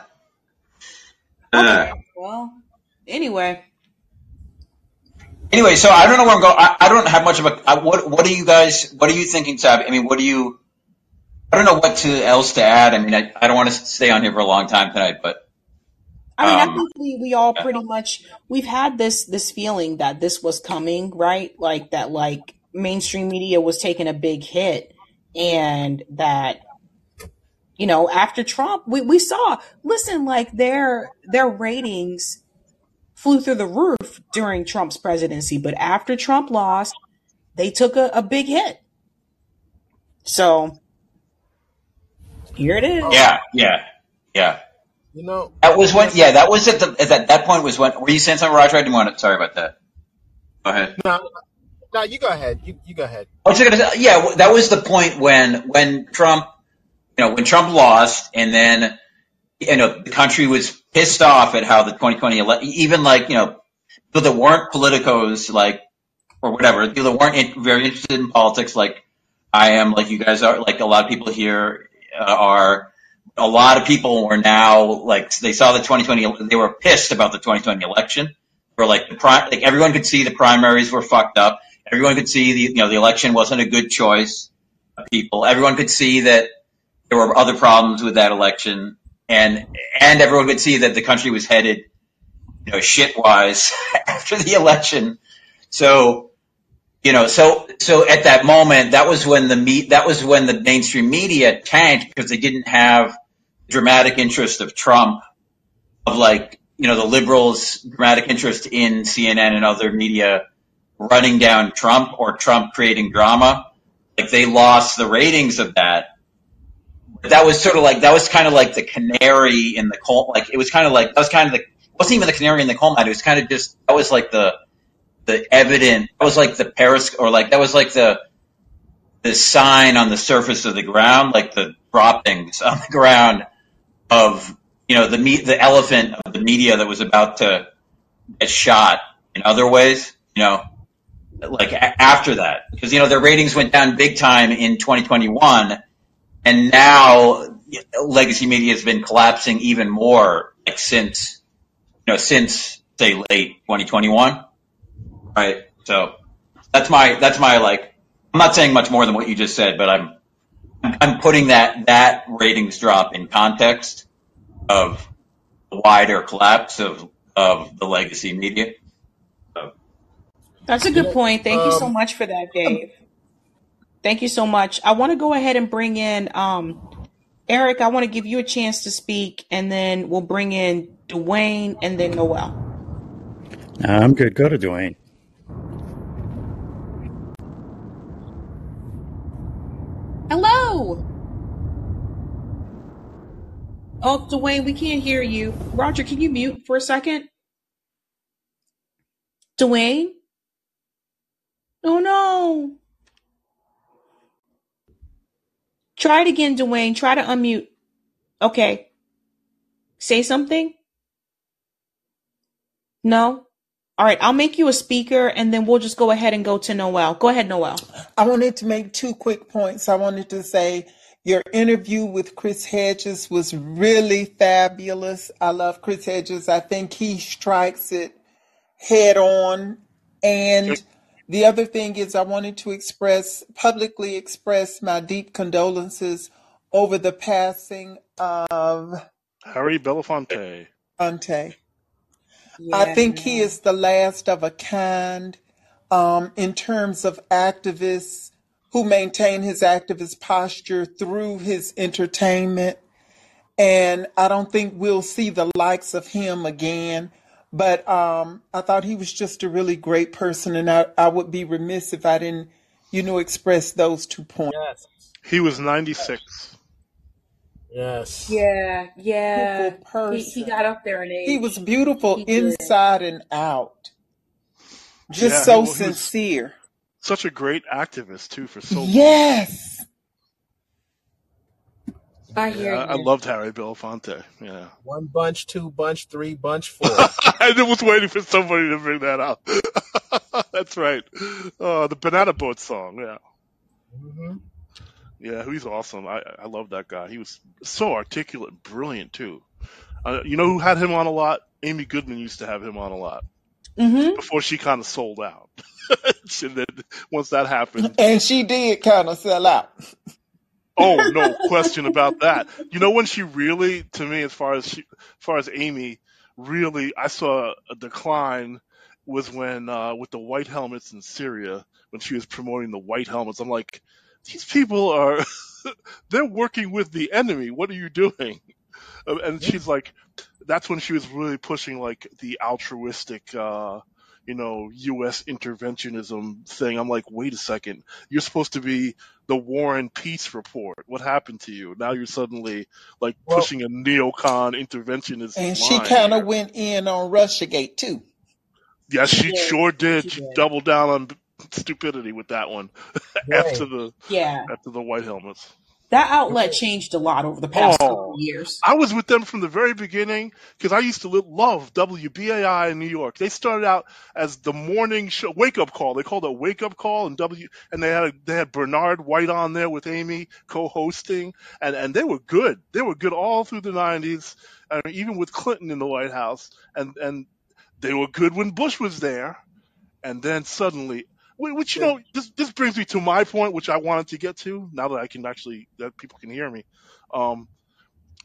Speaker 1: Okay, well, anyway.
Speaker 10: Anyway, so I don't know where I'm going. I, I don't have much of a. I, what What are you guys? What are you thinking, Tab? I mean, what do you? I don't know what to else to add. I mean, I, I don't want to stay on here for a long time tonight, but
Speaker 1: I mean, I
Speaker 10: um,
Speaker 1: think we, we all pretty much we've had this this feeling that this was coming, right? Like that, like mainstream media was taking a big hit, and that you know after Trump, we we saw listen like their their ratings flew through the roof during Trump's presidency, but after Trump lost, they took a, a big hit. So here it is.
Speaker 10: yeah, yeah, yeah.
Speaker 7: You know,
Speaker 10: That was when. Yeah, that was at the at that, that point was when. Were you saying something, Roger? I didn't want to. Sorry about that. Go ahead.
Speaker 7: no, no, you go ahead. You, you go ahead.
Speaker 10: I was going to say, yeah, that was the point when when Trump, you know, when Trump lost, and then you know the country was pissed off at how the 2020 ele- even like you know people that weren't politicos like or whatever people that weren't in, very interested in politics like I am, like you guys are, like a lot of people here uh, are. A lot of people were now like they saw the 2020. They were pissed about the 2020 election. Or like the pri- like everyone could see the primaries were fucked up. Everyone could see the you know the election wasn't a good choice of people. Everyone could see that there were other problems with that election, and and everyone could see that the country was headed you know shit wise after the election. So you know, so so at that moment, that was when the meat that was when the mainstream media tanked because they didn't have dramatic interest of Trump, of like you know the liberals' dramatic interest in CNN and other media running down Trump or Trump creating drama. Like they lost the ratings of that. That was sort of like that was kind of like the canary in the coal. Like it was kind of like that was kind of the wasn't even the canary in the coal mine. It was kind of just that was like the the evident that was like the Paris or like that was like the the sign on the surface of the ground, like the droppings on the ground of you know the me- the elephant of the media that was about to get shot in other ways. You know, like a- after that, because you know their ratings went down big time in 2021, and now legacy media has been collapsing even more like since you know since say late 2021 right so that's my that's my like i'm not saying much more than what you just said but i'm i'm putting that that ratings drop in context of the wider collapse of of the legacy media so,
Speaker 1: That's a good point. Thank you so
Speaker 7: um,
Speaker 1: much for that, Dave. Thank you so much. I want to go ahead and bring in um, Eric. I want to give you a chance to speak, and then we'll bring in Dwayne and then Noel.
Speaker 6: I'm good. Go to Dwayne.
Speaker 1: Hello. Oh, Dwayne, we can't hear you. Roger, can you mute for a second? Dwayne? Oh no. Try it again, Dwayne. Try to unmute. Okay. Say something? No? All right, I'll make you a speaker and then we'll just go ahead and go to Noel. Go ahead, Noel.
Speaker 8: I wanted to make two quick points. I wanted to say your interview with Chris Hedges was really fabulous. I love Chris Hedges. I think he strikes it head on. And the other thing is, I wanted to express, publicly express my deep condolences over the passing of
Speaker 12: Harry Belafonte.
Speaker 8: Ante.
Speaker 1: Yeah,
Speaker 8: I think he is the last of a kind um, in terms of activists who maintain his activist posture through his entertainment. And I don't think we'll see the likes of him again. But um, I thought he was just a really great person, and I, I would be remiss if I didn't, you know, express those two points.
Speaker 7: yes,
Speaker 12: He was 96.
Speaker 7: yes.
Speaker 1: Yeah, yeah.
Speaker 8: Beautiful
Speaker 1: He he got up there in
Speaker 8: He was beautiful
Speaker 1: He
Speaker 8: inside and out, just
Speaker 12: Yeah,
Speaker 8: so
Speaker 12: wa- he was
Speaker 8: sincere.
Speaker 12: Such a great activist too for so long.
Speaker 8: Yes.
Speaker 1: I hear
Speaker 12: Yeah, I
Speaker 1: you.
Speaker 12: loved Harry Belafonte. Yeah.
Speaker 7: One bunch, two bunch, three bunch, four.
Speaker 12: I was waiting for somebody to bring that up. That's right. Uh, the Banana Boat song. Yeah.
Speaker 7: hmm
Speaker 12: Yeah, he's awesome. I I love that guy. He was so articulate, and brilliant too. Uh, you know who had him on a lot? Amy Goodman used to have him on a lot
Speaker 1: Mm-hmm.
Speaker 12: before she kind of sold out. and then once that happened,
Speaker 8: And she did kind of sell out.
Speaker 12: Oh no question about that. You know when she really, to me, as far as she, as far as Amy, really, I saw a decline was when uh, with the white helmets in Syria when she was promoting the white helmets. I'm like, these people are they're working with the enemy. What are you doing? And she's like, that's when she was really pushing like the altruistic, uh, you know, U.S. interventionism thing. I'm like, wait a second, you're supposed to be the War and Peace report. What happened to you? Now you're suddenly like
Speaker 8: Well,
Speaker 12: pushing a neocon interventionist
Speaker 8: and she kind of went in on Russiagate too.
Speaker 12: Yes, she
Speaker 1: Yeah,
Speaker 12: sure did.
Speaker 1: she
Speaker 12: She
Speaker 1: did.
Speaker 12: doubled down on stupidity with that one
Speaker 7: right.
Speaker 12: after the
Speaker 1: Yeah.
Speaker 12: after the white helmets.
Speaker 1: That outlet changed a lot over the past oh, couple
Speaker 12: Oh,
Speaker 1: of years.
Speaker 12: I was with them from the very beginning because I used to love WBAI in New York. They started out as the morning show, wake up call. They called it wake up call, and W, and they had a, they had Bernard White on there with Amy co-hosting, and and they were good. They were good all through the '90s, I mean, even with Clinton in the White House, and and they were good when Bush was there, and then suddenly. Wh- Which you know, this this brings me to my point, which I wanted to get to. Now that I can actually, that people can hear me, um,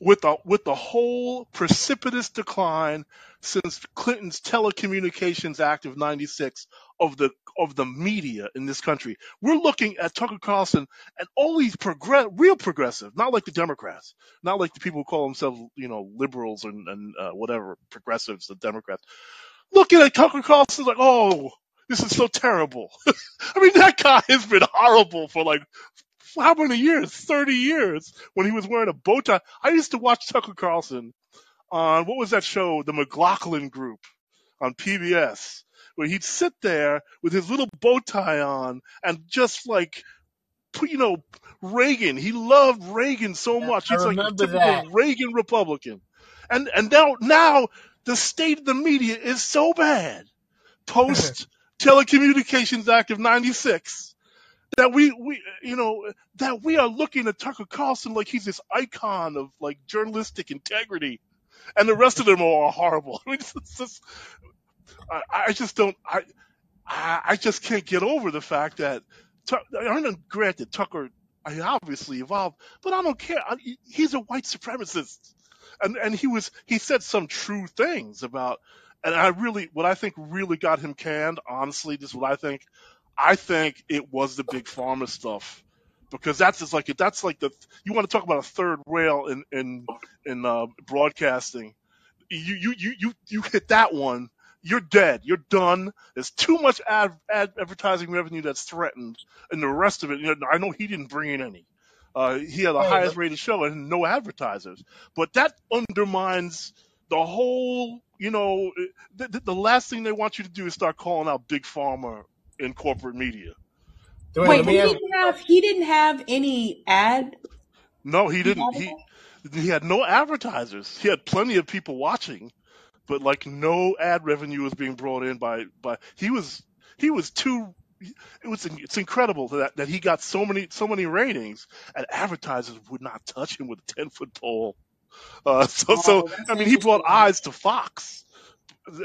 Speaker 12: with the with the whole precipitous decline since Clinton's Telecommunications Act of '96 of the of the media in this country. We're looking at Tucker Carlson and all these progress, real progressive, not like the Democrats, not like the people who call themselves, you know, liberals and, and uh, whatever progressives, the Democrats. Looking at Tucker Carlson like, oh, this is so terrible. I mean, that guy has been horrible for like how many years? 30 years when he was wearing a bow tie. I used to watch Tucker Carlson on, what was that show? The McLaughlin Group on PBS, where he'd sit there with his little bow tie on and just like, you know, Reagan. He loved Reagan so much. He's like a typical
Speaker 7: that.
Speaker 12: Reagan Republican. And, and now, now the state of the media is so bad post Telecommunications Act of 96 that we, we, you know, that we are looking at Tucker Carlson like he's this icon of like journalistic integrity, and the rest of them are horrible. I mean, it's, just, I, I just don't, I, I just can't get over the fact that, I mean, granted, Tucker, I obviously evolved, but I don't care. I, he's a white supremacist, and and he was, he said some true things about, and I really, what I think really got him canned, honestly, this is what I think. I think it was the big pharma stuff because that's just like that's like the you want to talk about a third rail in in in uh, broadcasting. You you you you you hit that one, you're dead. You're done. There's too much ad, ad advertising revenue that's threatened, and the rest of it. You know, I know he didn't bring in any. Uh, he had the
Speaker 7: Hey,
Speaker 12: highest rated show and no advertisers, but that undermines the whole. You know, the, the the last thing they want you to do is start calling out big pharma in corporate media.
Speaker 7: Dwayne,
Speaker 1: Wait, he
Speaker 7: ask.
Speaker 1: didn't have he didn't have any ad.
Speaker 12: No, he
Speaker 1: He
Speaker 12: didn't. He he had no advertisers. He had plenty of people watching, but like no ad revenue was being brought in by by. He was he was too. It was it's incredible that that he got so many so many ratings, and advertisers would not touch him with a ten foot pole. Uh, so so
Speaker 1: Oh, that's
Speaker 12: I mean, he brought eyes to Fox,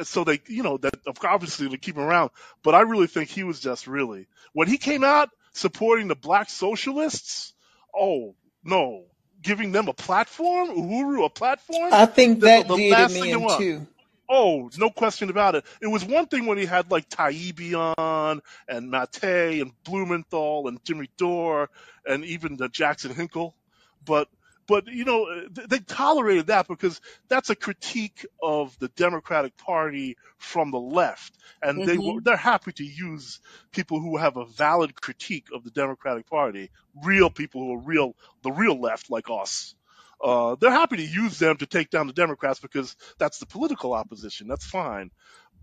Speaker 12: so they you know that obviously to keep him around. But I really think he was just really when he came out supporting the black socialists. Oh no, giving them a platform, Uhuru a platform.
Speaker 8: I think that
Speaker 12: the, the
Speaker 8: did
Speaker 12: last
Speaker 8: him
Speaker 12: thing they
Speaker 8: in
Speaker 12: want.
Speaker 8: too.
Speaker 12: Oh, no question about it. It was one thing when he had like Taibbi on and Mate and Blumenthal and Jimmy Dore and even the Jackson Hinkle, but but you know they tolerated that because that's a critique of the Democratic Party from the left, and they
Speaker 1: hmm
Speaker 12: were they're happy to use people who have a valid critique of the Democratic Party, real people who are real the real left like us. Uh, they're happy to use them to take down the Democrats because that's the political opposition. That's fine.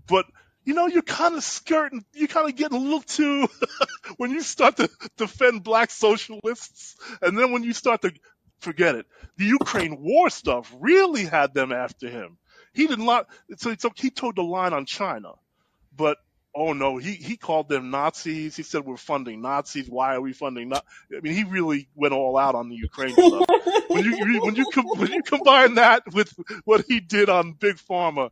Speaker 12: But you know, you're kind of skirting, you're kind of getting a little too, when you start to defend black socialists, and then when you start to, forget it, the Ukraine war stuff really had them after him. He did not, so, so he toed the line on China, but oh no, he, he called them Nazis. He said we're funding Nazis. Why are we funding not? I mean, he really went all out on the Ukraine stuff. when you when you when you combine that with what he did on Big Pharma,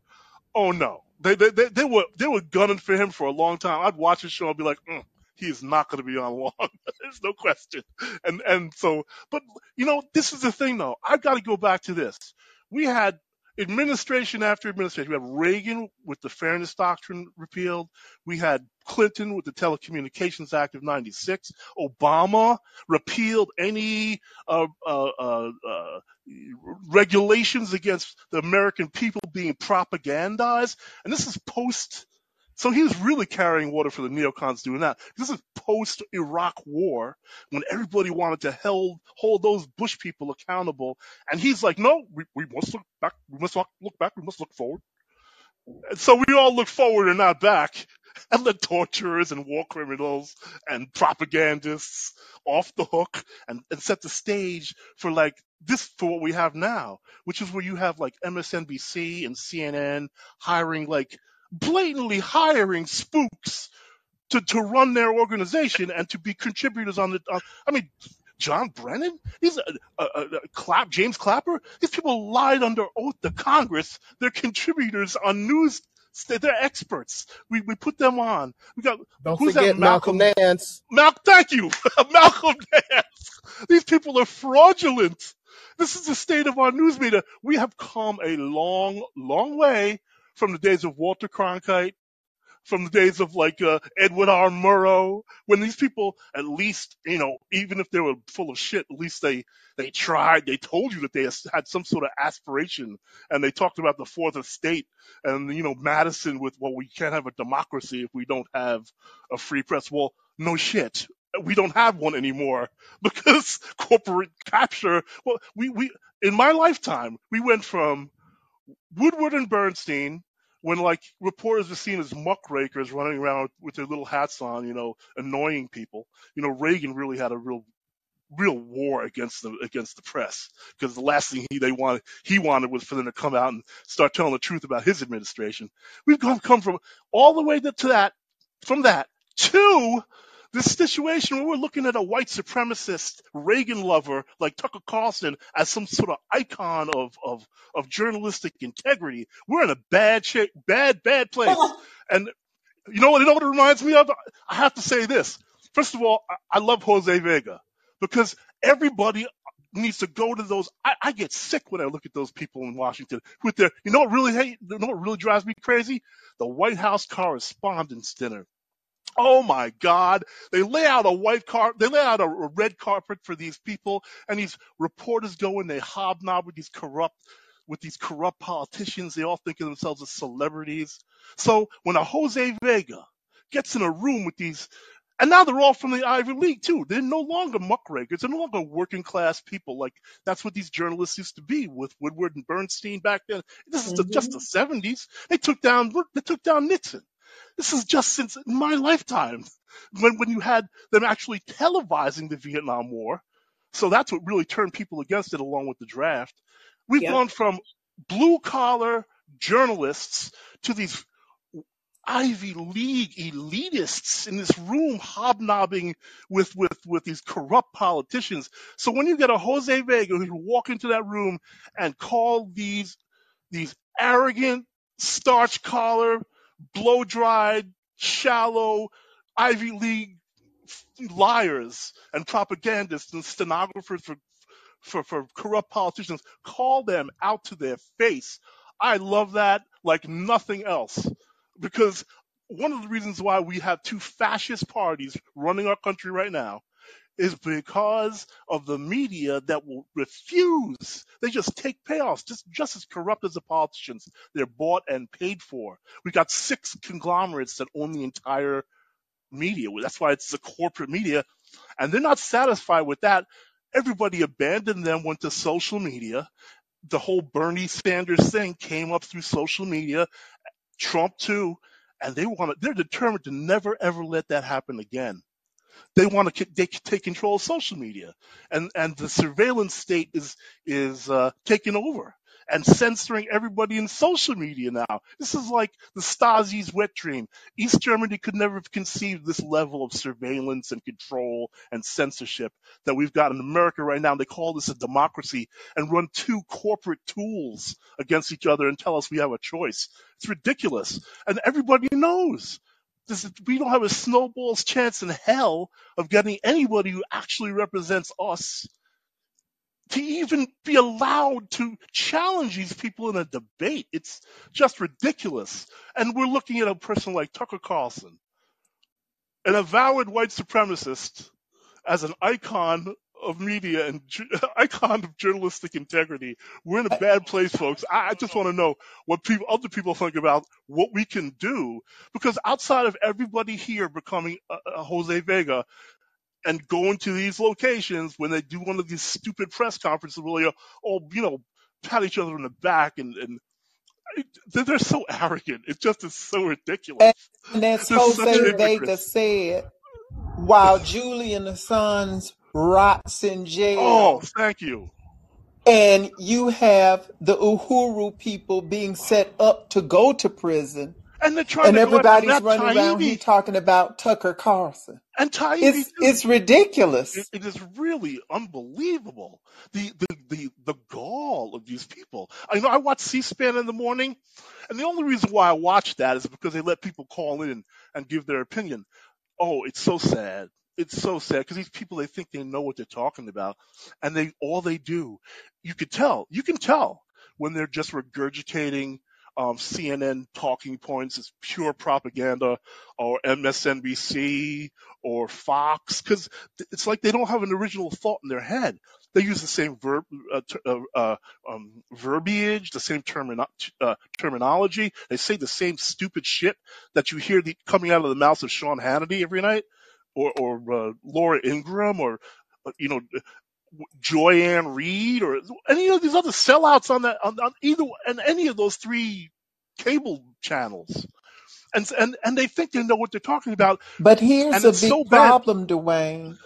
Speaker 12: oh no, they they they, they were they were gunning for him for a long time. I'd watch his show and be like. Mm, he is not going to be on long. There's no question. And and so, but you know, this is the thing though. I've got to go back to this. We had administration after administration. We had Reagan with the Fairness Doctrine repealed. We had Clinton with the Telecommunications Act of 96. Obama repealed any uh, uh, uh, uh, regulations against the American people being propagandized. And this is post so he was really carrying water for the neocons doing that. This is post Iraq war when everybody wanted to hold, hold those Bush people accountable. And he's like, no, we, we must look back. We must not look back. We must look forward. And so we all look forward and not back and let torturers and war criminals and propagandists off the hook and, and set the stage for like this for what we have now, which is where you have like MSNBC and CNN hiring like blatantly hiring spooks to, to run their organization and to be contributors on the. Uh, I mean, John Brennan, he's a, a, a, Clap, James Clapper. These people lied under oath to Congress. They're contributors on news. They're experts. We we put them on. We got
Speaker 7: Don't
Speaker 12: who's
Speaker 7: forget
Speaker 12: that? Malcolm.
Speaker 7: Malcolm Nance.
Speaker 12: Malcolm, thank you, Malcolm Nance. These people are fraudulent. This is the state of our news media. We have come a long, long way from the days of Walter Cronkite, from the days of like uh, Edward R. Murrow, when these people at least, you know, even if they were full of shit, at least they they tried. They told you that they had some sort of aspiration, and they talked about the fourth estate and you know Madison with well, we can't have a democracy if we don't have a free press. Well, no shit. We don't have one anymore because corporate capture. Well, we, we, in my lifetime, we went from Woodward and Bernstein when like reporters were seen as muckrakers running around with their little hats on, you know, annoying people. You know, Reagan really had a real real war against the against the press because the last thing he they wanted he wanted was for them to come out and start telling the truth about his administration. We've come come from all the way to that from that to this situation where we're looking at a white supremacist Reagan lover like Tucker Carlson as some sort of icon of, of, of journalistic integrity. We're in a bad shape, bad, bad place. And you know what, you know what it reminds me of? I have to say this. First of all, I, I love Jose Vega because everybody needs to go to those. I, I, get sick when I look at those people in Washington with their, you know what really hate, you know what really drives me crazy? The White House Correspondents' Dinner. Oh my God. They lay out a white carpet, they lay out a, red carpet for these people, and these reporters go and they hobnob with these corrupt with these corrupt politicians. They all think of themselves as celebrities. So when a Jose Vega gets in a room with these, and now they're all from the Ivy League too. They're no longer muckrakers. They're no longer working class people. Like that's what these journalists used to be with Woodward and Bernstein back then. This is the, just mm-hmm. the '70s. They took down they took down Nixon. This is just since my lifetime when, when you had them actually televising the Vietnam War. So that's what really turned people against it along with the draft. We've yep. gone from blue collar journalists to these Ivy League elitists in this room hobnobbing with, with, with these corrupt politicians. So when you get a Jose Vega who walk into that room and call these, these arrogant, starch collar, blow dried, shallow Ivy League liars and propagandists and stenographers for, for, for corrupt politicians. Call them out to their face. I love that like nothing else because one of the reasons why we have two fascist parties running our country right now is because of the media that will refuse. They just take payoffs, just just as corrupt as the politicians. They're bought and paid for. We got six conglomerates that own the entire media. That's why it's the corporate media, and they're not satisfied with that. Everybody abandoned them, went to social media. The whole Bernie Sanders thing came up through social media. Trump too. and they want to, they're determined to never ever let that happen again. They want to they take control of social media, and and the surveillance state is is uh, taking over and censoring everybody in social media now. This is like the Stasi's wet dream. East Germany could never have conceived this level of surveillance and control and censorship that we've got in America right now. They call this a democracy and run two corporate tools against each other and tell us we have a choice. It's ridiculous. And everybody knows. This, we don't have a snowball's chance in hell of getting anybody who actually represents us to even be allowed to challenge these people in a debate. It's just ridiculous. And we're looking at a person like Tucker Carlson, an avowed white supremacist, as an icon of media and icon of journalistic integrity. We're in a bad place, folks. I, I just want to know what people, other people think about what we can do, because outside of everybody here becoming a, a Jose Vega, and going to these locations when they do one of these stupid press conferences where they all, you know, pat each other in the back and, and they're so arrogant. It just is so ridiculous.
Speaker 8: And as Jose Vega said, while Julian Assange rots in jail.
Speaker 12: Oh, thank you.
Speaker 8: And you have the Uhuru people being set up to go to prison.
Speaker 12: And they're trying
Speaker 8: and
Speaker 12: to
Speaker 8: everybody's running
Speaker 12: Taibbi.
Speaker 8: around here talking about Tucker Carlson.
Speaker 12: And Taibbi
Speaker 8: It's it's ridiculous.
Speaker 12: It, it is really unbelievable the, the the the gall of these people. I know I watch C-SPAN in the morning, and the only reason why I watch that is because they let people call in and give their opinion. Oh, it's so sad. It's so sad because these people they think they know what they're talking about, and they all they do, you could tell, you can tell when they're just regurgitating um, CNN talking points It's pure propaganda, or MSNBC or Fox, because it's like they don't have an original thought in their head. They use the same verb, uh, ter- uh, uh, um, verbiage, the same uh, terminology. They say the same stupid shit that you hear the, coming out of the mouths of Sean Hannity every night, or, or uh, Laura Ingraham, or uh, you know, Joy-Ann Reid or any of these other sellouts on that on, on either and any of those three cable channels. And, and and they think they know what they're talking about.
Speaker 8: But here's
Speaker 12: And
Speaker 8: a big
Speaker 12: so
Speaker 8: problem, Dwayne.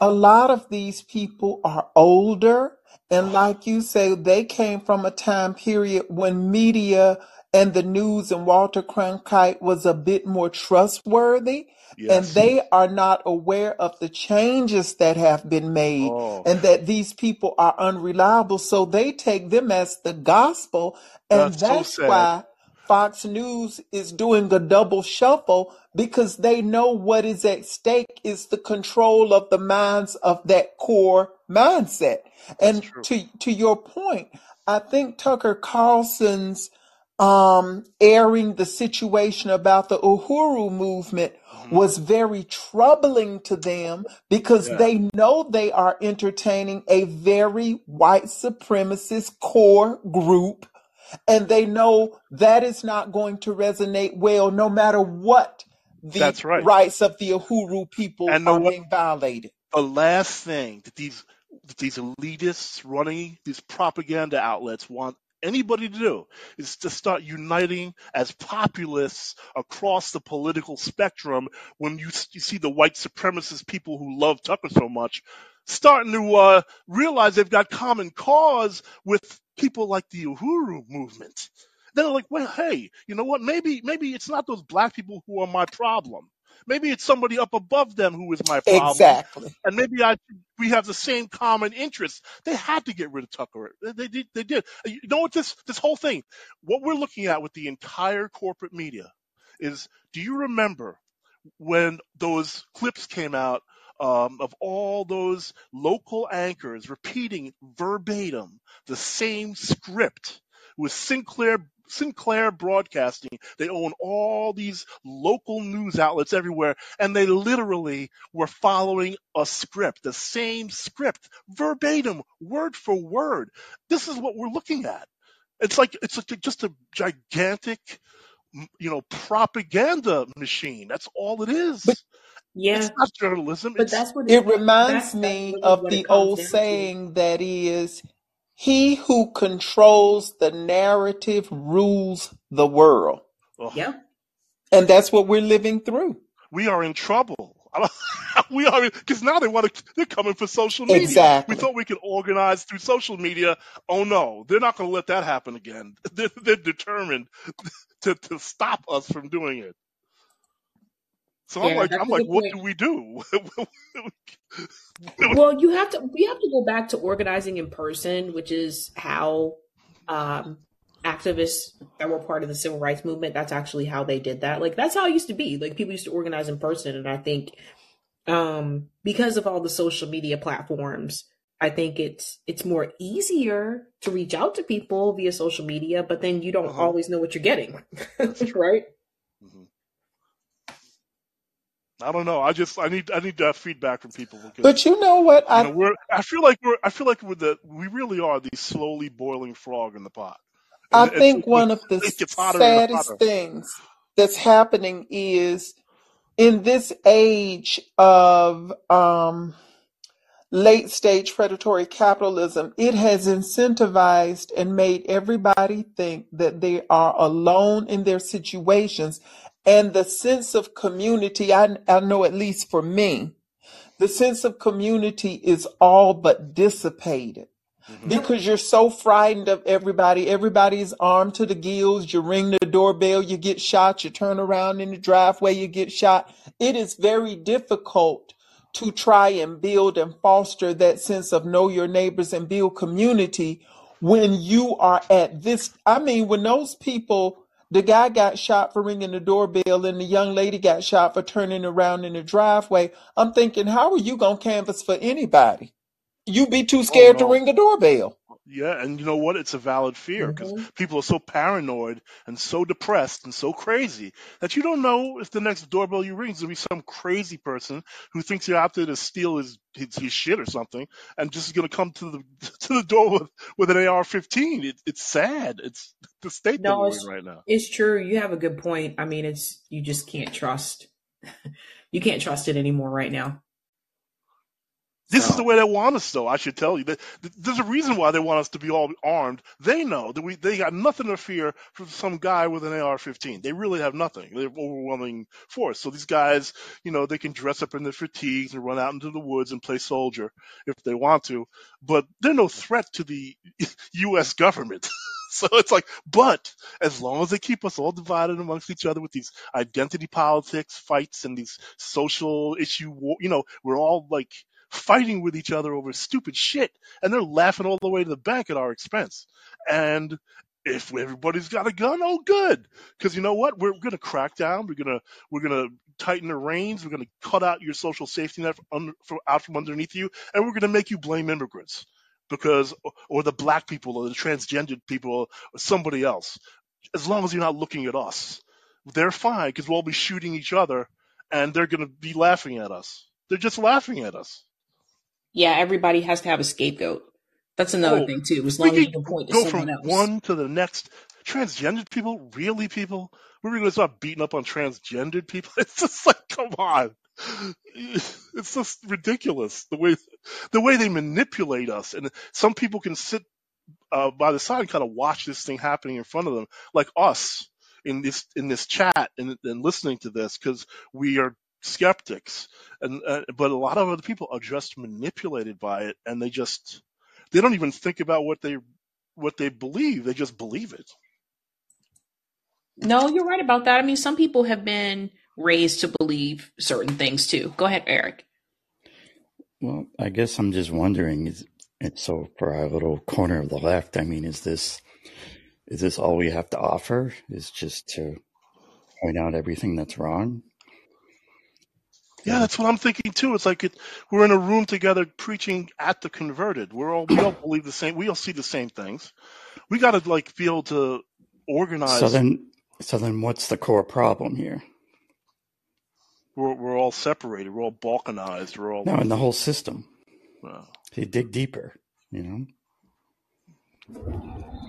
Speaker 8: A lot of these people are older, and like you say, they came from a time period when media and the news and Walter Cronkite was a bit more trustworthy, and they are not aware of the changes that have been made
Speaker 12: Oh,
Speaker 8: and that these people are unreliable. So they take them as the gospel, and
Speaker 12: that's
Speaker 8: that's
Speaker 12: sad.
Speaker 8: why Fox News is doing a double shuffle because they know what is at stake is the control of the minds of that core mindset.
Speaker 12: That's
Speaker 8: And
Speaker 12: true.
Speaker 8: to to your point, I think Tucker Carlson's um airing the situation about the Uhuru movement
Speaker 12: Mhm.
Speaker 8: was very troubling to them because
Speaker 12: Yeah.
Speaker 8: they know they are entertaining a very white supremacist core group and they know that is not going to resonate well no matter what the
Speaker 12: That's right.
Speaker 8: rights of the Uhuru people
Speaker 12: And know
Speaker 8: are
Speaker 12: what?
Speaker 8: being violated.
Speaker 12: The last thing that these that these elitists running these propaganda outlets want anybody to do is to start uniting as populists across the political spectrum when you, you see the white supremacist people who love Tucker so much starting to uh, realize they've got common cause with people like the Uhuru movement. Then they're like, well, hey, you know what? Maybe maybe it's not those black people who are my problem. Maybe it's somebody up above them who is my problem
Speaker 8: Exactly.
Speaker 12: and maybe I we have the same common interests. They had to get rid of Tucker. They, did. They did. You know what? This this whole thing, what we're looking at with the entire corporate media, is. Do you remember when those clips came out um, of all those local anchors repeating verbatim the same script with Sinclair Sinclair Broadcasting. They own all these local news outlets everywhere, and they literally were following a script, the same script, verbatim, word for word. This is what we're looking at. It's like it's like just a gigantic, you know, propaganda machine. That's all it is.
Speaker 8: But
Speaker 1: Yeah,
Speaker 12: It's not journalism.
Speaker 1: but
Speaker 12: It's
Speaker 1: that's what
Speaker 8: it
Speaker 1: it,
Speaker 8: reminds
Speaker 1: that's that's
Speaker 8: me
Speaker 1: really
Speaker 8: of the old
Speaker 1: down to.
Speaker 8: saying that is, he who controls the narrative rules the world.
Speaker 12: ugh,
Speaker 1: Yep.
Speaker 8: And that's what we're living through.
Speaker 12: We are in trouble. We are because now they want to. They're coming for social media.
Speaker 8: Exactly.
Speaker 12: We thought we could organize through social media. Oh no, they're not going to let that happen again. They're, they're determined to to stop us from doing it. So I'm like, I'm like, what
Speaker 1: point.
Speaker 12: do we do?
Speaker 1: Well, you have to we have to go back to organizing in person, which is how um activists that were part of the civil rights movement, that's actually how they did that. Like that's how it used to be. Like people used to organize in person and I think um because of all the social media platforms, I think it's it's more easier to reach out to people via social media, but then you don't
Speaker 12: Uh-huh.
Speaker 1: always know what you're getting. Right?
Speaker 12: Mhm. I don't know. I just I need I need to have feedback from people because
Speaker 8: But you know what?
Speaker 12: you know
Speaker 8: I
Speaker 12: we're I feel like we're I feel like we're the we really are the slowly boiling frog in the pot.
Speaker 8: I
Speaker 12: And, and
Speaker 8: think one of the
Speaker 12: it gets hotter and
Speaker 8: saddest things that's happening is in this age of um, late stage predatory capitalism, it has incentivized and made everybody think that they are alone in their situations. And the sense of community, I, I know at least for me, the sense of community is all but dissipated
Speaker 12: hmm
Speaker 8: because you're so frightened of everybody. Everybody's armed to the gills. You ring the doorbell, you get shot. You turn around in the driveway, you get shot. It is very difficult to try and build and foster that sense of know your neighbors and build community when you are at this. I mean, when those people, the guy got shot for ringing the doorbell and the young lady got shot for turning around in the driveway. I'm thinking, how are you going to canvass for anybody? You'd be too
Speaker 12: Oh
Speaker 8: scared to ring the doorbell.
Speaker 12: Yeah, and you know what? It's a valid fear because
Speaker 1: hmm
Speaker 12: people are so paranoid and so depressed and so crazy that you don't know if the next doorbell you ring is gonna be some crazy person who thinks you're out there to steal his his, his shit or something, and just is gonna come to the to the door with with an AR-15. It, it's sad. It's the state that we're in right now.
Speaker 1: it's true. You have a good point. I mean, it's you just can't trust you can't trust it anymore right now.
Speaker 12: This is the way they want us, though. I should tell you that there's a reason why they want us to be all armed. They know that we they got nothing to fear from some guy with an AR-15. They really have nothing. They have overwhelming force. So these guys, you know, they can dress up in their fatigues and run out into the woods and play soldier if they want to, but they're no threat to the U.S. government. so it's like, but as long as they keep us all divided amongst each other with these identity politics fights and these social issue, war, you know, we're all like fighting with each other over stupid shit, and they're laughing all the way to the bank at our expense. And if everybody's got a gun, oh good, because you know what? We're gonna crack down. We're gonna we're gonna tighten the reins. We're gonna cut out your social safety net from, from, out from underneath you, and we're gonna make you blame immigrants because or the black people or the transgendered people or somebody else. As long as you're not looking at us, they're fine because we'll all be shooting each other, and they're gonna be laughing at us. They're just laughing at us.
Speaker 1: Yeah, everybody has to have a scapegoat. That's another
Speaker 12: Oh,
Speaker 1: thing too. As long as you can point to
Speaker 12: go
Speaker 1: someone
Speaker 12: from
Speaker 1: else.
Speaker 12: one to the next. Transgendered people, really people? We're going to start beating up on transgendered people? It's just like, come on. It's just ridiculous the way the way they manipulate us, and some people can sit uh, by the side and kind of watch this thing happening in front of them, like us in this in this chat and, and listening to this because we are skeptics, and uh, but a lot of other people are just manipulated by it, and they just they don't even think about what they what they believe; they just believe it.
Speaker 1: No, you're right about that. I mean, some people have been raised to believe certain things too. Go ahead, Eric.
Speaker 6: Well, I guess I'm just wondering. Is and so for our little corner of the left, I mean, is this is this all we have to offer? Is just to point out everything that's wrong?
Speaker 12: Yeah, that's what I'm thinking too. It's like it, we're in a room together preaching at the converted. We're all we all believe the same. We all see the same things. We got to like be able to organize.
Speaker 6: So
Speaker 12: organize.
Speaker 6: then, so then, what's the core problem here?
Speaker 12: We're we're all separated. We're all balkanized. We're all
Speaker 6: No, in the whole system.
Speaker 12: uh,
Speaker 6: You dig deeper, you know.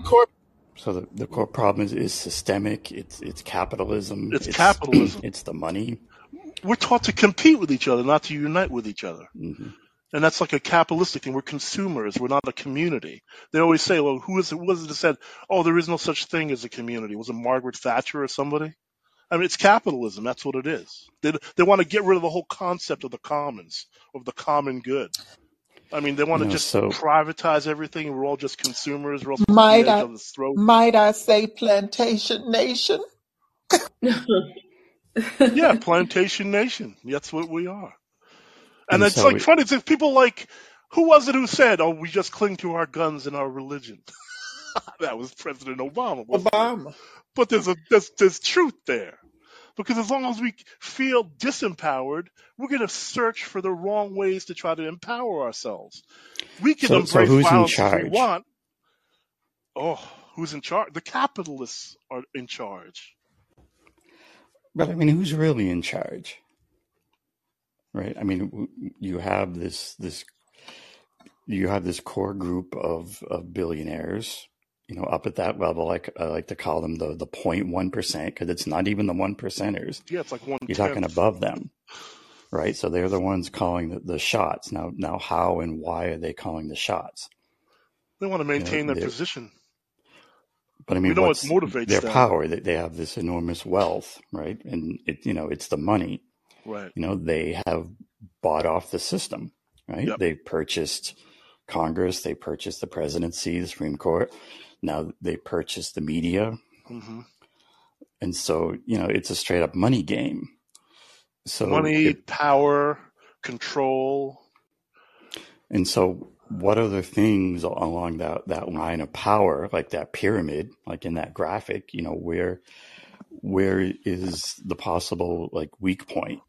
Speaker 7: Corp,
Speaker 6: So the, the core problem is, is systemic. It's it's capitalism.
Speaker 12: it's
Speaker 6: It's
Speaker 12: capitalism.
Speaker 6: it's the money.
Speaker 12: We're taught to compete with each other, not to unite with each other.
Speaker 6: hmm
Speaker 12: And that's like a capitalistic thing. We're consumers. We're not a community. They always say, well, who is it, who was it that said, oh, there is no such thing as a community? Was it Margaret Thatcher or somebody? I mean, it's capitalism. That's what it is. They they want to get rid of the whole concept of the commons, of the common good. I mean, they want to
Speaker 6: know,
Speaker 12: just
Speaker 6: so
Speaker 12: privatize everything, we're all just consumers. We're all supposed to be
Speaker 8: Might
Speaker 12: at each
Speaker 8: I
Speaker 12: throat.
Speaker 8: might I say plantation nation?
Speaker 12: Yeah, plantation nation. That's what we are. And
Speaker 6: and
Speaker 12: it's
Speaker 6: so
Speaker 12: like
Speaker 6: it,
Speaker 12: funny. It's like people like who was it who said, "Oh, we just cling to our guns and our religion." that was President Obama, wasn't it?
Speaker 8: Obama.
Speaker 12: But there's a there's, there's truth there. Because as long as we feel disempowered, we're going to search for the wrong ways to try to empower ourselves. We can
Speaker 6: so so
Speaker 12: embrace
Speaker 6: who's in
Speaker 12: violence if we
Speaker 6: charge?
Speaker 12: want. Oh, who's in charge? The capitalists are in charge.
Speaker 6: But I mean, who's really in charge, right? I mean, you have this this you have this core group of of billionaires, you know, up at that level. Like I like to call them the the point one percent because it's not even the one percenters.
Speaker 12: Yeah, it's like one
Speaker 6: You're talking above them, right? So they're the ones calling the, the shots. Now, now, how and why are they calling the shots?
Speaker 12: They want to
Speaker 6: You know,
Speaker 12: maintain their position.
Speaker 6: But I
Speaker 12: We
Speaker 6: mean,
Speaker 12: know what motivates
Speaker 6: their
Speaker 12: them.
Speaker 6: power? They they have this enormous wealth, right? And it you know it's the money.
Speaker 12: Right.
Speaker 6: You know, they have bought off the system, right?
Speaker 12: Yep.
Speaker 6: They purchased Congress, they purchased the presidency, the Supreme Court. Now they purchased the media,
Speaker 12: hmm
Speaker 6: and so you know it's a straight up money game. So
Speaker 12: Money,
Speaker 6: it
Speaker 12: power, control.
Speaker 6: and so what other things along that that line of power, like that pyramid, like in that graphic, you know, where where is the possible like weak point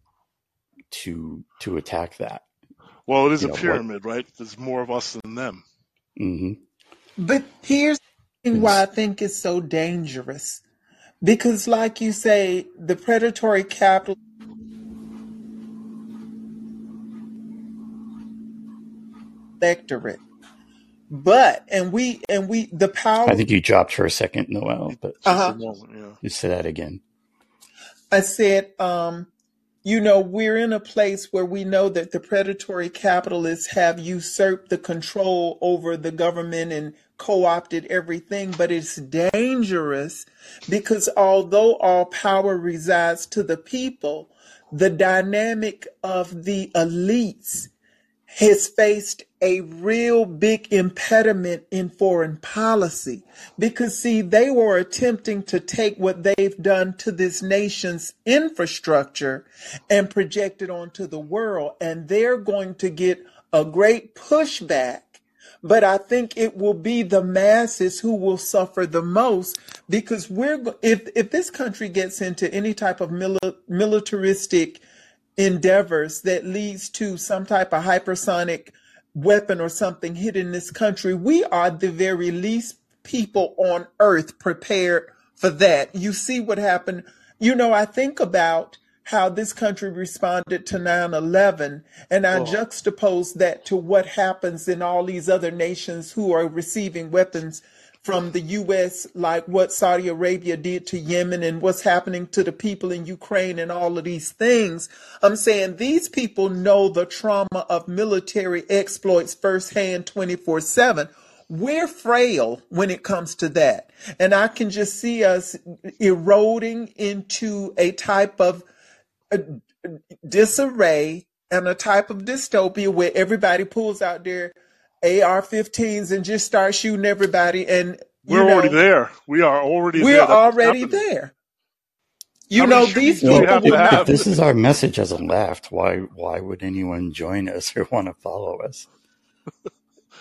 Speaker 6: to to attack that?
Speaker 12: Well, it is
Speaker 6: You
Speaker 12: a
Speaker 6: know what?
Speaker 12: pyramid, right? There's more of us than them.
Speaker 6: hmm
Speaker 8: But here's why I think it's so dangerous. Because like you say, the predatory capital electorate. But and we and we the power.
Speaker 6: I think you dropped for a second, Noel, but
Speaker 12: Just a
Speaker 8: uh
Speaker 12: moment, yeah.
Speaker 6: just say that again.
Speaker 8: I said, um, you know, we're in a place where we know that the predatory capitalists have usurped the control over the government and co opted everything. But it's dangerous because although all power resides to the people, the dynamic of the elites has faced a real big impediment in foreign policy. Because see they were attempting to take what they've done to this nation's infrastructure and project it onto the world. And they're going to get a great pushback. But I think it will be the masses who will suffer the most because we're if if this country gets into any type of mili- militaristic endeavors that leads to some type of hypersonic weapon or something hit in this country, we are the very least people on earth prepared for that. You see what happened. You know, I think about how this country responded to 9 11, and I
Speaker 12: Oh,
Speaker 8: juxtapose that to what happens in all these other nations who are receiving weapons from the U.S., like what Saudi Arabia did to Yemen and what's happening to the people in Ukraine and all of these things. I'm saying these people know the trauma of military exploits firsthand 24 7. We're frail when it comes to that. And I can just see us eroding into a type of uh, disarray and a type of dystopia where everybody pulls out their AR-15s and just start shooting everybody. And you
Speaker 12: we're already there. We are already
Speaker 8: we're
Speaker 12: there.
Speaker 8: Already
Speaker 12: happening.
Speaker 8: there. You
Speaker 12: How
Speaker 8: know, these
Speaker 12: do we
Speaker 6: Well,
Speaker 8: people
Speaker 12: have to
Speaker 8: would
Speaker 6: if, if
Speaker 12: have?
Speaker 6: this is our message as a left, why why would anyone join us or want to follow us?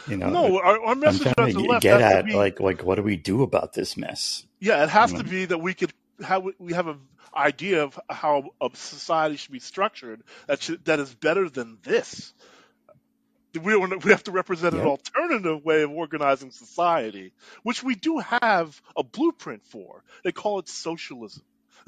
Speaker 6: You know,
Speaker 12: No, our, our
Speaker 6: I'm
Speaker 12: message
Speaker 6: trying
Speaker 12: as
Speaker 6: to
Speaker 12: the
Speaker 6: get
Speaker 12: left
Speaker 6: get
Speaker 12: has to
Speaker 6: at
Speaker 12: be
Speaker 6: like like what do we do about this mess?
Speaker 12: Yeah, it
Speaker 6: You
Speaker 12: has
Speaker 6: know,
Speaker 12: to be that we could have we have an idea of how a society should be structured that should, that is better than this. We we have to represent an alternative way of organizing society, which we do have a blueprint for. They call it socialism.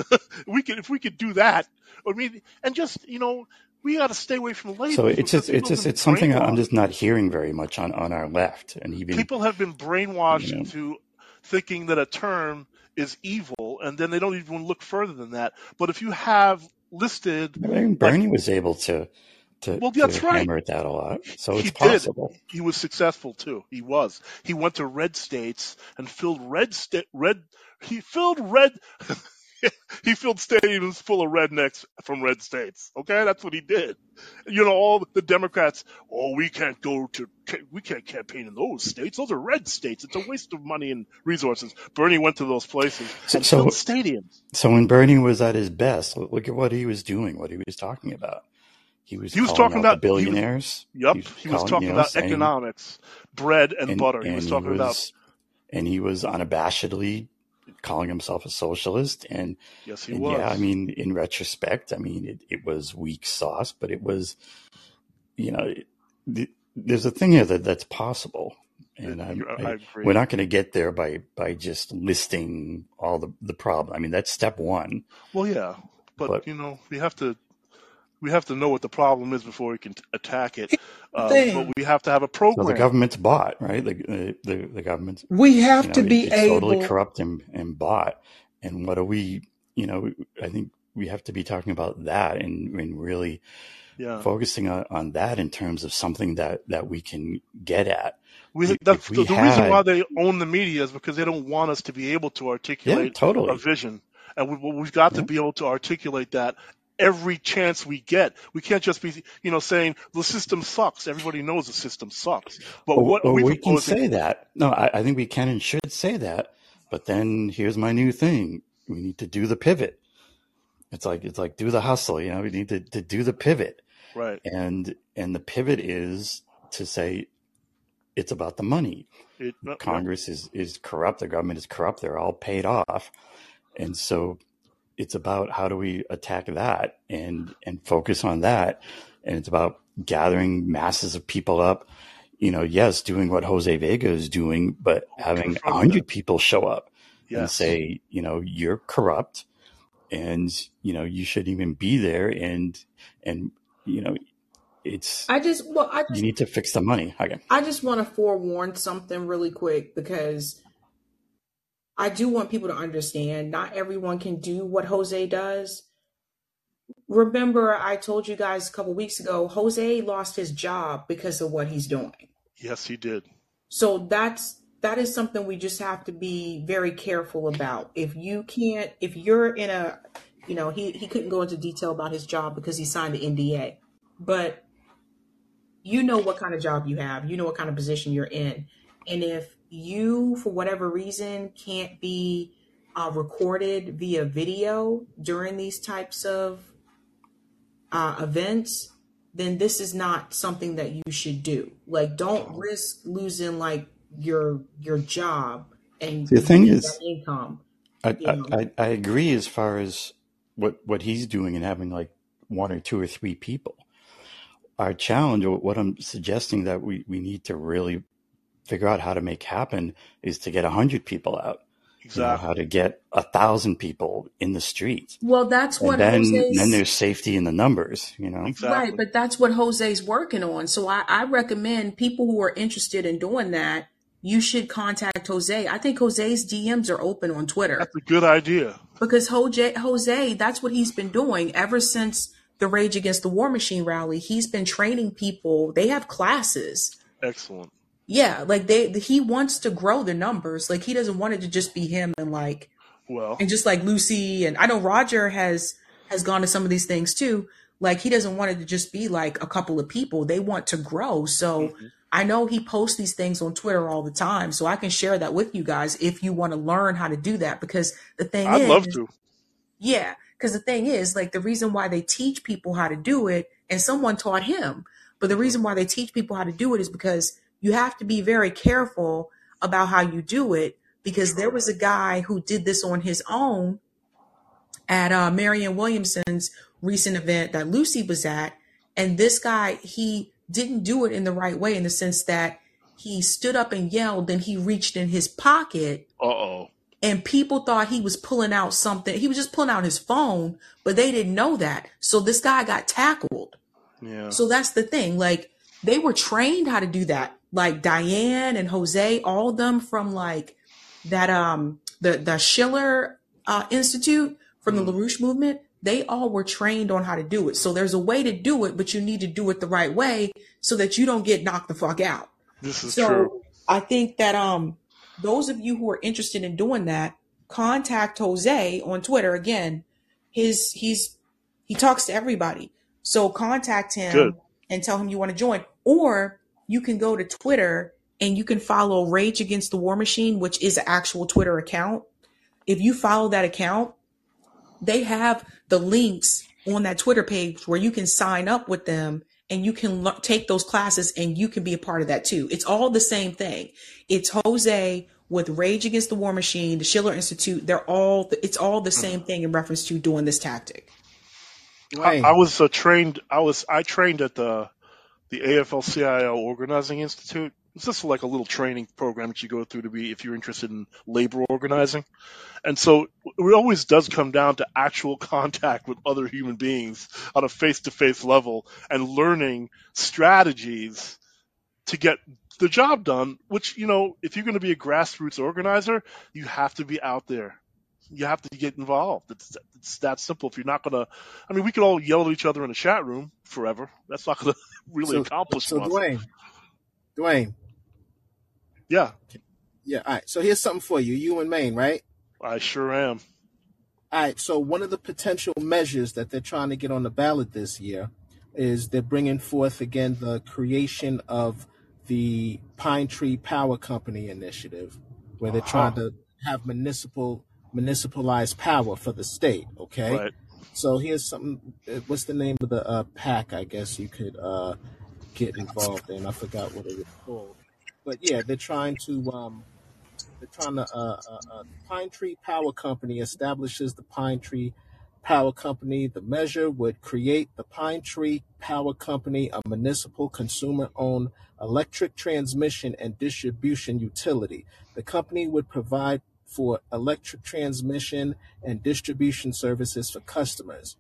Speaker 12: we could if we could do that. I mean, and just you know, we got to stay away from
Speaker 6: So it's just it's just it's something I'm just not hearing very much on on our left, and even
Speaker 12: People have been
Speaker 6: you
Speaker 12: brainwashed
Speaker 6: know,
Speaker 12: into thinking that a term is evil, and then they don't even look further than that. But if you have listed
Speaker 6: I mean,
Speaker 12: like
Speaker 6: Bernie was able to to
Speaker 12: Well,
Speaker 6: to
Speaker 12: that's right.
Speaker 6: hammer at that a lot, so it's
Speaker 12: He did.
Speaker 6: possible.
Speaker 12: He was successful too. He was. He went to red states and filled red state red. He filled red. he filled stadiums full of rednecks from red states. Okay, that's what he did. You know, all the Democrats, oh, we can't go to, we can't campaign in those states. Those are red states. It's a waste of money and resources. Bernie went to those places and
Speaker 6: So,
Speaker 12: filled stadiums.
Speaker 6: so when Bernie was at his best, look at what he was doing, what he was talking about. He was
Speaker 12: He was talking about, he was,
Speaker 6: billionaires. He
Speaker 12: yep,
Speaker 6: was
Speaker 12: he was
Speaker 6: calling,
Speaker 12: talking
Speaker 6: you know,
Speaker 12: about economics, bread and
Speaker 6: and
Speaker 12: butter. He
Speaker 6: and
Speaker 12: was
Speaker 6: he
Speaker 12: talking about,
Speaker 6: was and he was unabashedly calling himself a socialist. And
Speaker 12: yes, he
Speaker 6: and yeah, I mean, in retrospect, I mean, it, it was weak sauce, but it was, you know, th- there's a thing here that that's possible. And I
Speaker 12: I,
Speaker 6: we're not going to get there by by just listing all the the problem. I mean, that's step one.
Speaker 12: Well, yeah, but
Speaker 6: But
Speaker 12: you know, we have to we have to know what the problem is before we can t- attack it.
Speaker 8: The
Speaker 12: Um, but we have to have a
Speaker 6: so the government's bought, right? The the, the government's
Speaker 8: we
Speaker 6: you
Speaker 8: have
Speaker 6: know
Speaker 8: to
Speaker 6: it,
Speaker 8: be
Speaker 6: it's totally corrupt and, and bought. And what are we you know i think we have to be talking about that and, and really
Speaker 12: Yeah,
Speaker 6: focusing on, on that in terms of something that that we can get at.
Speaker 12: We that's
Speaker 6: if
Speaker 12: the,
Speaker 6: we
Speaker 12: the reason why they own the media is because they don't want us to be able to
Speaker 6: yeah
Speaker 12: articulate a
Speaker 6: totally
Speaker 12: vision, and we, we've got to
Speaker 6: yeah.
Speaker 12: be able to articulate that every chance we get. We can't just be, you know, saying the system sucks. Everybody knows the system sucks. But
Speaker 6: or,
Speaker 12: what
Speaker 6: or
Speaker 12: we
Speaker 6: we can say that no I, I think we can and should say that but then here's my new thing we need to do the pivot it's like it's like do the hustle you know we need to, to do the pivot
Speaker 12: Right.
Speaker 6: and and the pivot is to say it's about the money
Speaker 12: It.
Speaker 6: Congress is is corrupt. The government is corrupt. They're all paid off, and so it's about how do we attack that and and focus on that. And it's about gathering masses of people up. You know, yes, doing what Jose Vega is doing, but having a
Speaker 12: Confronting
Speaker 6: hundred people show up and say, you know, you're corrupt, and you know you shouldn't even be there, and and you know, it's
Speaker 1: I just well, I
Speaker 6: you need to fix the money. Okay.
Speaker 1: I just want to forewarn something really quick because I do want people to understand not everyone can do what Jose does. Remember, I told you guys a couple weeks ago, Jose lost his job because of what he's doing.
Speaker 12: Yes, he did.
Speaker 1: So that's that is something we just have to be very careful about. If you can't, if you're in a, you know, he he couldn't go into detail about his job because he signed the NDA, but you know what kind of job you have, you know what kind of position you're in, and if you, for whatever reason, can't be uh, recorded via video during these types of uh, events, then this is not something that you should do. Like, don't risk losing like your your job and
Speaker 6: The thing is,
Speaker 1: income.
Speaker 6: I, I, I I agree as far as what what he's doing and having like one or two or three people. Our challenge, or what I'm suggesting that we, we need to really figure out how to make happen is to get a hundred people out. You know, how to get a thousand people in the streets.
Speaker 1: well, that's
Speaker 6: And
Speaker 1: what
Speaker 6: then then there's safety in the numbers, you know?
Speaker 1: right, but that's what Jose's working on. So I, I recommend people who are interested in doing that. You should contact Jose. I think Jose's DMs are open on Twitter.
Speaker 12: That's a good idea.
Speaker 1: because Jose, Jose, that's what he's been doing ever since the Rage Against the War Machine rally. He's been training people. They have classes.
Speaker 12: Excellent.
Speaker 1: Yeah, like they, he wants to grow the numbers. Like he doesn't want it to just be him and like
Speaker 12: Well,
Speaker 1: and just like Lucy and I know Roger has has gone to some of these things too. Like he doesn't want it to just be like a couple of people. They want to grow. So
Speaker 12: hmm
Speaker 1: I know he posts these things on Twitter all the time. So I can share that with you guys if you want to learn how to do that. Because the thing
Speaker 12: I'd love to.
Speaker 1: yeah, because the thing is, like, the reason why they teach people how to do it, and someone taught him, but the
Speaker 12: hmm
Speaker 1: reason why they teach people how to do it is because you have to be very careful about how you do it. Because there was a guy who did this on his own at uh, Marianne Williamson's recent event that Lucy was at. And this guy, he didn't do it in the right way in the sense that he stood up and yelled, then he reached in his pocket
Speaker 12: Uh oh.
Speaker 1: and people thought he was pulling out something. He was just pulling out his phone, but they didn't know that. So this guy got tackled.
Speaker 12: Yeah.
Speaker 1: So that's the thing. Like they were trained how to do that. Like Diane and Jose, all of them from like that um the the Schiller uh, Institute from the
Speaker 12: hmm
Speaker 1: LaRouche movement, they all were trained on how to do it. So there's a way to do it, but you need to do it the right way so that you don't get knocked the fuck out.
Speaker 12: This is true.
Speaker 1: So I think that um those of you who are interested in doing that, contact Jose on Twitter again. His he's he talks to everybody. So contact him
Speaker 12: Good.
Speaker 1: and tell him you want to join. Or you can go to Twitter and you can follow Rage Against the War Machine, which is an actual Twitter account. If you follow that account, they have the links on that Twitter page where you can sign up with them and you can lo- take those classes and you can be a part of that too. It's all the same thing. It's Jose with Rage Against the War Machine, the Schiller Institute. They're all, it's all the same thing in reference to doing this tactic.
Speaker 12: I, I was uh, trained. I was I trained at the the AFL-CIO Organizing Institute. It's just like a little training program that you go through to be if you're interested in labor organizing. And so it always does come down to actual contact with other human beings on a face-to-face level and learning strategies to get the job done. Which you know, if you're going to be a grassroots organizer, you have to be out there you have to get involved. It's, it's that simple. If you're not gonna, I mean, we could all yell at each other in a chat room forever. That's not gonna really
Speaker 7: So,
Speaker 12: accomplish
Speaker 7: so
Speaker 12: much.
Speaker 7: Dwayne, Dwayne,
Speaker 12: Yeah,
Speaker 7: yeah. All right. So here's something for you. You in Maine, right?
Speaker 12: I sure am.
Speaker 7: All right. So one of the potential measures that they're trying to get on the ballot this year is they're bringing forth again the creation of the Pine Tree Power Company initiative, where they're trying
Speaker 12: Uh-huh.
Speaker 7: to have municipal municipalized power for the state. Okay.
Speaker 12: Right.
Speaker 7: So here's something. uh, What's the name of the uh, PAC? I guess you could uh, get involved in. I forgot what it was called. But yeah, they're trying to. Um, they're trying to. Uh, uh, uh, Pine Tree Power Company establishes the Pine Tree Power Company. The measure would create the Pine Tree Power Company, a municipal consumer-owned electric transmission and distribution utility. The company would provide for electric transmission and distribution services for customers.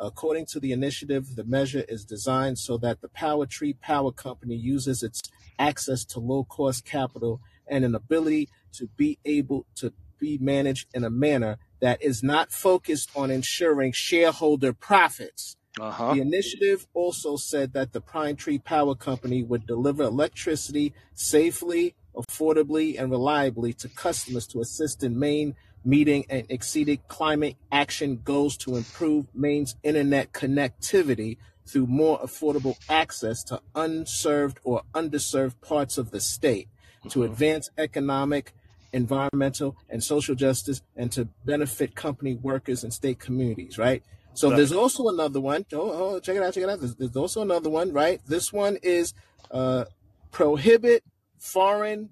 Speaker 7: According to the initiative, the measure is designed so that the Power Tree Power Company uses its access to low cost capital and an ability to be able to be managed in a manner that is not focused on ensuring shareholder profits.
Speaker 12: Uh huh.
Speaker 7: The initiative also said that the Pine Tree Power Company would deliver electricity safely, affordably, and reliably to customers to assist in Maine meeting and exceeding climate action goals to improve Maine's internet connectivity through more affordable access to unserved or underserved parts of the state, to
Speaker 12: Mhm.
Speaker 7: advance economic, environmental, and social justice, and to benefit company workers and state communities, right? So
Speaker 12: Right.
Speaker 7: there's also another one. Oh, oh, check it out, check it out. There's, there's also another one, right? This one is uh, prohibit foreign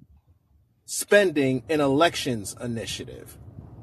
Speaker 7: spending in elections initiative.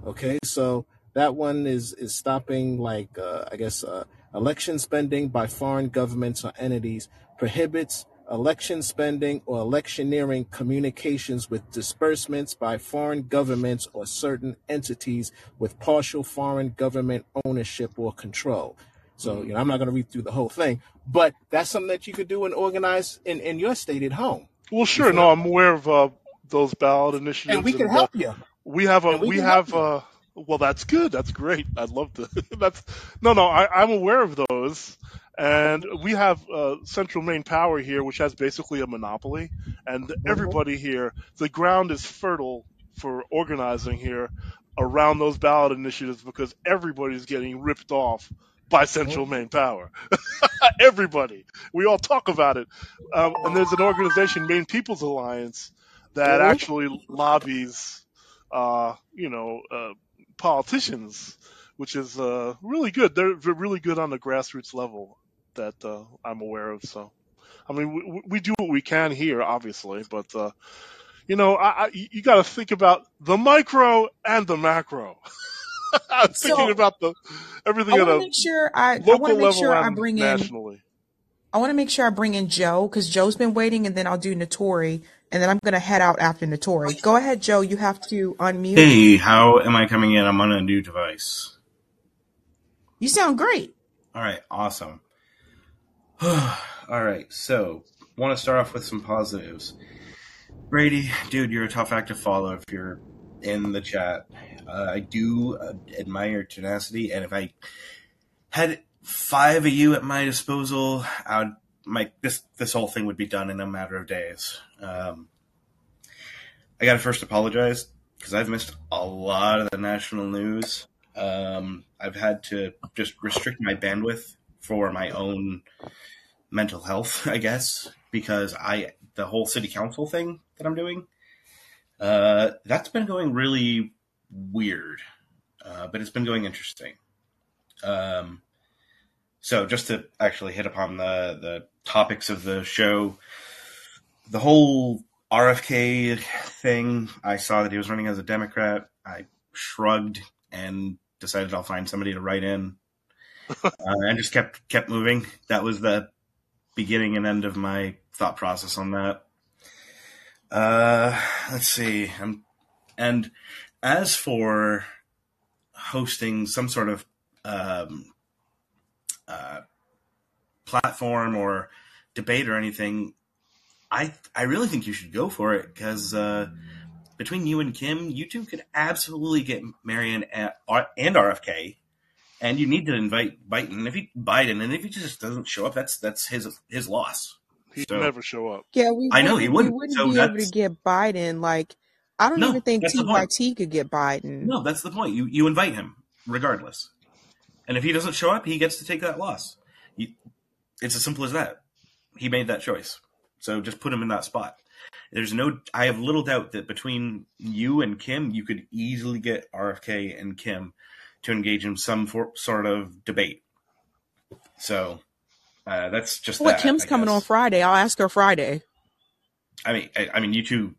Speaker 7: Okay, so that one is is stopping like uh, I guess uh, election spending by foreign governments or entities prohibits election spending or electioneering communications with disbursements by foreign governments or certain entities with partial foreign government ownership or control. So, you know, I'm not going to read through the whole thing, but that's something that you could do and organize in, in your state at home.
Speaker 12: Well, sure. No, I'm aware of uh, those ballot initiatives,
Speaker 7: and
Speaker 12: initiatives,
Speaker 7: we can
Speaker 12: and uh,
Speaker 7: help you.
Speaker 12: we have a
Speaker 7: And we
Speaker 12: we have
Speaker 7: you.
Speaker 12: uh well that's good that's great i'd love to that's no no I, i'm aware of those and we have uh, central maine power here which has basically a monopoly and
Speaker 7: Mhm.
Speaker 12: everybody here the ground is fertile for organizing here around those ballot initiatives because everybody's getting ripped off by central Maine power everybody we all talk about it um, and there's an organization maine people's alliance that actually lobbies uh, you know, uh, politicians, which is uh, really good. They're, they're really good on the grassroots level that uh, I'm aware of. So, I mean, we, we do what we can here, obviously, but uh, you know, I, I, you got to think about the micro and the macro. I'm thinking
Speaker 1: So
Speaker 12: about the
Speaker 1: I
Speaker 12: everything
Speaker 1: want to make sure I, I want to make sure I
Speaker 12: and
Speaker 1: bring in
Speaker 12: nationally.
Speaker 1: I want to make sure I bring in Joe because Joe's been waiting, and then I'll do Notori, and then I'm gonna head out after Notori. Go ahead, Joe. You have to unmute.
Speaker 13: Hey, how am I coming in? I'm on a new device.
Speaker 1: You sound great.
Speaker 13: All right, awesome. All right, so want to start off with some positives. Brady, dude, you're a tough act to follow if you're in the chat. Uh, I do uh, admire tenacity, and if I had five of you at my disposal, I would, my this this whole thing would be done in a matter of days. Um, I got to first apologize because I've missed a lot of the national news. Um, I've had to just restrict my bandwidth for my own mental health, I guess, because I the whole city council thing that I'm doing, uh, that's been going really weird, uh, but it's been going interesting. Um, so just to actually hit upon the the topics of the show, the whole RFK thing. I saw that he was running as a Democrat. I shrugged and decided I'll find somebody to write in, uh, and just kept kept moving. That was the beginning and end of my thought process on that. Uh, let's see. Um, and as for hosting some sort of um, uh, platform or debate or anything, I I really think you should go for it because uh, between you and Kim, you two could absolutely get Marianne and, and RFK, and you need to invite Biden. If he Biden, and if he just doesn't show up, that's that's his his loss.
Speaker 12: He'd
Speaker 13: So-
Speaker 12: never show up.
Speaker 14: Yeah, we
Speaker 13: I know, he
Speaker 14: wouldn't,
Speaker 13: he
Speaker 14: we
Speaker 13: wouldn't.
Speaker 14: wouldn't
Speaker 13: So
Speaker 14: be able to get Biden. Like, I don't
Speaker 13: No,
Speaker 14: even think
Speaker 13: that's the
Speaker 14: T by could get Biden.
Speaker 13: No, that's the point. You you invite him regardless, and if he doesn't show up, he gets to take that loss. You, it's as simple as that. He made that choice, so just put him in that spot. There's no. I have little doubt that between you and Kim, you could easily get RFK and Kim to engage in some for, sort of debate. So uh, that's just
Speaker 14: Well,
Speaker 13: that.
Speaker 14: Kim's
Speaker 13: I
Speaker 14: coming
Speaker 13: guess.
Speaker 14: on Friday. I'll ask her Friday.
Speaker 13: I mean, I, I mean, you two,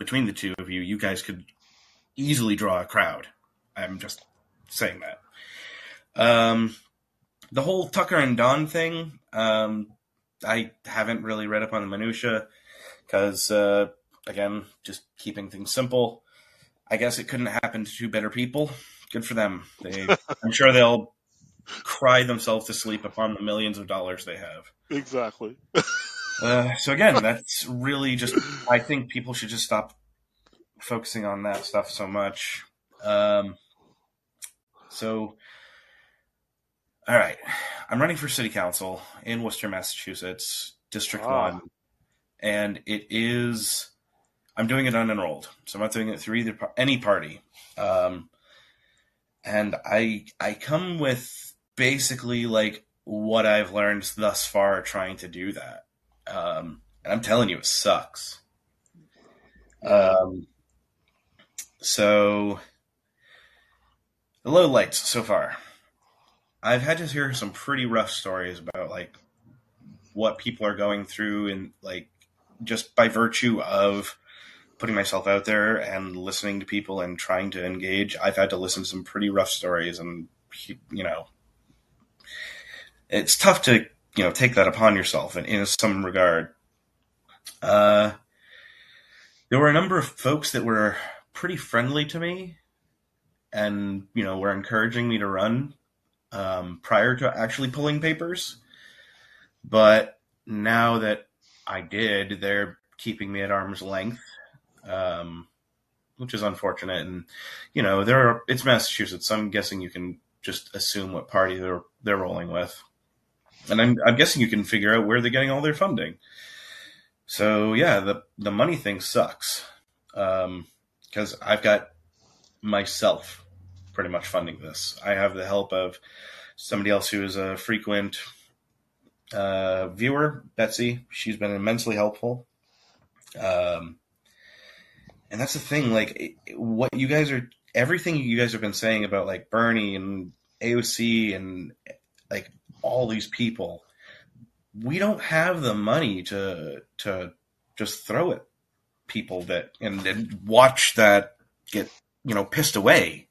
Speaker 13: between the two of you, you guys could easily draw a crowd. I'm just saying that. Um, the whole Tucker and Don thing, um, I haven't really read up on the minutia because, uh, again, just keeping things simple. I guess it couldn't happen to two better people. Good for them. They, I'm sure they'll cry themselves to sleep upon the millions of dollars they have.
Speaker 12: Exactly.
Speaker 13: Uh, so again, that's really just. I think people should just stop focusing on that stuff so much. Um, so, all right, I'm running for city council in Worcester, Massachusetts, District
Speaker 12: Ah.
Speaker 13: One, and it is. I'm doing it unenrolled, so I'm not doing it through either any party. Um, and I I come with basically like what I've learned thus far trying to do that. Um, and I'm telling you, it sucks. Um, so the low lights so far. I've had to hear some pretty rough stories about like what people are going through and like just by virtue of putting myself out there and listening to people and trying to engage, I've had to listen to some pretty rough stories and you know it's tough to you know take that upon yourself in, in some regard. Uh, there were a number of folks that were pretty friendly to me, and you know were encouraging me to run um, prior to actually pulling papers. But now that I did, they're keeping me at arm's length, um, which is unfortunate. And you know, there are, it's Massachusetts. So I'm guessing you can just assume what party they're they're rolling with and I'm, I'm guessing you can figure out where they're getting all their funding. So yeah, the the money thing sucks because I've got myself pretty much funding this. I have the help of somebody else who is a frequent uh, viewer, Betsy. She's been immensely helpful. Um, and that's the thing, like what you guys are, everything you guys have been saying about like Bernie and AOC and like all these people we don't have the money to to just throw at people that and, and watch that get you know pissed away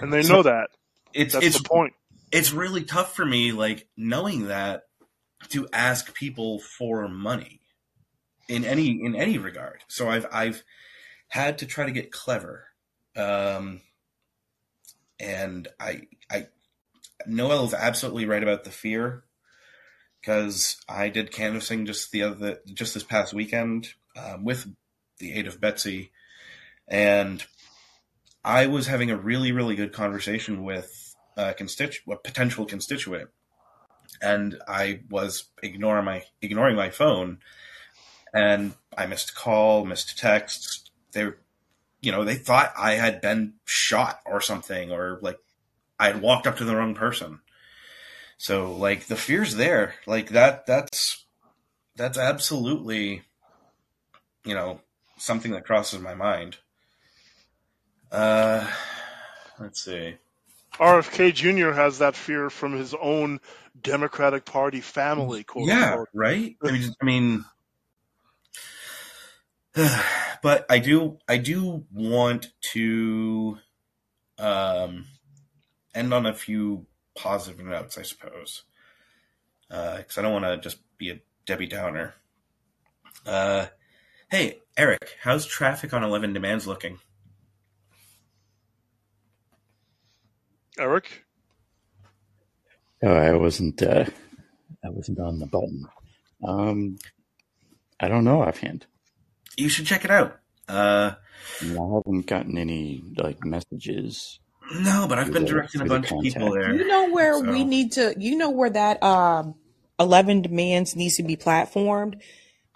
Speaker 12: And they
Speaker 13: So
Speaker 12: know that.
Speaker 13: it's
Speaker 12: That's
Speaker 13: it's
Speaker 12: the point.
Speaker 13: it's really tough for me like knowing that to ask people for money in any in any regard so i've i've had to try to get clever um and i i noel is absolutely right about the fear because i did canvassing just the other just this past weekend um, with the aid of betsy and i was having a really really good conversation with a constitu- a potential constituent and i was ignoring my ignoring my phone and i missed call missed texts. They you know, they thought I had been shot or something, or like I had walked up to the wrong person. So like the fear's there. Like that that's that's absolutely you know, something that crosses my mind. Uh let's see.
Speaker 12: RFK Jr. has that fear from his own Democratic Party family, quote
Speaker 13: Yeah,
Speaker 12: unquote.
Speaker 13: right? I mean I mean but I do I do want to um end on a few positive notes, I suppose. Because I don't want to just be a Debbie Downer. Uh, hey, Eric, how's traffic on 11 demands looking?
Speaker 12: Eric?
Speaker 6: Oh, I wasn't. Uh, I wasn't on the button. Um, I don't know offhand.
Speaker 13: You should check it out. Uh,
Speaker 6: I haven't gotten any like messages.
Speaker 13: No, but I've been directing a bunch of people there.
Speaker 14: You know where
Speaker 13: So
Speaker 14: we need to, you know where that um, 11 demands needs to be platformed?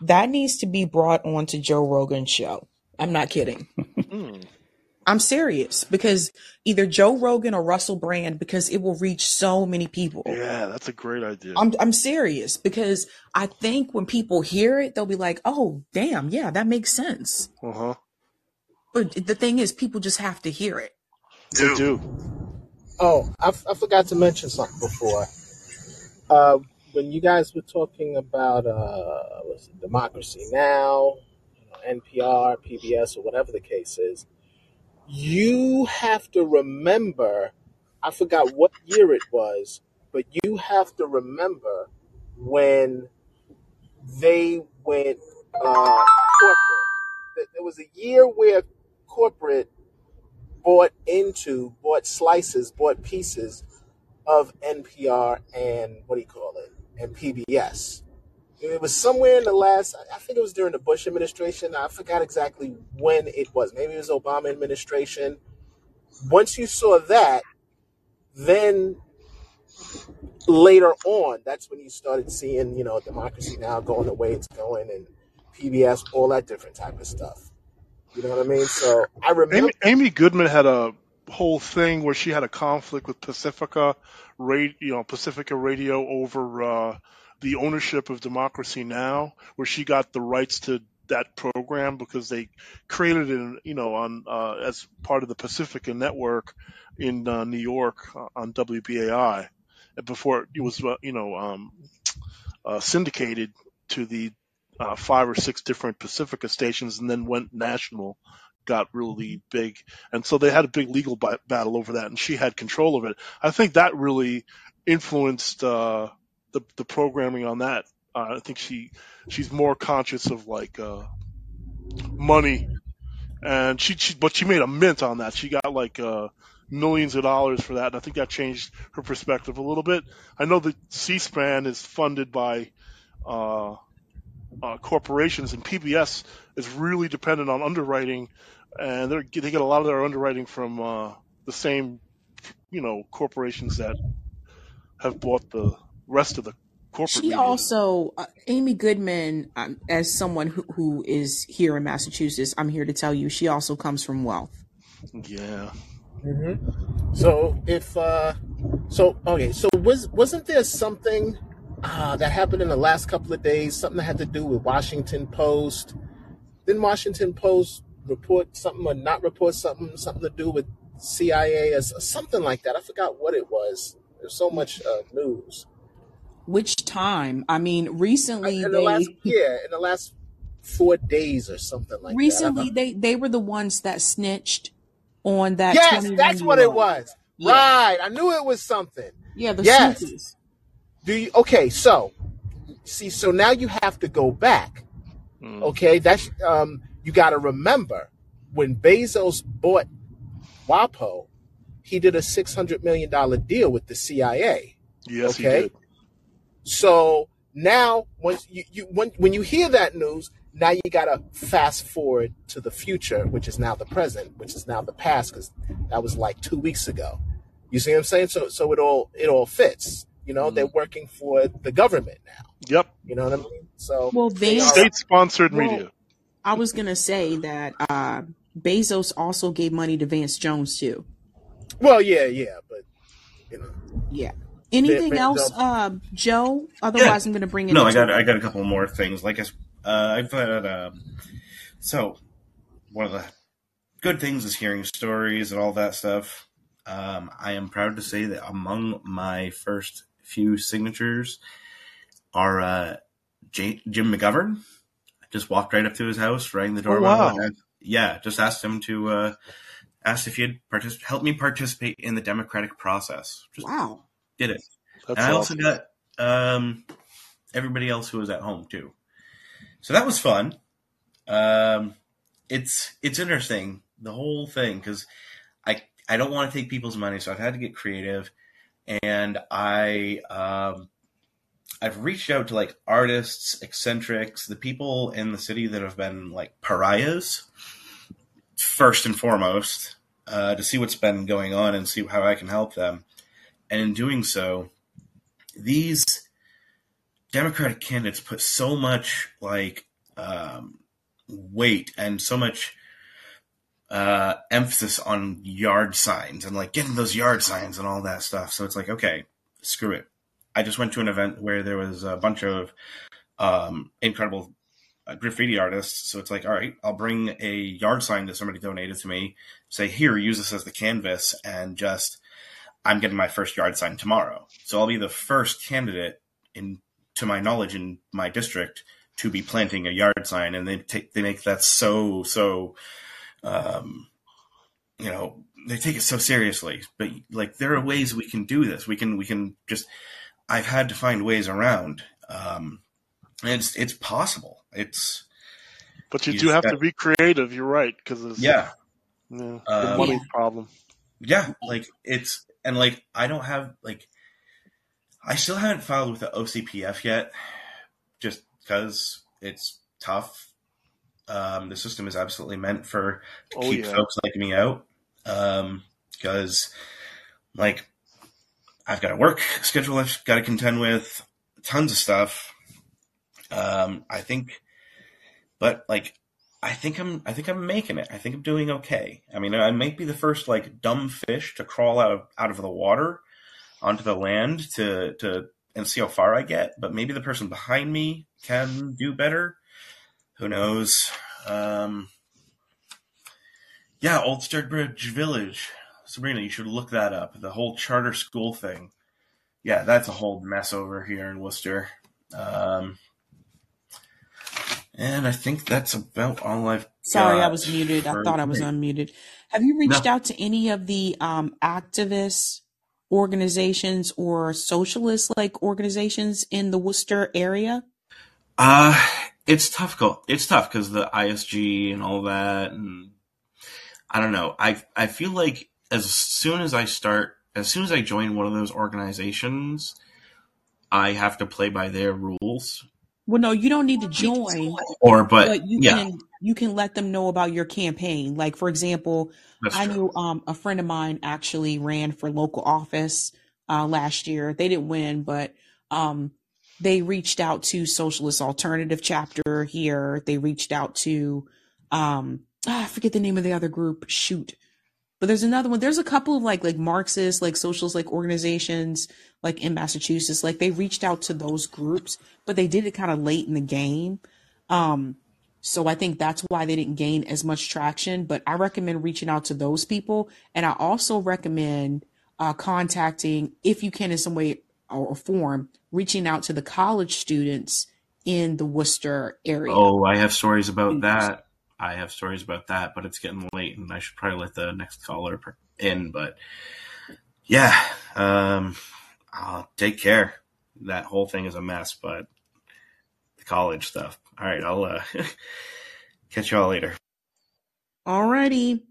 Speaker 14: That needs to be brought onto Joe Rogan's show. I'm not kidding.
Speaker 12: Hmm.
Speaker 14: I'm serious because either Joe Rogan or Russell Brand because it will reach so many people.
Speaker 12: Yeah, that's a great idea.
Speaker 14: I'm I'm serious because I think when people hear it, they'll be like, "Oh, damn, yeah, that makes sense."
Speaker 12: Uh huh.
Speaker 14: But the thing is, people just have to hear it.
Speaker 12: They do.
Speaker 7: Oh, I, f- I forgot to mention something before. Uh, when you guys were talking about uh, was it Democracy Now, you know, NPR, PBS, or whatever the case is, you have to remember. I forgot what year it was, but you have to remember when they went uh, corporate. Th- There was a year where corporate bought into, bought slices, bought pieces of NPR and what do you call it, and PBS. It was somewhere in the last, I think it was during the Bush administration. I forgot exactly when it was. Maybe it was Obama administration. Once you saw that, then later on, that's when you started seeing, you know, Democracy Now going the way it's going and PBS, all that different type of stuff. You know what I mean? So I remember.
Speaker 12: Amy, Amy Goodman had a whole thing where she had a conflict with Pacifica, radio, you know, Pacifica Radio over uh, the ownership of Democracy Now, where she got the rights to that program because they created it, you know, on uh, as part of the Pacifica network in uh, New York uh, on WBAI, before it was, uh, you know, um, uh, syndicated to the uh, five or six different Pacifica stations, and then went national got really big, and so they had a big legal battle over that, and she had control of it. I think that really influenced uh, the the programming on that. Uh, I think she she's more conscious of like uh, money, and she, she but she made a mint on that. She got like uh, millions of dollars for that, and I think that changed her perspective a little bit. I know that C-SPAN is funded by. Uh, uh, corporations and PBS is really dependent on underwriting, and they're, they get a lot of their underwriting from uh, the same, you know, corporations that have bought the rest of the corporate
Speaker 14: She
Speaker 12: media.
Speaker 14: also, uh, Amy Goodman, um, as someone who, who is here in Massachusetts, I'm here to tell you she also comes from wealth.
Speaker 12: Yeah.
Speaker 7: hmm So if uh, so, okay. So was wasn't there something uh, that happened in the last couple of days? Something that had to do with Washington Post. Didn't Washington Post report something or not report something? Something to do with CIA or something like that. I forgot what it was. There's so much uh, news.
Speaker 14: Which time? I mean, recently
Speaker 7: In the last
Speaker 14: they
Speaker 7: yeah, in the last four days or something like that.
Speaker 14: recently they they were the ones that snitched on that
Speaker 7: Yes, that's what it was.
Speaker 14: Yeah,
Speaker 7: Right. I knew it was something.
Speaker 14: yeah, the
Speaker 7: Yes.
Speaker 14: Snoopers.
Speaker 7: Do you okay, so see, so now you have to go back.
Speaker 12: Mm.
Speaker 7: Okay, that's um you gotta remember when Bezos bought WAPO, he did a six hundred million dollar deal with the CIA.
Speaker 12: Yes, he
Speaker 7: Okay.
Speaker 12: did.
Speaker 7: So now once you, you when when you hear that news, now you gotta fast forward to the future, which is now the present, which is now the past, because that was like two weeks ago. You see what I'm saying? So so it all it all fits. You know, they're working for the government now.
Speaker 12: Yep.
Speaker 7: You know what I mean? So
Speaker 14: Well,
Speaker 7: they
Speaker 14: they
Speaker 7: are
Speaker 12: State sponsored
Speaker 14: well,
Speaker 12: media.
Speaker 14: I was gonna say that uh,
Speaker 1: Bezos also gave money to Van Jones too.
Speaker 7: Well, yeah, yeah, but you know,
Speaker 1: Yeah. Anything
Speaker 7: Van-
Speaker 1: else, uh, Joe? Otherwise, I'm going to bring in.
Speaker 13: No, I got I got a couple more things. Like I, s- uh, I've had um, so one of the good things is hearing stories and all that stuff. Um, I am proud to say that among my first few signatures are uh, J- Jim McGovern. I just walked right up to his house, rang the doorbell,
Speaker 12: wow.
Speaker 13: and yeah, just asked him to uh, asked if he'd partic- help me participate in the democratic process. Just
Speaker 1: Wow.
Speaker 13: did it.
Speaker 12: That's
Speaker 13: and I also got um, everybody else who was at home too. So that was fun. Um, it's it's interesting the whole thing because I I don't want to take people's money, so I've had to get creative, and I um, I've reached out to like artists, eccentrics, the people in the city that have been like pariahs first and foremost uh, to see what's been going on and see how I can help them. And in doing so, these Democratic candidates put so much like um, weight and so much uh, emphasis on yard signs and like getting those yard signs and all that stuff. So it's like, okay, screw it. I just went to an event where there was a bunch of um, incredible uh, graffiti artists. So it's like, all right, I'll bring a yard sign that somebody donated to me. Say, here, use this as the canvas, and just I'm getting my first yard sign tomorrow. So I'll be the first candidate in, to my knowledge, in my district to be planting a yard sign, and they take they make that so so, um, you know, they take it so seriously. But like, there are ways we can do this. We can we can just. I've had to find ways around. Um, and it's it's possible. It's
Speaker 12: But you,
Speaker 13: You
Speaker 12: do have
Speaker 13: got-
Speaker 12: to be creative. You're right because it's
Speaker 13: yeah.
Speaker 12: yeah,
Speaker 13: Um,
Speaker 12: the money problem.
Speaker 13: Yeah, like it's and like I don't have like I still haven't filed with the OCPF yet, just because it's tough. Um, the system is absolutely meant for to
Speaker 12: Oh,
Speaker 13: keep
Speaker 12: yeah.
Speaker 13: folks like me out, um, because like I've got a work schedule I've got to contend with, tons of stuff. Um, I think, but like I think I'm I think I'm making it. I think I'm doing okay. I mean, I might be the first like dumb fish to crawl out of out of the water onto the land to to and see how far I get, but maybe the person behind me can do better. Who knows? Um yeah, Old Sturbridge Village. Sabrina, you should look that up. The whole charter school thing. Yeah, that's a whole mess over here in Worcester. Um, and I think that's about all I've
Speaker 1: Sorry, I was muted. I thought I was unmuted. Have you reached
Speaker 13: No.
Speaker 1: out to any of the um, activist organizations or socialist like organizations in the Worcester area?
Speaker 13: Uh, it's tough. Go. It's tough because the ISG and all that, and I don't know. I I feel like as soon as I start, as soon as I join one of those organizations, I have to play by their rules.
Speaker 1: Well, no, you don't need to join,
Speaker 13: Or, but,
Speaker 1: but you
Speaker 13: yeah,
Speaker 1: can you can let them know about your campaign. Like for example,
Speaker 13: that's
Speaker 1: I
Speaker 13: true.
Speaker 1: knew um, a friend of mine actually ran for local office uh, last year. They didn't win, but um, they reached out to Socialist Alternative chapter here. They reached out to um, ah, I forget the name of the other group. Shoot, but there's another one. There's a couple of like like Marxist, like socialist, like organizations, like in Massachusetts. Like they reached out to those groups, but they did it kind of late in the game. Um, so I think that's why they didn't gain as much traction. But I recommend reaching out to those people, and I also recommend uh, contacting, if you can, in some way or form, reaching out to the college students in the Worcester area.
Speaker 13: Oh, I have stories about that. I have stories about that, but it's getting late, and I should probably let the next caller in. But yeah, um, I'll take care. That whole thing is a mess, but the college stuff. All right, I'll uh, catch y'all later.
Speaker 1: Alrighty.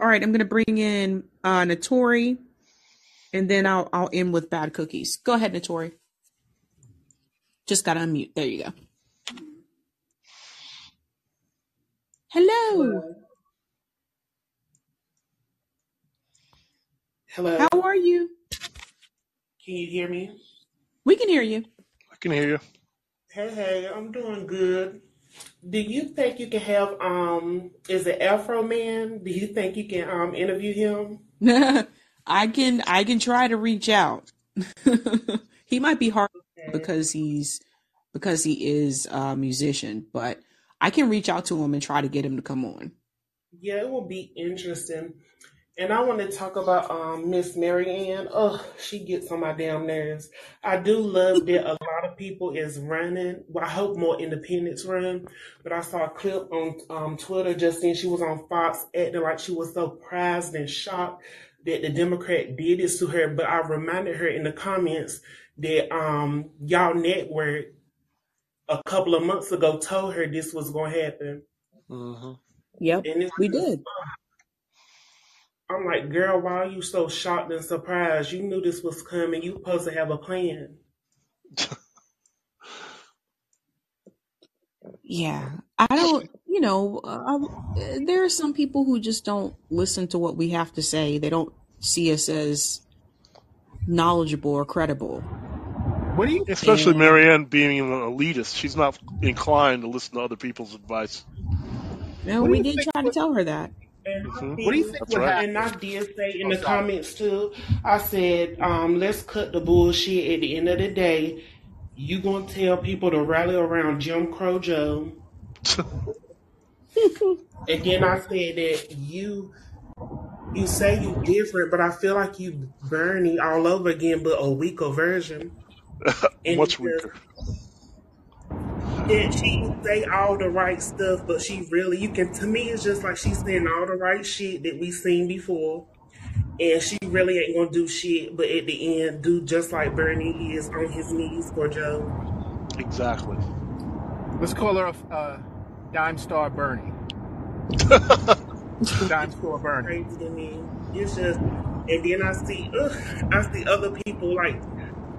Speaker 1: All right, I'm gonna bring in uh Notori, and then I'll I'll end with bad cookies. Go ahead, Notori. Just gotta unmute. There you go. Hello.
Speaker 15: Hello.
Speaker 1: How are you?
Speaker 15: Can you hear me?
Speaker 1: We can hear you.
Speaker 12: I can hear you.
Speaker 15: Hey, hey, I'm doing good. Do you think you can have um? Is it Afroman? Do you think you can um interview him?
Speaker 1: I can I can try to reach out. he might be hard because he's because he is a musician, but I can reach out to him and try to get him to come on.
Speaker 15: Yeah, it will be interesting. And I want to talk about um Miss Marianne. Oh, she gets on my damn nerves. I do love that a lot of people is running. Well, I hope more independents run. But I saw a clip on um Twitter just then. She was on Fox acting like she was so prized and shocked that the Democrat did this to her. But I reminded her in the comments that um y'all network a couple of months ago told her this was going to happen.
Speaker 16: hmm
Speaker 1: Yep,
Speaker 15: And it's
Speaker 1: we did.
Speaker 15: I'm like, girl, why are you so shocked and surprised? You knew this was coming. You supposed to have a plan.
Speaker 1: Yeah, I don't. You know, uh, I, there are some people who just don't listen to what we have to say. They don't see us as knowledgeable or credible.
Speaker 17: What do you?
Speaker 12: Especially
Speaker 1: And
Speaker 12: Marianne being an elitist, she's not inclined to listen to other people's advice.
Speaker 1: you know,
Speaker 17: What
Speaker 1: we
Speaker 17: you
Speaker 1: did
Speaker 17: think?
Speaker 1: try to tell her that.
Speaker 15: And I
Speaker 12: hmm
Speaker 17: What do you
Speaker 15: did,
Speaker 17: think
Speaker 12: That's
Speaker 17: would
Speaker 12: right.
Speaker 17: happen?
Speaker 15: and I did say in
Speaker 17: Oh,
Speaker 15: the
Speaker 17: sorry.
Speaker 15: comments too. I said, um, let's cut the bullshit. At the end of the day, you gonna tell people to rally around Jim Crow Joe, and then I said that you you say you different, but I feel like you Bernie all over again, but a weaker version. And
Speaker 12: Much
Speaker 15: because
Speaker 12: weaker.
Speaker 15: that she say all the right stuff, but she really you can to me it's just like she's saying all the right shit that we seen before. And she really ain't gonna do shit, but at the end do just like Bernie is on his knees for Joe.
Speaker 12: Exactly.
Speaker 7: Let's call her a uh, dime star Bernie. Dime store Bernie.
Speaker 15: Crazy to me. It's just and then I see ugh, I see other people like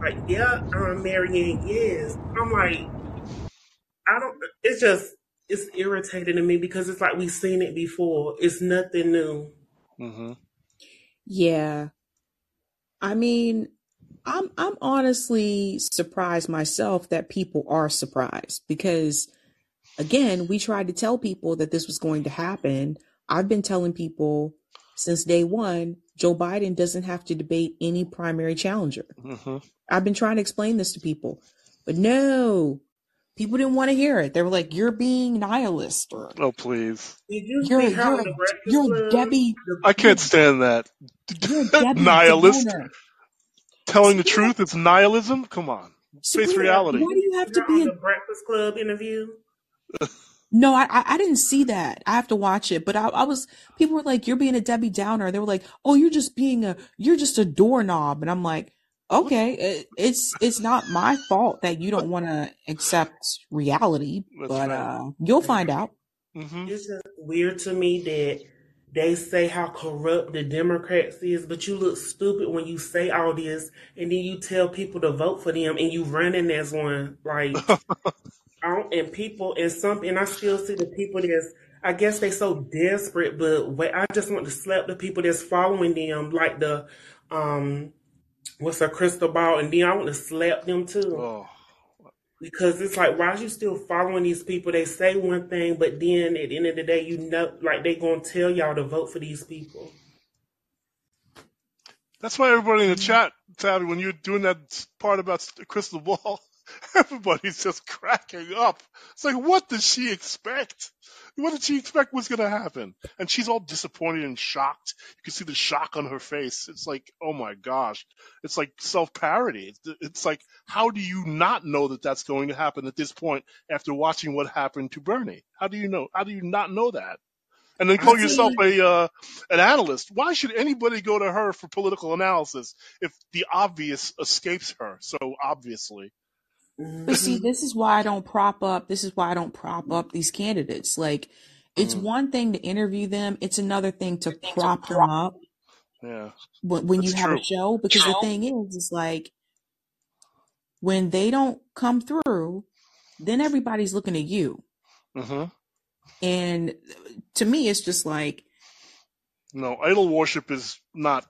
Speaker 15: like yeah, um Marianne, yes. I'm like I don't it's just it's irritating to me because it's like we've seen it before. It's nothing new.
Speaker 12: hmm
Speaker 1: Yeah, I mean, I'm I'm honestly surprised myself that people are surprised because again, we tried to tell people that this was going to happen. I've been telling people since day one, Joe Biden doesn't have to debate any primary challenger.
Speaker 12: hmm
Speaker 1: I've been trying to explain this to people, but no, people didn't want to hear it. They were like, "You're being nihilist," or
Speaker 12: Oh please.
Speaker 15: You
Speaker 1: "You're you're
Speaker 15: in the Breakfast
Speaker 1: you're Debbie
Speaker 12: I can't stand that.
Speaker 1: you're
Speaker 12: Nihilist.
Speaker 1: Downer."
Speaker 12: Telling the truth is nihilism? Come on. Face reality.
Speaker 1: why do you have to be
Speaker 15: on
Speaker 1: a
Speaker 15: Breakfast Club interview?
Speaker 1: No, I I I didn't see that. I have to watch it. But I, I was people were like, "You're being a Debbie Downer." They were like, "Oh, you're just being a you're just a doorknob." And I'm like, "Okay, it, it's it's not my fault that you don't want to accept reality,
Speaker 12: That's
Speaker 1: but
Speaker 12: right.
Speaker 1: uh, you'll find out."
Speaker 12: hmm
Speaker 15: It's just weird to me that they say how corrupt the Democrats is, but you look stupid when you say all this and then you tell people to vote for them and you running as one. Like And people and some and I still see the people that's I guess they so desperate, but wait, I just want to slap the people that's following them, like the um what's a Krystal Ball, and then I want to slap them too.
Speaker 12: Oh.
Speaker 15: Because it's like, why are you still following these people? They say one thing, but then at the end of the day, you know, like they gonna tell y'all to vote for these people.
Speaker 12: That's why everybody in the chat, Sabby, when you're doing that part about the Krystal Ball, everybody's just cracking up. It's like, what did she expect? What did she expect was going to happen? And she's all disappointed and shocked. You can see the shock on her face. It's like, oh my gosh. It's like self parody. It's, it's like, how do you not know that that's going to happen at this point after watching what happened to Bernie? How do you know? How do you not know that? and then call yourself a uh, an analyst. Why should anybody go to her for political analysis if the obvious escapes her so obviously?
Speaker 1: But see,
Speaker 15: hmm
Speaker 1: this is why I don't prop up. This is why I don't prop up these candidates. Like, it's
Speaker 12: Mm,
Speaker 1: one thing to interview them. It's another thing to prop them up
Speaker 12: yeah,
Speaker 1: when, when you have a show. Because the thing is, it's like when they don't come through, then everybody's looking at you.
Speaker 12: hmm
Speaker 1: And to me, it's just like,
Speaker 12: No, idol worship is not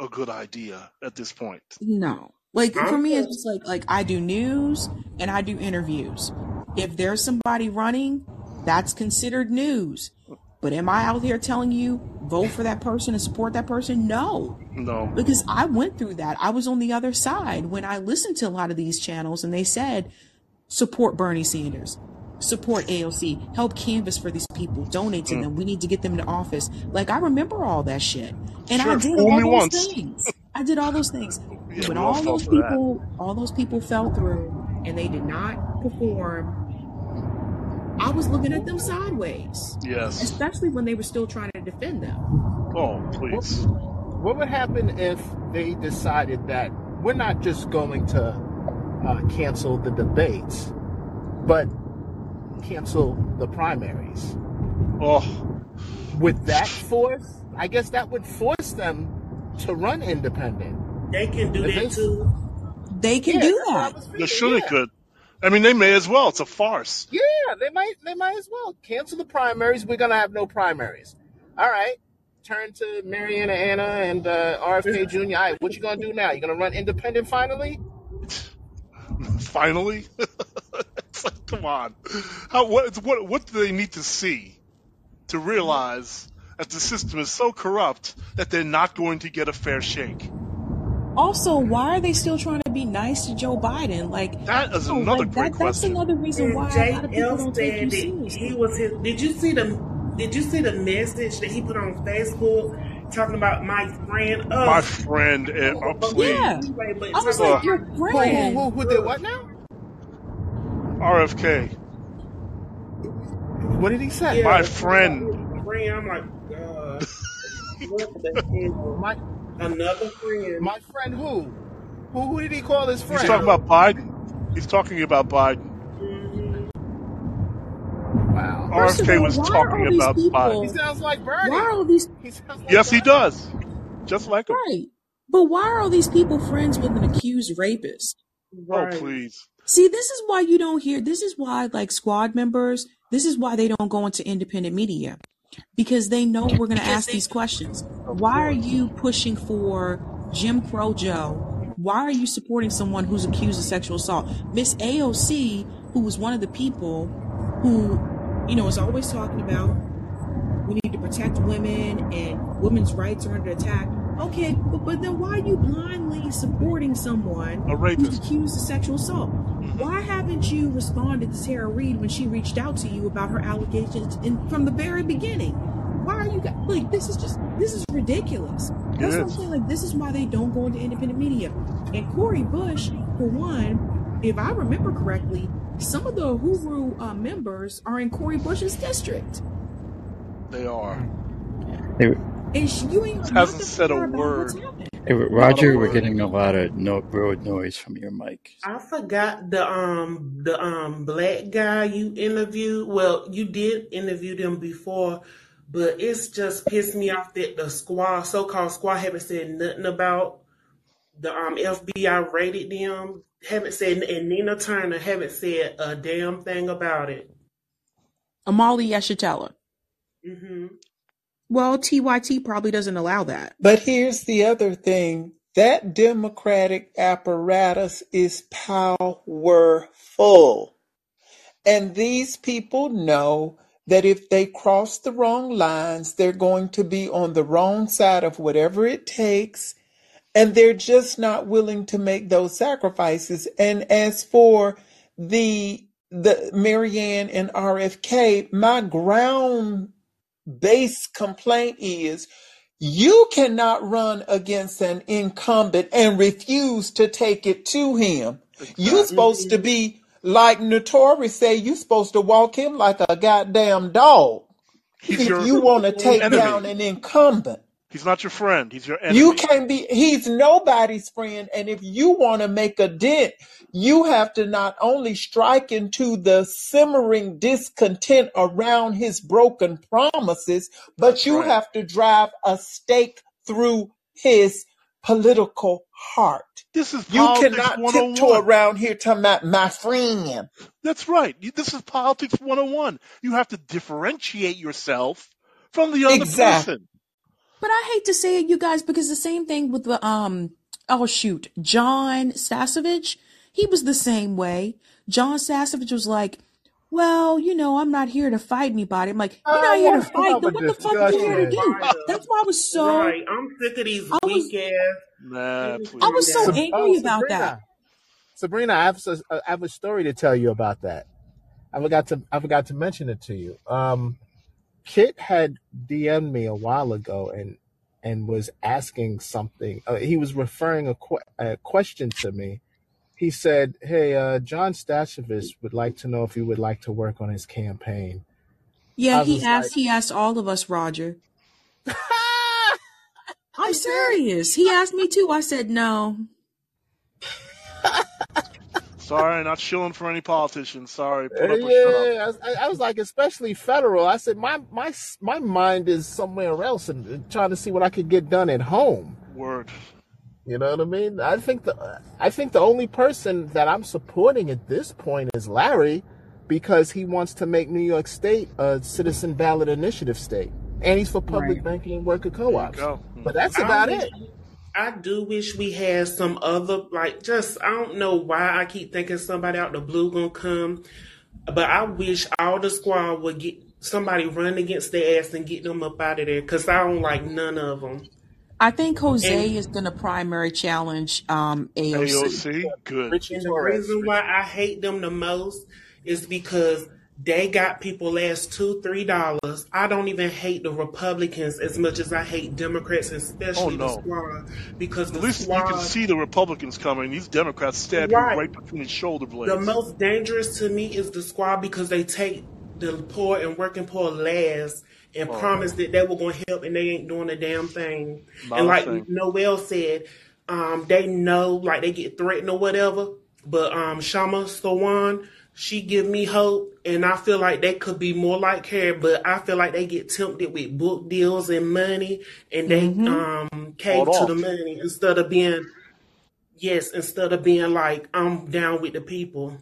Speaker 12: a good idea at this point.
Speaker 1: no. Like for me, it's
Speaker 15: just,
Speaker 1: like like I do news and I do interviews. if there's somebody running, that's considered news. But am I out here telling you vote for that person and support that person? No.
Speaker 12: No.
Speaker 1: Because I went through that. I was on the other side when I listened to a lot of these channels and they said support Bernie Sanders, support AOC, help canvas for these people, donate to
Speaker 12: Mm.
Speaker 1: them. We need to get them into office. Like I remember all that shit. And I did all those
Speaker 12: once.
Speaker 1: things. I did all those things.
Speaker 12: Yeah,
Speaker 1: when
Speaker 12: all
Speaker 1: all those
Speaker 12: for that.
Speaker 1: people all those people fell through and they did not perform, I was looking at them sideways.
Speaker 12: Yes.
Speaker 1: Especially when they were still trying to defend them.
Speaker 12: Oh, please.
Speaker 7: What would happen if they decided that we're not just going to uh, cancel the debates, but cancel the primaries?
Speaker 12: Oh,
Speaker 7: With that force? I guess that would force them to run independent.
Speaker 15: They can do that too.
Speaker 1: They can
Speaker 7: Yeah,
Speaker 1: do
Speaker 7: that's what I
Speaker 1: that.
Speaker 7: was
Speaker 12: they
Speaker 7: thinking,
Speaker 12: should
Speaker 7: yeah.
Speaker 12: could. I mean, they may as well. It's a farce.
Speaker 7: Yeah, they might. They might as well cancel the primaries. We're gonna have no primaries. All right. Turn to Mariana Anna and uh, RFK Jr. All right, what you gonna do now? You gonna run independent finally?
Speaker 12: Finally, it's like, come on. How what what what do they need to see to realize that the system is so corrupt that they're not going to get a fair shake?
Speaker 1: Also, why are they still trying to be nice to Joe Biden? Like
Speaker 12: That is
Speaker 1: no,
Speaker 12: another
Speaker 1: like
Speaker 12: great
Speaker 1: that, that's another reason
Speaker 15: And
Speaker 1: why a
Speaker 15: Jay
Speaker 1: lot of people don't take you
Speaker 15: said
Speaker 1: seriously.
Speaker 15: he was his. Did you see the? Did you see the message that he put on Facebook talking about my friend? Oh,
Speaker 12: My friend, eh, oh, please.
Speaker 1: Yeah.
Speaker 15: Anyway, but
Speaker 1: I was
Speaker 15: talking
Speaker 1: like,
Speaker 12: Ugh.
Speaker 1: your
Speaker 7: Who, who,
Speaker 1: friend.
Speaker 7: who, who did what now?
Speaker 12: RFK,
Speaker 7: What did he say?
Speaker 15: Yeah,
Speaker 12: my friend.
Speaker 15: friend. I'm like, God, what the hell?
Speaker 7: My
Speaker 15: Another friend.
Speaker 7: my friend who? Who who did he call his friend?
Speaker 12: He's talking about Biden. He's talking about Biden.
Speaker 7: Wow.
Speaker 1: First of
Speaker 12: RFK
Speaker 1: all,
Speaker 12: was
Speaker 1: why are
Speaker 12: talking
Speaker 1: all these
Speaker 12: about
Speaker 7: He
Speaker 12: Biden.
Speaker 1: people?
Speaker 7: sounds like Bernie.
Speaker 1: Why are all these
Speaker 7: He like
Speaker 12: Yes, he does. Just like him.
Speaker 1: right? But why are all these people friends with an accused rapist?
Speaker 12: Oh,
Speaker 15: Right.
Speaker 12: please.
Speaker 1: See, this is why you don't hear. This is why, like squad members, this is why they don't go into independent media because they know we're going to ask these questions. Why are you pushing for Jim Crow Joe? Why are you supporting someone who's accused of sexual assault? Miss AOC, who was one of the people who, you know, is always talking about we need to protect women and women's rights are under attack. Okay, but, but then why are you blindly supporting someone
Speaker 12: A
Speaker 1: who's
Speaker 12: rapist.
Speaker 1: accused of sexual assault?
Speaker 12: Mhm.
Speaker 1: Why haven't you responded to Tara Reade when she reached out to you about her allegations in, from the very beginning? Why are you guys like this? Is just this is ridiculous.
Speaker 12: It
Speaker 1: That's what I'm saying. Like this is why they don't go into independent media. And Cori Bush, for one, if I remember correctly, some of the Uhuru uh, members are in Cori Bush's district,
Speaker 12: They are.
Speaker 6: Hey,
Speaker 1: and she, you ain't heard
Speaker 12: Hasn't said a
Speaker 1: her what's
Speaker 12: word.
Speaker 1: happening.
Speaker 6: hey,
Speaker 12: Not a
Speaker 6: Roger, we're
Speaker 12: word.
Speaker 6: getting a lot of no road noise from your mic.
Speaker 15: I forgot the um the um black guy you interviewed. Well, you did interview them before, but it's just pissed me off that the squad, so called squad, haven't said nothing about the um FBI raided them. Haven't said and Nina Turner haven't said a damn thing about it.
Speaker 1: Omali Yeshitela.
Speaker 15: hmm
Speaker 1: Well, TYT probably doesn't allow that.
Speaker 8: But here's the other thing that Democratic apparatus is powerful. And these people know that if they cross the wrong lines, they're going to be on the wrong side of whatever it takes. And they're just not willing to make those sacrifices. And as for the the Marianne and RFK, my ground base complaint is you cannot run against an incumbent and refuse to take it to him. You're supposed to be like Notorious say, you're supposed to walk him like a goddamn dog
Speaker 12: He's
Speaker 8: if you want to take down an incumbent.
Speaker 12: He's not your friend. He's your enemy.
Speaker 8: You can't be, he's nobody's friend. And if you want to make a dent, you have to not only strike into the simmering discontent around his broken promises, but you
Speaker 12: right.
Speaker 8: have to drive a stake through his political heart.
Speaker 12: This is
Speaker 8: You cannot tiptoe
Speaker 12: oh
Speaker 8: around here to about my friend.
Speaker 12: That's right. This is politics 101. You have to differentiate yourself from the other
Speaker 8: Exactly.
Speaker 12: person.
Speaker 1: But I hate to say it, you guys, because the same thing with the um oh shoot, John Sasevich, he was the same way. John Sasevich was like,
Speaker 14: well, you know, I'm not here to fight anybody. I'm like, you're
Speaker 7: I
Speaker 14: not here to fight.
Speaker 7: have
Speaker 14: Then what the fuck are you here to do? That's why I was so,
Speaker 15: Right. I'm sick of these
Speaker 14: I was,
Speaker 15: weak ass.
Speaker 12: Nah,
Speaker 15: Let me
Speaker 12: please.
Speaker 14: I was so
Speaker 15: down.
Speaker 14: Angry
Speaker 7: oh,
Speaker 14: about that.
Speaker 7: Sabrina, Sabrina, I have, s- I have a story to tell you about that. I forgot to I forgot to mention it to you. Um, Kit had DM'd me a while ago and and was asking something. Uh, he was referring a, que- a question to me. He said, "Hey, uh, John Stashevich would like to know if you would like to work on his campaign."
Speaker 14: Yeah,
Speaker 7: I
Speaker 14: he
Speaker 7: was
Speaker 14: asked, he asked all of us, Roger. I'm serious. He asked me too. I said no.
Speaker 12: Sorry, not shilling for any politicians. Sorry, put
Speaker 7: Uh,
Speaker 12: up or shut up.
Speaker 7: yeah, I was, I was like, especially federal. I said, my my my mind is somewhere else and and trying to see what I could get done at home.
Speaker 12: Word.
Speaker 7: You know what I mean? I think the I think the only person that I'm supporting at this point is Larry, because he wants to make New York State a citizen ballot initiative state, and he's for public
Speaker 14: Right.
Speaker 7: banking and worker co-ops. But that's about it.
Speaker 15: I do wish we had some other like just I don't know why I keep thinking somebody out the blue gonna come, but I wish all the squad would get somebody run against their ass and get them up out of there because I don't like none of them.
Speaker 14: I think Jose
Speaker 15: And
Speaker 14: is going to primary challenge um, AOC.
Speaker 12: AOC, good.
Speaker 15: And the reason why I hate them the most is because they got people last two three dollars. I don't even hate the Republicans as much as I hate Democrats,
Speaker 12: Oh
Speaker 15: especially the
Speaker 12: no.
Speaker 15: squad, because
Speaker 12: At
Speaker 15: the
Speaker 12: least you can see the Republicans coming. These Democrats stab you
Speaker 15: right
Speaker 12: right between the shoulder blades.
Speaker 15: The most dangerous to me is the squad because they take the poor and working poor last and
Speaker 12: Oh,
Speaker 15: promise that they were going to help and they ain't doing a damn thing.
Speaker 12: not
Speaker 15: And like
Speaker 12: thing.
Speaker 15: Noel said, um, they know like they get threatened or whatever. But um, Kshama Sawant, she give me hope, and I feel like they could be more like her. But I feel like they get tempted with book deals and money, and they
Speaker 14: hmm
Speaker 15: um
Speaker 12: Bought
Speaker 15: cave to the money instead of being yes, instead of being like I'm down with the people.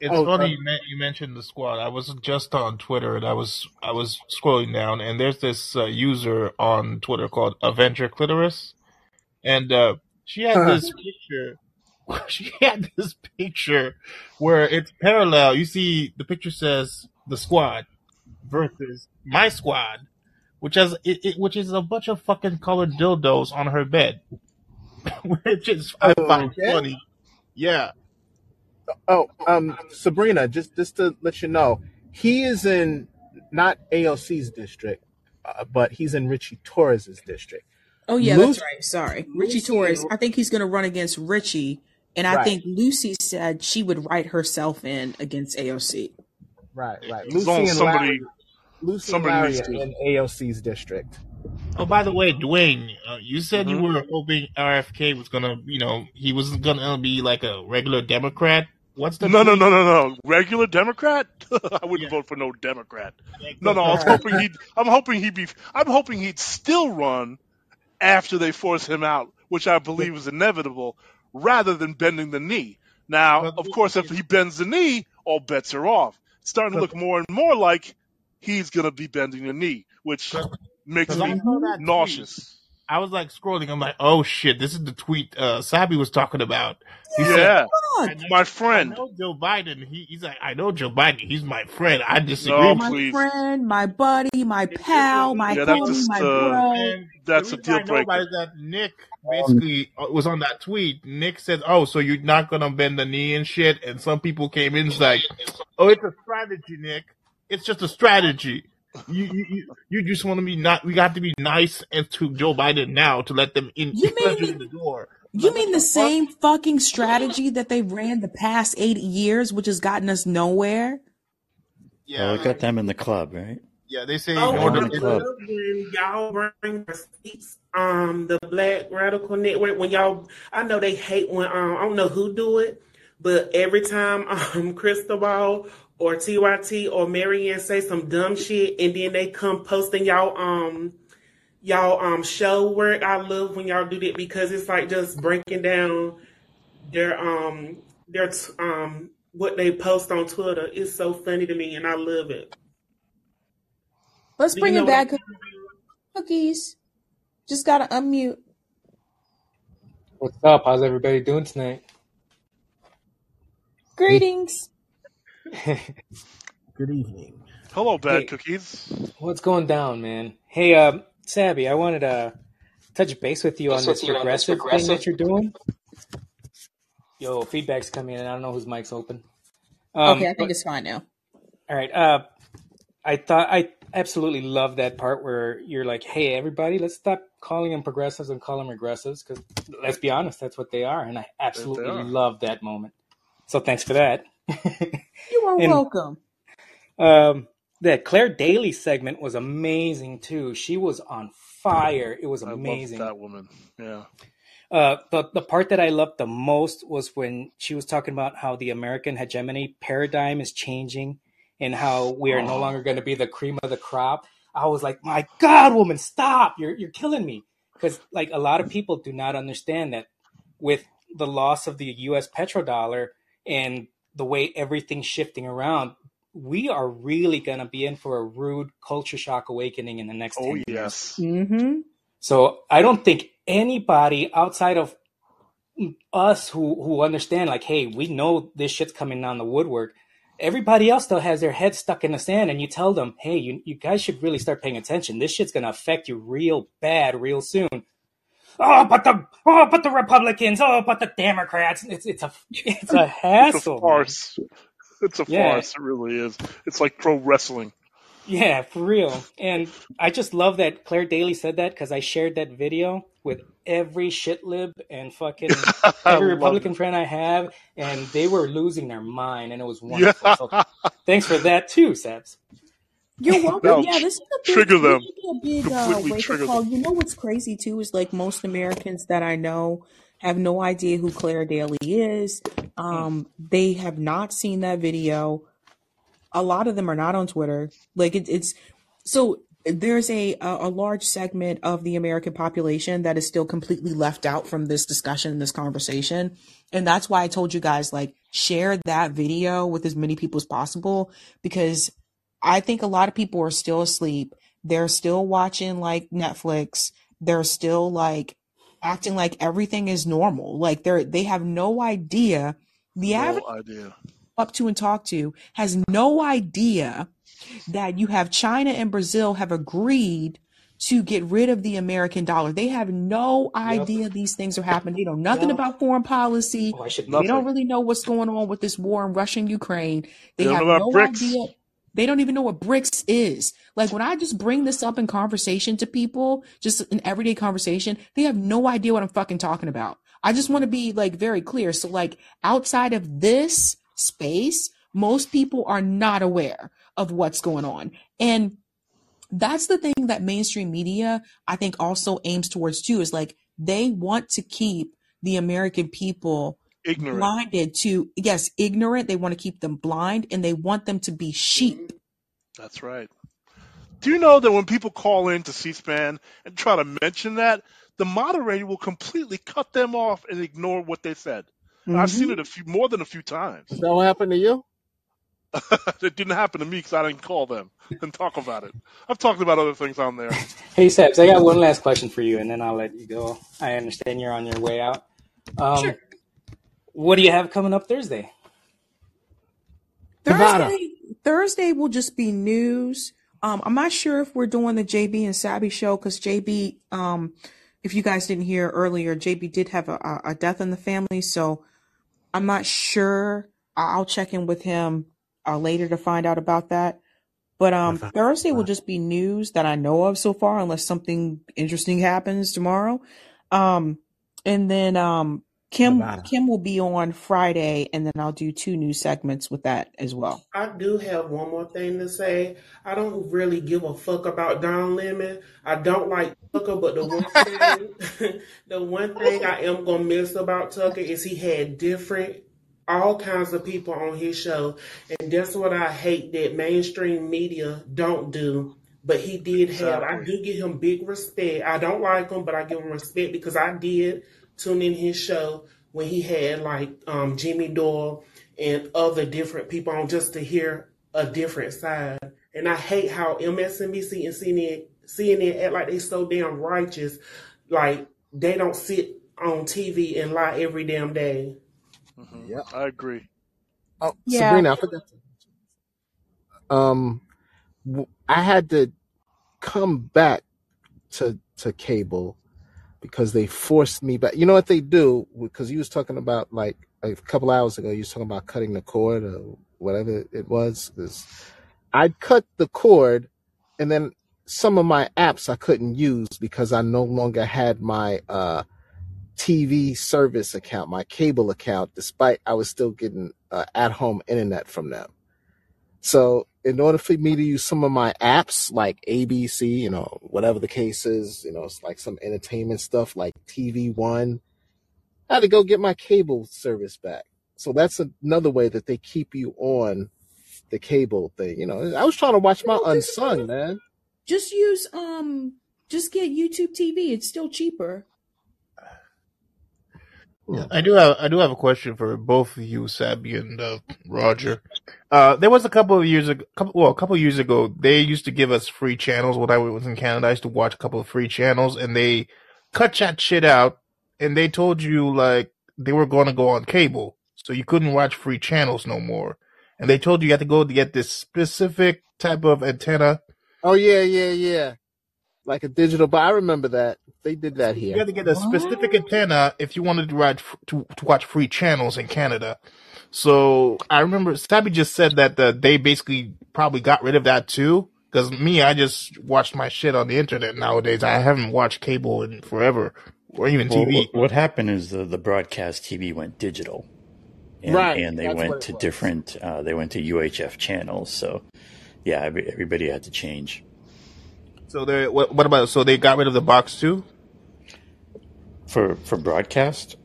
Speaker 5: It's
Speaker 7: Oh,
Speaker 5: funny
Speaker 7: uh,
Speaker 5: you, men- you mentioned the squad. I was just on Twitter and I was I was scrolling down and there's this uh, user on Twitter called Avenger Clitoris, and uh, she had this picture. She had this picture where it's parallel. You see, the picture says the squad versus my squad, which has it, it, which is a bunch of fucking colored dildos on her bed, which is I find
Speaker 7: okay.
Speaker 5: funny. Yeah,
Speaker 7: Oh, um, Sabrina, just just to let you know, he is in not AOC's district, uh, but he's in Richie Torres's district.
Speaker 14: Oh yeah, that's right. Sorry, Richie
Speaker 7: Lucy
Speaker 14: Torres. I think he's going to run against Richie, and I
Speaker 7: right,
Speaker 14: think Lucy said she would write herself in against AOC.
Speaker 7: right, right. Lucy and
Speaker 12: somebody
Speaker 7: Larry, Lucy and
Speaker 12: somebody
Speaker 7: Larry
Speaker 12: needs to.
Speaker 7: in AOC's district.
Speaker 5: Oh, by the way, Dwayne, uh, you said you
Speaker 12: hmm
Speaker 5: were hoping RFK was gonna, you know, he wasn't gonna be like a regular Democrat. What's the
Speaker 12: No, no, no, no, no. Regular Democrat? I wouldn't
Speaker 5: Yeah,
Speaker 12: vote for no Democrat.
Speaker 5: like
Speaker 12: No, no. I was hoping he'd. I'm hoping he'd be. I'm hoping he'd still run after they force him out, which I believe is inevitable, rather than bending the knee. Now, of course, if he bends the knee, all bets are off. It's starting to look more and more like he's going to be bending the knee, which makes me nauseous.
Speaker 5: I was like scrolling. I'm like, oh shit, this is the tweet uh, Sabby was talking about. He said,
Speaker 12: Yeah,
Speaker 5: I
Speaker 14: God,
Speaker 5: know,
Speaker 12: my
Speaker 5: I
Speaker 12: friend.
Speaker 5: know Joe Biden. He, he's like, I know Joe Biden. He's my friend. I disagree
Speaker 12: No,
Speaker 14: my
Speaker 12: please.
Speaker 14: friend, my buddy, my pal, my
Speaker 12: Yeah,
Speaker 14: homie,
Speaker 12: just
Speaker 14: my
Speaker 12: uh,
Speaker 14: bro.
Speaker 5: And the
Speaker 12: that's a deal
Speaker 5: I know
Speaker 12: breaker.
Speaker 5: it is that Nick
Speaker 6: Um,
Speaker 5: basically uh, was on that tweet. Nick said, "Oh, so you're not gonna bend the knee and shit." And some people came in and was like, "Oh, it's a strategy, Nick. It's just a strategy. You you you, you just want to be not. We got to be nice and to Joe Biden now to let them in,
Speaker 14: You mean
Speaker 5: you the door."
Speaker 14: You mean
Speaker 5: the
Speaker 14: the
Speaker 5: fuck?
Speaker 14: same fucking strategy that they ran the past eight years, which has gotten us nowhere?
Speaker 5: Yeah,
Speaker 6: well, it got them in the club, right?
Speaker 5: yeah. They say
Speaker 15: Oh,
Speaker 5: in
Speaker 6: Got
Speaker 5: order.
Speaker 6: in
Speaker 15: I
Speaker 6: the
Speaker 5: It,
Speaker 6: club.
Speaker 15: when y'all bring receipts. Um, the Black Radical Network. When y'all, I know they hate when um, I don't know who do it, but every time um Krystal Ball or TYT or Marianne say some dumb shit, and then they come posting y'all um y'all um show work. I love when y'all do that because it's like just breaking down their um their t- um what they post on Twitter. It's so funny to me, and I love it.
Speaker 14: Let's
Speaker 15: Do you
Speaker 14: bring
Speaker 15: know
Speaker 14: it
Speaker 15: what
Speaker 14: back, cookies. Just gotta unmute.
Speaker 18: What's up? How's everybody doing tonight?
Speaker 14: Greetings.
Speaker 19: Good evening.
Speaker 12: Hello, bad
Speaker 19: Hey,
Speaker 12: cookies.
Speaker 19: what's going down, man? Hey, um, Sabby, I wanted to touch base with you on this progressive thing that you're doing. Yo, feedback's coming in. I don't know whose mic's open. Um,
Speaker 1: okay, I think
Speaker 19: but
Speaker 1: it's fine now.
Speaker 19: all right. Uh, I thought I absolutely love that part where you're like, "Hey, everybody, let's stop calling them progressives and call them regressives." Because let's be honest, that's what they are, and I absolutely love that moment. So thanks for that.
Speaker 1: You are
Speaker 19: And
Speaker 1: welcome.
Speaker 19: um, that Clare Daly segment was amazing too. She was on fire. It was
Speaker 12: I love
Speaker 19: amazing.
Speaker 12: that woman. Yeah.
Speaker 19: Uh, the the part that I loved the most was when she was talking about how the American hegemony paradigm is changing and how we are no
Speaker 12: Oh.
Speaker 19: longer going to be the cream of the crop. I was like, my God, woman, stop! You're you're killing me because like a lot of people do not understand that with the loss of the U.S. petrodollar and the way everything's shifting around, we are really going to be in for a rude culture shock awakening in the next
Speaker 12: Oh
Speaker 19: 10 years.
Speaker 12: yes.
Speaker 1: Mm-hmm.
Speaker 19: So I don't think anybody outside of us who who understand like, hey, we know this shit's coming down the woodwork. Everybody else though has their head stuck in the sand, and you tell them, hey, you you guys should really start paying attention. This shit's gonna affect you real bad real soon. Oh, but the oh, but the Republicans. Oh, but the Democrats. It's it's a it's a hassle.
Speaker 12: It's a
Speaker 19: man.
Speaker 12: farce. It's a
Speaker 19: Yeah,
Speaker 12: farce. It really is. It's like pro wrestling.
Speaker 19: Yeah, for real. And I just love that Clare Daly said that because I shared that video with every shitlib and fucking every Republican
Speaker 12: it.
Speaker 19: friend I have, and they were losing their mind, and it was
Speaker 12: Yeah.
Speaker 19: wonderful. So thanks for that too, Sebs.
Speaker 1: You're welcome.
Speaker 12: no,
Speaker 1: Yeah, this is a big,
Speaker 12: trigger them.
Speaker 1: a big uh,
Speaker 12: Completely
Speaker 1: wake up
Speaker 12: trigger
Speaker 1: call.
Speaker 12: them.
Speaker 1: You know what's crazy too is like most Americans that I know have no idea who Clare Daly is.
Speaker 12: Mm.
Speaker 1: Um, they have not seen that video. A lot of them are not on Twitter. Like it, it's so there's a a a large segment of the American population that is still completely left out from this discussion, and this conversation. And that's why I told you guys like share that video with as many people as possible because I think a lot of people are still asleep. They're still watching like Netflix. They're still like acting like everything is normal. Like they're they have no idea. The average
Speaker 12: idea.
Speaker 1: up to and talk to has no idea that you have China and Brazil have agreed to get rid of the American dollar. They have no
Speaker 19: Yep.
Speaker 1: idea these things are happening. They know nothing
Speaker 19: Yep.
Speaker 1: about foreign policy.
Speaker 19: Oh, I should
Speaker 1: They don't really know what's going on with this war in Russia and Ukraine.
Speaker 12: They
Speaker 1: They
Speaker 12: don't
Speaker 1: have
Speaker 12: know about
Speaker 1: no
Speaker 12: BRICS.
Speaker 1: idea. They don't even know what BRICS is. Like when I just bring this up in conversation to people, just in everyday conversation, they have no idea what I'm fucking talking about. I just want to be like very clear. So like outside of this space, most people are not aware of what's going on. And that's the thing that mainstream media, I think, also aims towards too, is like they want to keep the American people
Speaker 12: Ignorant.
Speaker 1: blinded to, yes, ignorant. They want to keep them blind and they want them to be sheep.
Speaker 12: That's right. Do you know that when people call in to C-SPAN and try to mention that, the moderator will completely cut them off and ignore what they said. And I've seen
Speaker 1: hmm
Speaker 12: it a few more than a few times.
Speaker 7: That what happened to you?
Speaker 12: it didn't happen to me because I didn't call them and talk about it. I've talked about other things on there.
Speaker 19: Hey, Sebs, I got one last question for you, and then I'll let you go. I understand you're on your way out. Um,
Speaker 1: Sure.
Speaker 19: What do you have coming up Thursday?
Speaker 7: Nevada.
Speaker 1: Thursday, Thursday will just be news. Um, I'm not sure if we're doing the JB and Sabby show because JB, um, if you guys didn't hear earlier, JB did have a, a a death in the family, so I'm not sure. I- I'll check in with him uh, later to find out about that. But um, Thursday will just be news that I know of so far, unless something interesting happens tomorrow. Um, and then um, Kim
Speaker 7: Nevada.
Speaker 1: Kim will be on Friday, and then I'll do two new segments with that as well.
Speaker 15: I do have one more thing to say. I don't really give a fuck about Don Lemon. I don't like Tucker, but the one thing, the one thing I am gonna miss about Tucker is he had different, all kinds of people on his show, and that's what I hate that mainstream media don't do. But he did have. I do give him big respect. I don't like him, but I give him respect because I did tune in his show when he had like um, Jimmy Dore and other different people on just to hear a different side. And I hate how MSNBC and CNN, CNN act like they so damn righteous, like they don't sit on TV and lie every damn day.
Speaker 12: hmm
Speaker 7: Yep.
Speaker 12: I agree.
Speaker 7: Oh,
Speaker 1: Yeah.
Speaker 7: Sabrina, I forgot to um, w- I had to come back to to cable because they forced me back. You know what they do? Because you was talking about like a couple hours ago, you was talking about cutting the cord or whatever it was. I'd cut the cord, and then some of my apps I couldn't use because I no longer had my uh, TV service account, my cable account, despite I was still getting uh, at home internet from them. So in order for me to use some of my apps like ABC, you know, whatever the case is, you know, it's like some entertainment stuff like TV One, I had to go get my cable service back. So that's another way that they keep you on the cable thing. You know, I was trying to watch my Unsung, man.
Speaker 14: just use um just get YouTube TV. It's still cheaper.
Speaker 5: Yeah, I do have I do have a question for both of you, Sabby and uh, Roger. Uh, there was a couple of years ago, couple, well, a couple of years ago, they used to give us free channels when I was in Canada. I used to watch a couple of free channels, and they cut that shit out, and they told you like they were going to go on cable, so you couldn't watch free channels no more. And they told you you had to go to get this specific type of antenna.
Speaker 7: Oh yeah, yeah, yeah. Like a digital, but I remember that they did that here.
Speaker 5: You had to get a specific antenna if you wanted to watch to, to watch free channels in Canada. So I remember Sabby just said that uh, they basically probably got rid of that too. Because me, I just watched my shit on the internet nowadays. I haven't watched cable in forever or even
Speaker 6: Well,
Speaker 5: TV.
Speaker 6: what, what happened is the, the broadcast TV went digital, and
Speaker 7: Right,
Speaker 6: and they
Speaker 7: that's
Speaker 6: went to
Speaker 7: was.
Speaker 6: different. Uh, they went to UHF channels. So, yeah, everybody had to change.
Speaker 5: So they what, what about? So they got rid of the box too?
Speaker 6: For for broadcast,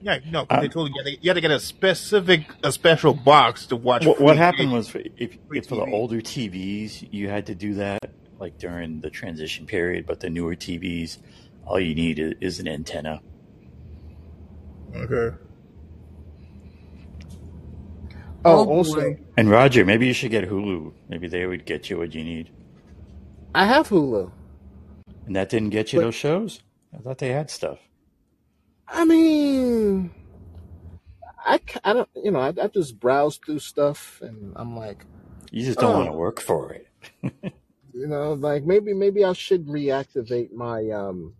Speaker 5: Yeah, no, 'cause they
Speaker 6: um,
Speaker 5: told you you had, to, you had to get a specific, a special box to watch.
Speaker 6: what, what happened was for, if,
Speaker 5: free
Speaker 6: if for the older TVs, you had to do that like during the transition period, but the newer TVs, all you need is, is an antenna.
Speaker 5: Okay.
Speaker 7: Oh,
Speaker 14: Oh
Speaker 7: also.
Speaker 6: And Roger, maybe you should get Hulu. Maybe they would get you what you need.
Speaker 7: I have Hulu.
Speaker 6: And that didn't get you
Speaker 7: But
Speaker 6: those shows? I thought they had stuff.
Speaker 7: I mean, I, I don't, you know, I, I just browse through stuff and I'm like,
Speaker 6: You just don't want to
Speaker 7: oh,
Speaker 6: work for it.
Speaker 7: you know, like maybe, maybe I should reactivate my, um,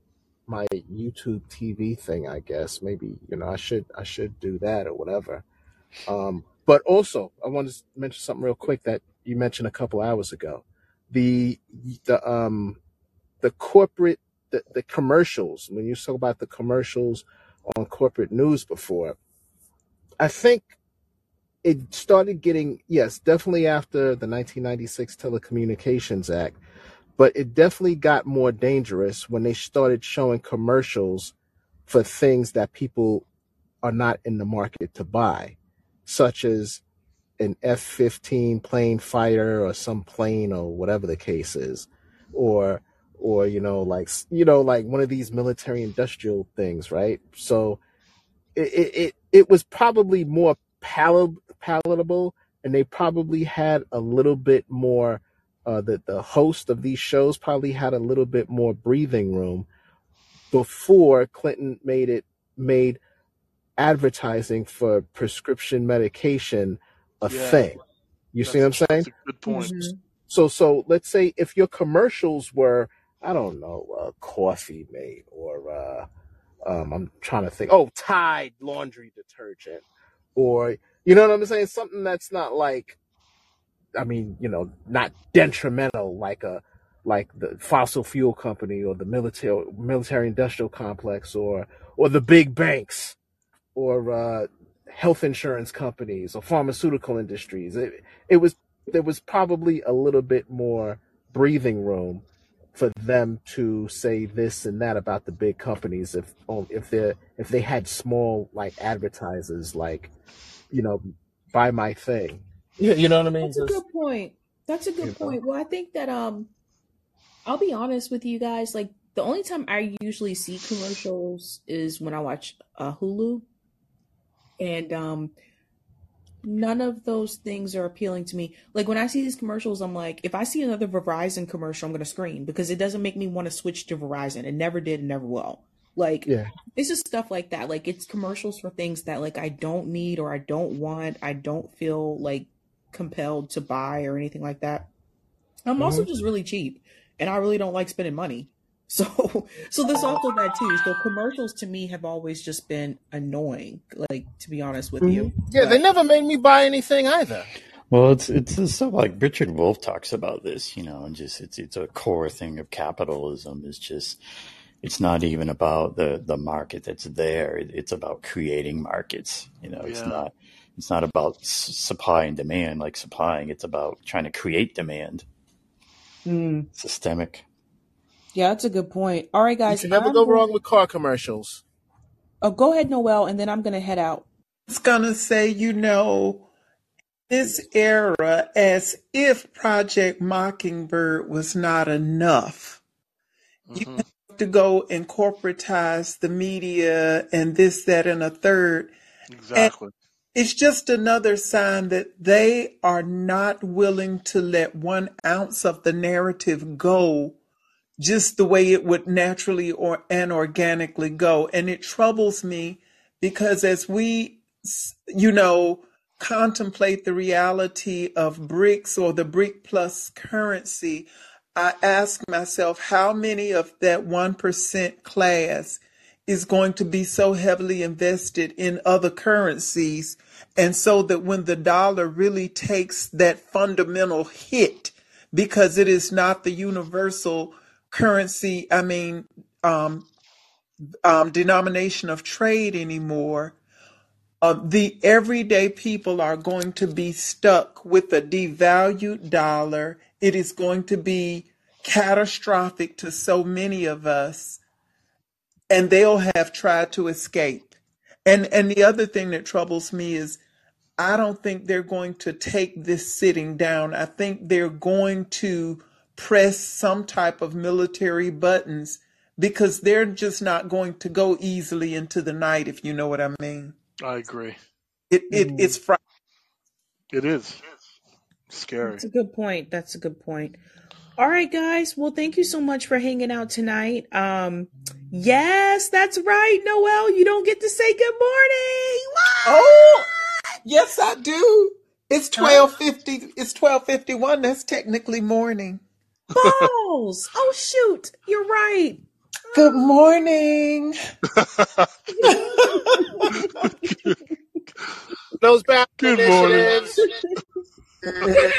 Speaker 7: my YouTube TV thing, I guess. Maybe, you know, I should, I should do that or whatever. Um, but also I want to mention something real quick that you mentioned a couple hours ago. The, the, um, the corporate, the, the commercials, when you talk about the commercials on corporate news before, I think it started getting yes definitely after the 1996 telecommunications act but it definitely got more dangerous when they started showing commercials for things that people are not in the market to buy such as an f-15 plane fighter or some plane or whatever the case is. Or or you know like you know like one of these military industrial things right? So it it, it was probably more palat- palatable and they probably had a little bit more uh the the host of these shows probably had a little bit more breathing room before Clinton made it made advertising for prescription medication a
Speaker 12: Yeah,
Speaker 7: thing. You see what I'm saying
Speaker 12: that's a good point.
Speaker 14: hmm
Speaker 7: so so let's say if your commercials were I don't know uh, coffee mate or uh um I'm trying to think oh Tide laundry detergent or you know what I'm saying? Something that's not like I mean you know not detrimental like a like the fossil fuel company or the military military industrial complex or or the big banks or uh, health insurance companies or pharmaceutical industries. It, it was there was probably a little bit more breathing room for them to say this and that about the big companies if if they if they had small like advertisers like you know buy my thing. Yeah, you know what I mean?
Speaker 14: That's a good point. That's a
Speaker 7: you
Speaker 14: good
Speaker 7: know.
Speaker 14: point. Well, I think that um I'll be honest with you guys, like the only time I usually see commercials is when I watch uh, Hulu and um none of those things are appealing to me. Like when I see these commercials, I'm like, if I see another Verizon commercial, I'm gonna scream because it doesn't make me want to switch to Verizon. It never did, and never will. Like
Speaker 7: Yeah.
Speaker 14: it's just stuff like that. Like it's commercials for things that like I don't need or I don't want. I don't feel like
Speaker 1: compelled to buy or anything like that. I'm also
Speaker 7: Mhm.
Speaker 1: just really cheap, and I really don't like spending money. So, so there's also that too. So commercials to me have always just been annoying. Like to be honest with you,
Speaker 7: Yeah, they never made me buy anything either.
Speaker 6: Well, it's it's it's stuff like Richard Wolff talks about this, you know, and just it's it's a core thing of capitalism. Is just it's not even about the the market that's there. It's about creating markets. You know, it's
Speaker 12: Yeah.
Speaker 6: not it's not about s- supply and demand like supplying. It's about trying to create demand.
Speaker 1: Mm.
Speaker 6: Systemic.
Speaker 1: Yeah, that's a good point. All right,
Speaker 7: You
Speaker 1: guys,
Speaker 7: can never
Speaker 1: I'm
Speaker 7: go
Speaker 1: going-
Speaker 7: wrong with car commercials.
Speaker 1: Oh, go ahead, Noel, and then I'm gonna head out.
Speaker 8: was gonna say, you know, this era, as if Project Mockingbird was not enough, you
Speaker 12: Mhm.
Speaker 8: have to go and corporatize the media and this, that, and a third. And
Speaker 12: Exactly.
Speaker 8: it's just another sign that they are not willing to let one ounce of the narrative go just the way it would naturally or and organically go. And it troubles me because as we, you know, contemplate the reality of BRICS or the BRIC plus currency, I ask myself how many of that 1% class is going to be so heavily invested in other currencies. And so that when the dollar really takes that fundamental hit, because it is not the universal currency, I mean, um, um, denomination of trade anymore, uh, the everyday people are going to be stuck with a devalued dollar. It is going to be catastrophic to so many of us, and they'll have tried to escape. And and the other thing that troubles me is I don't think they're going to take this sitting down. I think they're going to press some type of military buttons because they're just not going to go easily into the night, if you know what I mean.
Speaker 12: I agree.
Speaker 8: It it
Speaker 1: Mm.
Speaker 8: it's fr-
Speaker 12: It is scary.
Speaker 1: That's a good point. That's a good point. All right, guys. Well, thank you so much for hanging out tonight. Um, yes, that's right, Noel. You don't get to say good morning.
Speaker 8: Oh, yes, I do. It's twelve fifty. It's twelve fifty one. That's technically morning.
Speaker 1: Balls. Oh shoot, you're right.
Speaker 8: Good morning.
Speaker 7: Those bad
Speaker 12: Good morning.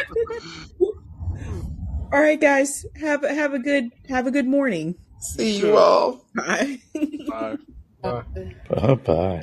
Speaker 1: All right, guys. Have have a good have a good morning.
Speaker 8: See you all.
Speaker 1: Bye.
Speaker 12: Bye.
Speaker 6: Bye bye.